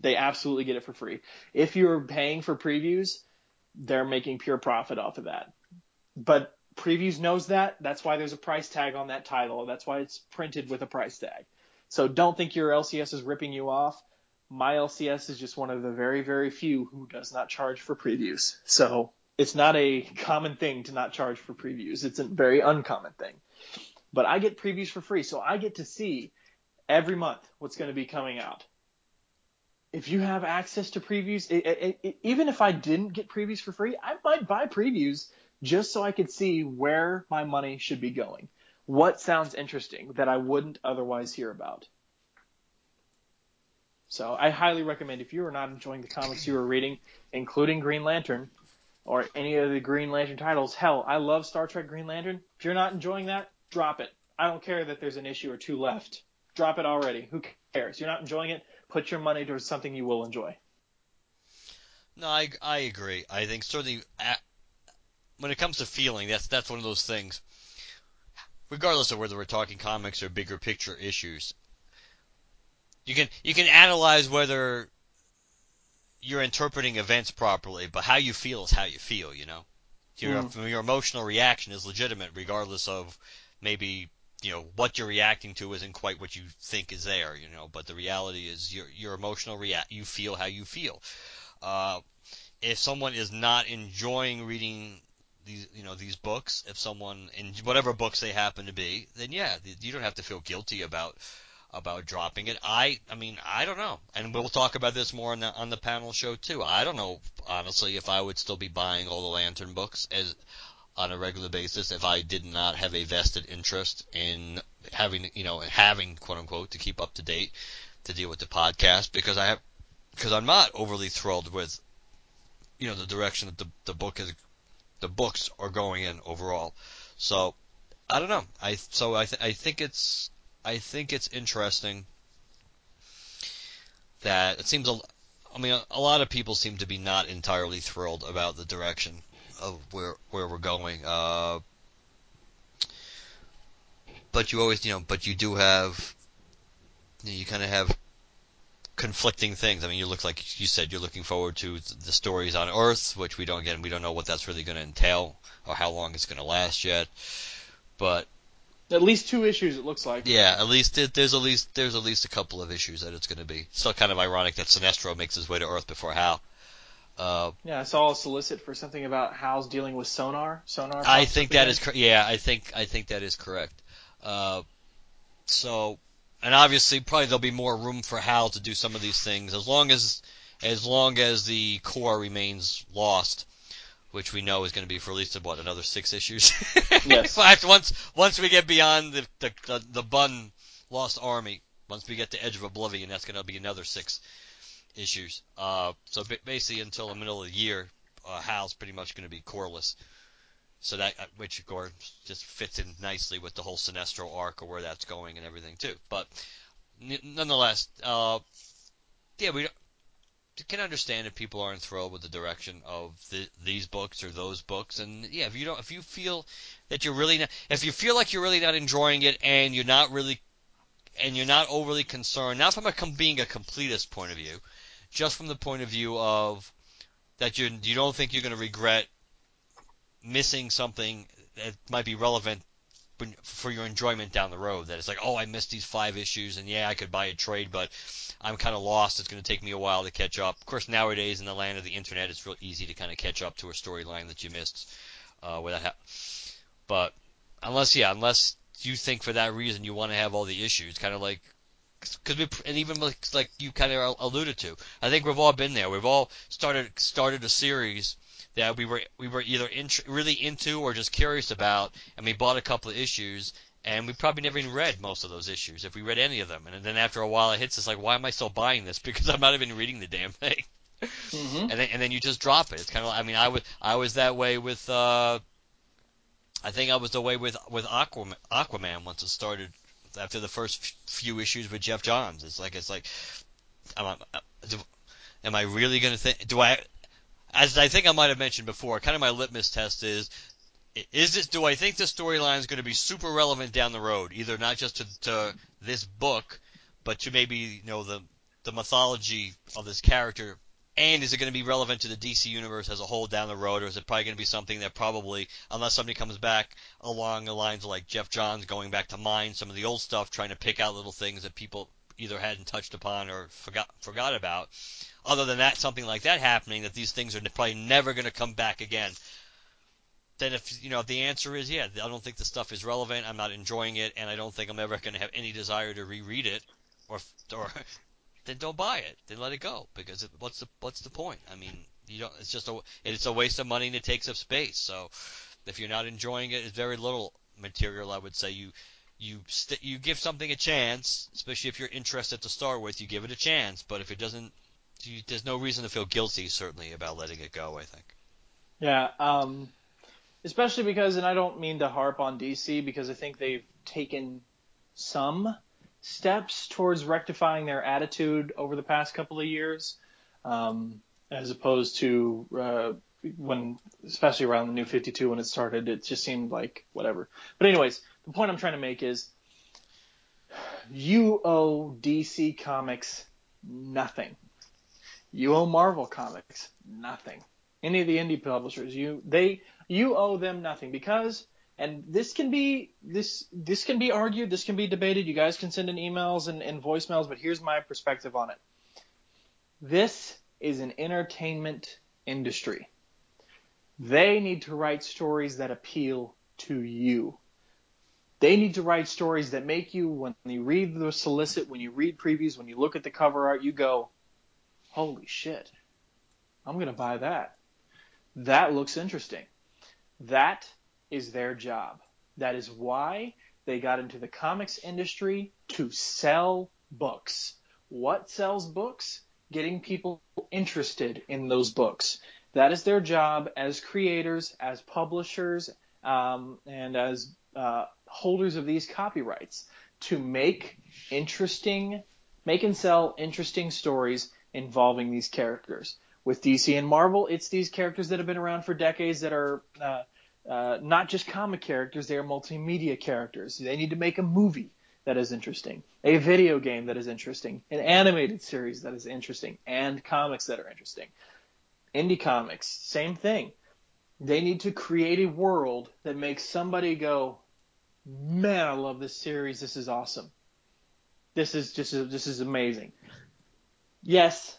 S2: They absolutely get it for free. If you're paying for previews, they're making pure profit off of that. But previews knows that. That's why there's a price tag on that title. That's why it's printed with a price tag. So don't think your LCS is ripping you off. My LCS is just one of the very, very few who does not charge for previews. So it's not a common thing to not charge for previews. It's a very uncommon thing. But I get previews for free, so I get to see every month what's going to be coming out. If you have access to previews, it, it, it, even if I didn't get previews for free, I might buy previews just so I could see where my money should be going. What sounds interesting that I wouldn't otherwise hear about. So I highly recommend if you are not enjoying the comics you are reading, including Green Lantern or any of the Green Lantern titles, hell, I love Star Trek Green Lantern. If you're not enjoying that, drop it. I don't care that there's an issue or two left. Drop it already. Who cares? You're not enjoying it. Put your money towards something you will enjoy.
S3: No, I, I agree. I think certainly uh, when it comes to feeling, that's that's one of those things. Regardless of whether we're talking comics or bigger picture issues, you can you can analyze whether you're interpreting events properly, but how you feel is how you feel. You know, your mm. your emotional reaction is legitimate, regardless of maybe you know what you're reacting to isn't quite what you think is there. You know, but the reality is your your emotional react you feel how you feel. Uh, if someone is not enjoying reading these you know these books if someone in whatever books they happen to be then yeah you don't have to feel guilty about about dropping it. I i mean i don't know. And we'll talk about this more on the on the panel show too. I don't know honestly if i would still be buying all the lantern books as on a regular basis if i did not have a vested interest in having you know having quote unquote to keep up to date to deal with the podcast because i have because i'm not overly thrilled with you know the direction that the the book has the books are going in overall. So I don't know. I so I th- I think it's I think it's interesting that it seems a I mean a, a lot of people seem to be not entirely thrilled about the direction of where where we're going. Uh, but you always you know but you do have you, know, you kind of have conflicting things. I mean, you look like you said you're looking forward to the stories on Earth, which we don't again we don't know what that's really going to entail or how long it's going to last yet. But
S2: at least two issues it looks like.
S3: Yeah, at least it, there's at least there's at least a couple of issues that it's going to be. Still kind of ironic that Sinestro makes his way to Earth before Hal. Uh,
S2: yeah, I saw a solicit for something about Hal's dealing with sonar. Sonar.
S3: I think that is cor- yeah, I think I think that is correct. Uh, so and obviously probably there'll be more room for Hal to do some of these things as long as as long as the Corps remains lost, which we know is going to be for at least what another six issues.
S2: yes.
S3: Fact, once once we get beyond the the, the the Bunn Lost Army, once we get to Edge of Oblivion, that's going to be another six issues. Uh, so basically until the middle of the year, uh, Hal's pretty much going to be coreless. So that, uh, which of course just fits in nicely with the whole Sinestro arc or where that's going and everything too. But nonetheless, uh, yeah, we can understand if people aren't thrilled with the direction of the, these books or those books. And yeah, if you don't, if you feel that you're really not, if you feel like you're really not enjoying it and you're not really, and you're not overly concerned, not from a being a completist point of view, just from the point of view of that you you don't think you're going to regret missing something that might be relevant for your enjoyment down the road. That it's like, oh, I missed these five issues, and yeah, I could buy a trade, but I'm kind of lost. It's going to take me a while to catch up. Of course, nowadays in the land of the internet, it's real easy to kind of catch up to a storyline that you missed. Uh, without ha- but unless, yeah, unless you think for that reason you want to have all the issues, kind of like because we and even like, like you kind of alluded to, I think we've all been there. We've all started started a series that we were we were either in, really into or just curious about, and we bought a couple of issues, and we probably never even read most of those issues if we read any of them. And then after a while, it hits us like, why am I still buying this? Because I'm not even reading the damn thing.
S2: Mm-hmm.
S3: And then and then you just drop it. It's kind of like, I mean, I was I was that way with. uh I think I was the way with with Aquaman, Aquaman once it started after the first few issues with Geoff Johns. It's like it's like, am I, am I really gonna think? Do I as I think I might have mentioned before, kind of my litmus test is is this do I think the storyline is going to be super relevant down the road, either not just to, to this book, but to maybe you know the the mythology of this character And is it going to be relevant to the DC universe as a whole down the road, or is it probably going to be something that probably, unless somebody comes back along the lines like Geoff Johns going back to mine some of the old stuff, trying to pick out little things that people either hadn't touched upon or forgot forgot about. Other than that, something like that happening, that these things are probably never going to come back again. Then if you know if the answer is yeah, I don't think the stuff is relevant. I'm not enjoying it, and I don't think I'm ever going to have any desire to reread it, or or then don't buy it. Then let it go because it, what's the what's the point? I mean, you don't. It's just a it's a waste of money and it takes up space. So if you're not enjoying it, it's very little material. I would say you you st- you give something a chance, especially if you're interested to start with. You give it a chance, but if it doesn't, you, there's no reason to feel guilty certainly about letting it go. I think.
S2: Yeah. Um, especially because, and I don't mean to harp on DC because I think they've taken some steps towards rectifying their attitude over the past couple of years, um, as opposed to uh, when, especially around the New 52 when it started, it just seemed like whatever. But anyways, the point I'm trying to make is, you owe DC Comics nothing. You owe Marvel Comics nothing. Any of the indie publishers, you they you owe them nothing because and this can be this this can be argued, this can be debated. You guys can send in emails and, and voicemails, but here's my perspective on it. This is an entertainment industry. They need to write stories that appeal to you. They need to write stories that make you, when you read the solicit, when you read previews, when you look at the cover art, you go, holy shit, I'm going to buy that. That looks interesting. That is their job. That is why they got into the comics industry to sell books. What sells books? Getting people interested in those books. That is their job as creators, as publishers, um, and as uh, holders of these copyrights to make interesting, make and sell interesting stories involving these characters. With DC and Marvel, it's these characters that have been around for decades that are uh, uh, not just comic characters, they are multimedia characters. They need to make a movie that is interesting, a video game that is interesting, an animated series that is interesting, and comics that are interesting. Indie comics, same thing. They need to create a world that makes somebody go, man, I love this series. This is awesome. This is just, this is amazing. Yes,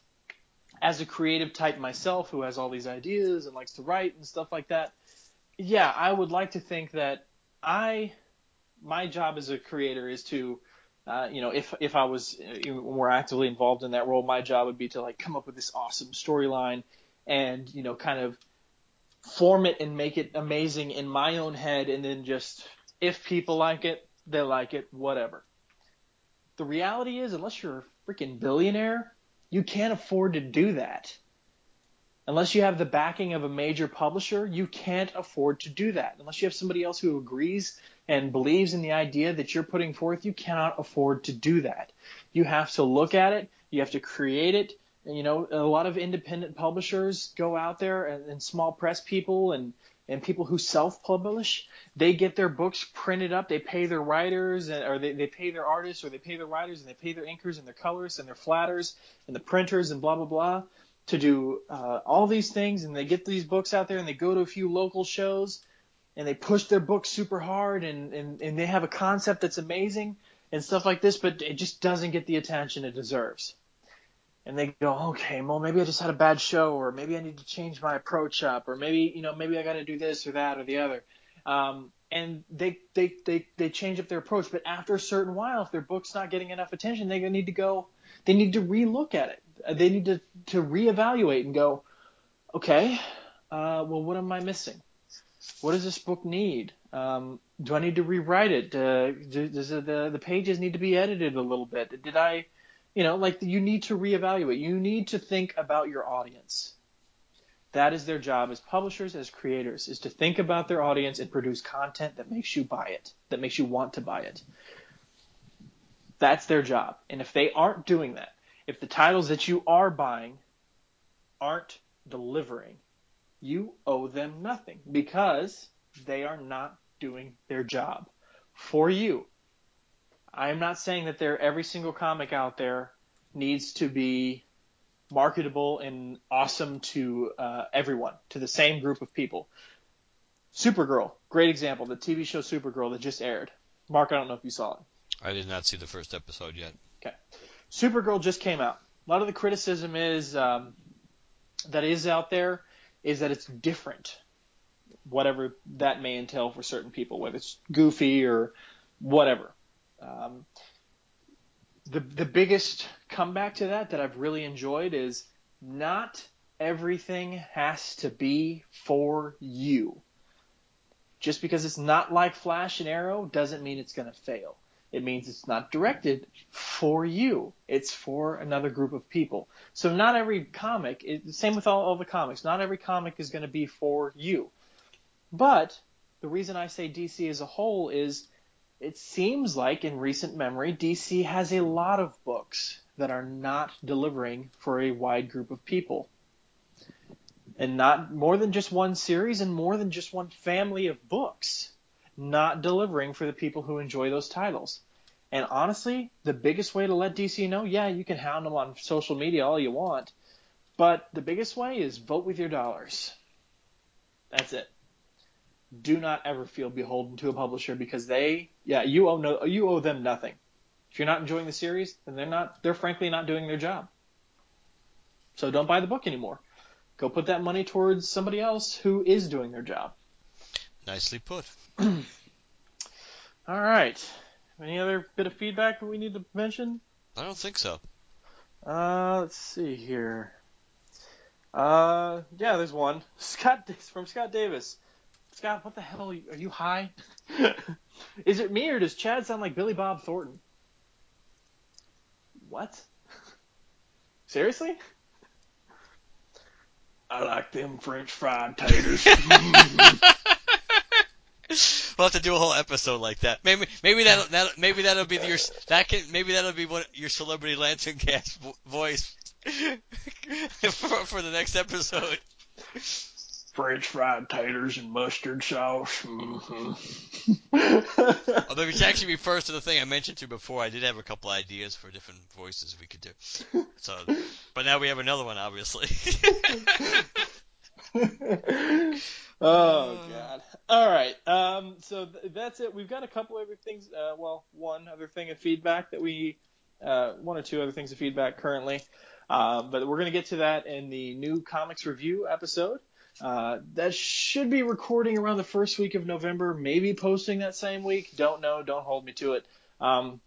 S2: as a creative type myself who has all these ideas and likes to write and stuff like that, yeah, I would like to think that I, my job as a creator is to, uh, you know, if if I was uh, more actively involved in that role, my job would be to like come up with this awesome storyline and you know kind of form it and make it amazing in my own head, and then just if people like it, they like it, whatever. The reality is, unless you're a freaking billionaire, you can't afford to do that. Unless you have the backing of a major publisher, you can't afford to do that. Unless you have somebody else who agrees and believes in the idea that you're putting forth, you cannot afford to do that. You have to look at it, you have to create it. You know, a lot of independent publishers go out there and, and small press people and, and people who self-publish, they get their books printed up, they pay their writers or they, they pay their artists or they pay their writers and they pay their inkers and their colorists and their flatters and the printers and blah, blah, blah to do uh, all these things, and they get these books out there, and they go to a few local shows, and they push their books super hard, and, and, and they have a concept that's amazing and stuff like this, but it just doesn't get the attention it deserves. And they go, okay, well, maybe I just had a bad show, or maybe I need to change my approach up, or maybe, you know, maybe I got to do this or that or the other. Um, and they, they, they, they change up their approach, but after a certain while, if their book's not getting enough attention, they need to go, they need to relook at it they need to, to reevaluate and go, okay, uh, well, what am I missing? What does this book need? Um, do I need to rewrite it? Uh, do, does the the pages need to be edited a little bit? Did I, you know, like you need to reevaluate. You need to think about your audience. That is their job as publishers, as creators, is to think about their audience and produce content that makes you buy it, that makes you want to buy it. That's their job. And if they aren't doing that, if the titles that you are buying aren't delivering, you owe them nothing because they are not doing their job for you. I am not saying that there every single comic out there needs to be marketable and awesome to uh, everyone, to the same group of people. Supergirl, great example. The TV show Supergirl that just aired. Mark, I don't know if you saw it.
S3: I did not see the first episode yet.
S2: Okay. Supergirl just came out. A lot of the criticism is um, that is out there is that it's different, whatever that may entail for certain people, whether it's goofy or whatever. Um, the the biggest comeback to that that I've really enjoyed is not everything has to be for you. Just because it's not like Flash and Arrow doesn't mean it's going to fail. It means it's not directed for you. It's for another group of people. So not every comic, it, same with all, all the comics, not every comic is going to be for you. But the reason I say DC as a whole is it seems like in recent memory, DC has a lot of books that are not delivering for a wide group of people. And not more than just one series and more than just one family of books not delivering for the people who enjoy those titles. And honestly, the biggest way to let DC know, yeah, you can hound them on social media all you want, but the biggest way is vote with your dollars. That's it. Do not ever feel beholden to a publisher because they, yeah, you owe no, you owe them nothing. If you're not enjoying the series, then they're not, they're frankly not doing their job. So don't buy the book anymore. Go put that money towards somebody else who is doing their job.
S3: Nicely put.
S2: All right. Any other bit of feedback that we need to mention?
S3: I don't think so.
S2: Uh, let's see here. Uh, yeah, there's one. Scott from Scott Davis. Scott, what the hell are you, are you high? Is it me or does Chad sound like Billy Bob Thornton? What? Seriously? I like them French fried taters.
S3: we'll have to do a whole episode like that. Maybe maybe that'll, that'll maybe that'll be your that can maybe that'll be what your celebrity lantern cast voice for, for the next episode.
S2: French fried taters and mustard sauce. Mm-hmm.
S3: Although it actually be first to the thing I mentioned to before, I did have a couple ideas for different voices we could do. So, but now we have another one, obviously.
S2: oh god. All right. Um, so th- that's it. We've got a couple other things. Uh, well, one other thing of feedback that we, uh, one or two other things of feedback currently. Uh, but we're gonna get to that in the new comics review episode. Uh, that should be recording around the first week of November, maybe posting that same week. Don't know. Don't hold me to it. Um,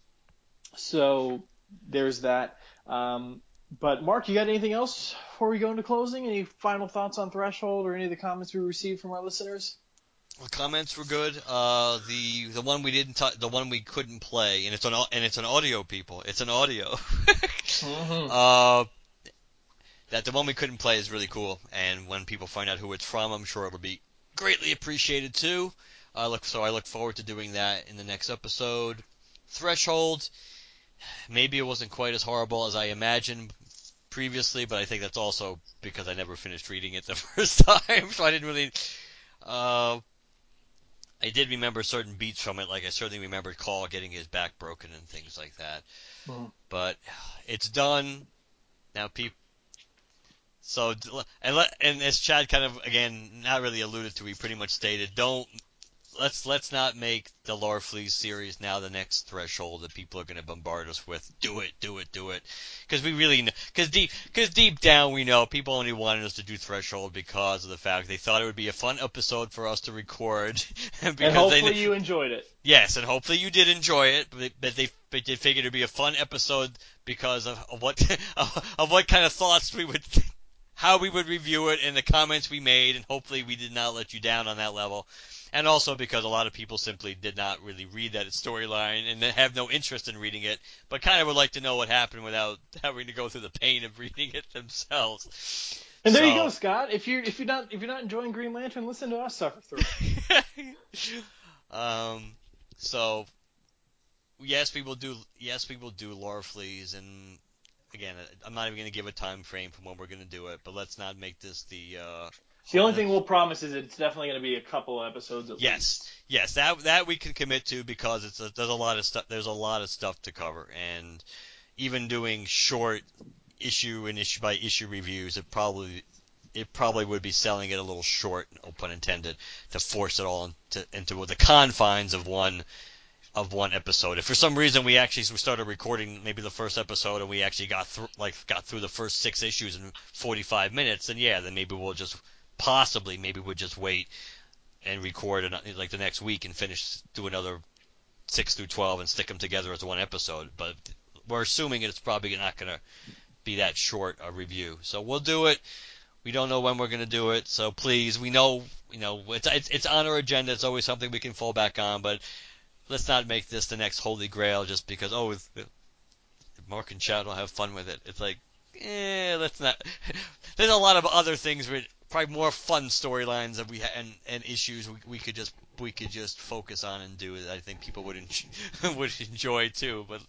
S2: so there's that. Um, but Mark, you got anything else before we go into closing? Any final thoughts on Threshold or any of the comments we received from our listeners?
S3: The comments were good. Uh, the the one we didn't t- the one we couldn't play, and it's an and it's an audio people. It's an audio.
S2: mm-hmm.
S3: Uh, that the one we couldn't play is really cool, and when people find out who it's from, I'm sure it'll be greatly appreciated too. I look so I look forward to doing that in the next episode. Threshold, maybe it wasn't quite as horrible as I imagined previously, but I think that's also because I never finished reading it the first time, so I didn't really. Uh, I did remember certain beats from it, like I certainly remembered Caul getting his back broken and things like that. But it's done. Now, people. So, and let, and as Chad kind of again not really alluded to, he pretty much stated, don't let's let's not make the Larfleeze series now the next threshold that people are going to bombard us with. Do it, do it, do it, because we really. Because deep, because deep down we know people only wanted us to do threshold because of the fact they thought it would be a fun episode for us to record. and
S2: hopefully
S3: they,
S2: you enjoyed it.
S3: Yes, and hopefully you did enjoy it, but they, but they, but they figured it'd be a fun episode because of, of what of, of what kind of thoughts we would, how we would review it, and the comments we made, and hopefully we did not let you down on that level. And also because a lot of people simply did not really read that storyline and have no interest in reading it, but kind of would like to know what happened without having to go through the pain of reading it themselves.
S2: And there you go, Scott. If you're if you're not if you're not enjoying Green Lantern, listen to us suffer through. it.
S3: Um, so yes, we will do. Yes, we will do Larfleeze, and again, I'm not even going to give a time frame from when we're going to do it. But let's not make this the. Uh,
S2: The only thing we'll promise is it's definitely going to be a couple of episodes at least.
S3: yes, yes, that that we can commit to because it's a, there's a lot of stuff. There's a lot of stuff to cover, and even doing short, issue and issue by issue reviews, it probably it probably would be selling it a little short, no pun intended, to force it all into, into the confines of one of one episode. If for some reason we actually we started recording maybe the first episode and we actually got through like got through the first six issues in 45 minutes, then yeah, then maybe we'll just possibly maybe we'll just wait and record an, like the next week and finish do another six through 12 and stick them together as one episode. But we're assuming it's probably not going to be that short a review, so we'll do it. We don't know when we're going to do it, so please, we know, you know, it's, it's it's on our agenda. It's always something we can fall back on, but let's not make this the next holy grail just because oh, Mark and Chad will have fun with it. It's like, eh, let's not. There's a lot of other things with probably more fun storylines that we ha- and and issues we, we could just we could just focus on and do that I think people would en- would enjoy too. But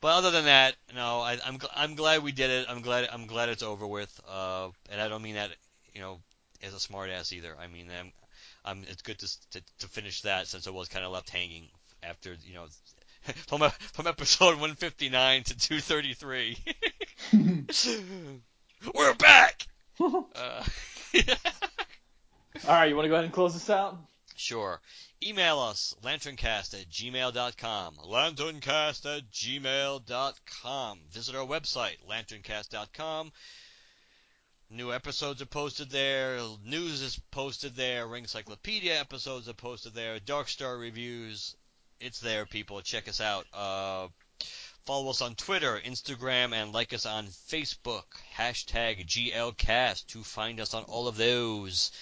S3: but other than that, no, I, I'm gl- I'm glad we did it. I'm glad I'm glad it's over with. Uh, and I don't mean that you know as a smartass either. I mean I'm, I'm it's good to, to to finish that since it was kind of left hanging after you know from from episode 159 to 233. We're back. uh,
S2: All right, you want to go ahead and close this out?
S3: Sure. Email us, lanterncast at gmail.com. Lanterncast at gmail.com. Visit our website, lanterncast.com. New episodes are posted there. News is posted there. Ring Cyclopedia episodes are posted there. Dark Star reviews. It's there, people. Check us out. Uh, follow us on Twitter, Instagram, and like us on Facebook. Hashtag GLCast to find us on all of those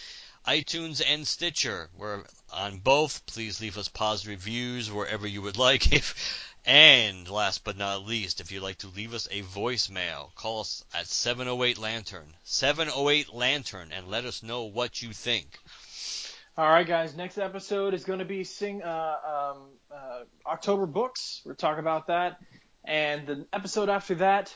S3: iTunes and Stitcher. We're on both. Please leave us positive reviews wherever you would like. If and last but not least, if you'd like to leave us a voicemail, call us at 708 Lantern. 708 Lantern and let us know what you think.
S2: All right, guys. Next episode is going to be sing uh, um, uh, October books. We're talking about that, and the episode after that.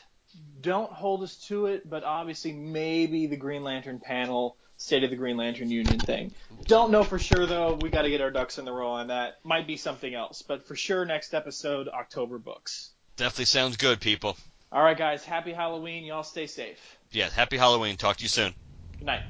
S2: Don't hold us to it, but obviously maybe the Green Lantern panel State of the Green Lantern Union thing. Don't know for sure though. We got to get our ducks in the row on that. Might be something else, but for sure next episode October books.
S3: Definitely sounds good, people.
S2: All right, guys. Happy Halloween. Y'all stay safe.
S3: Yeah, happy Halloween. Talk to you soon.
S2: Good night.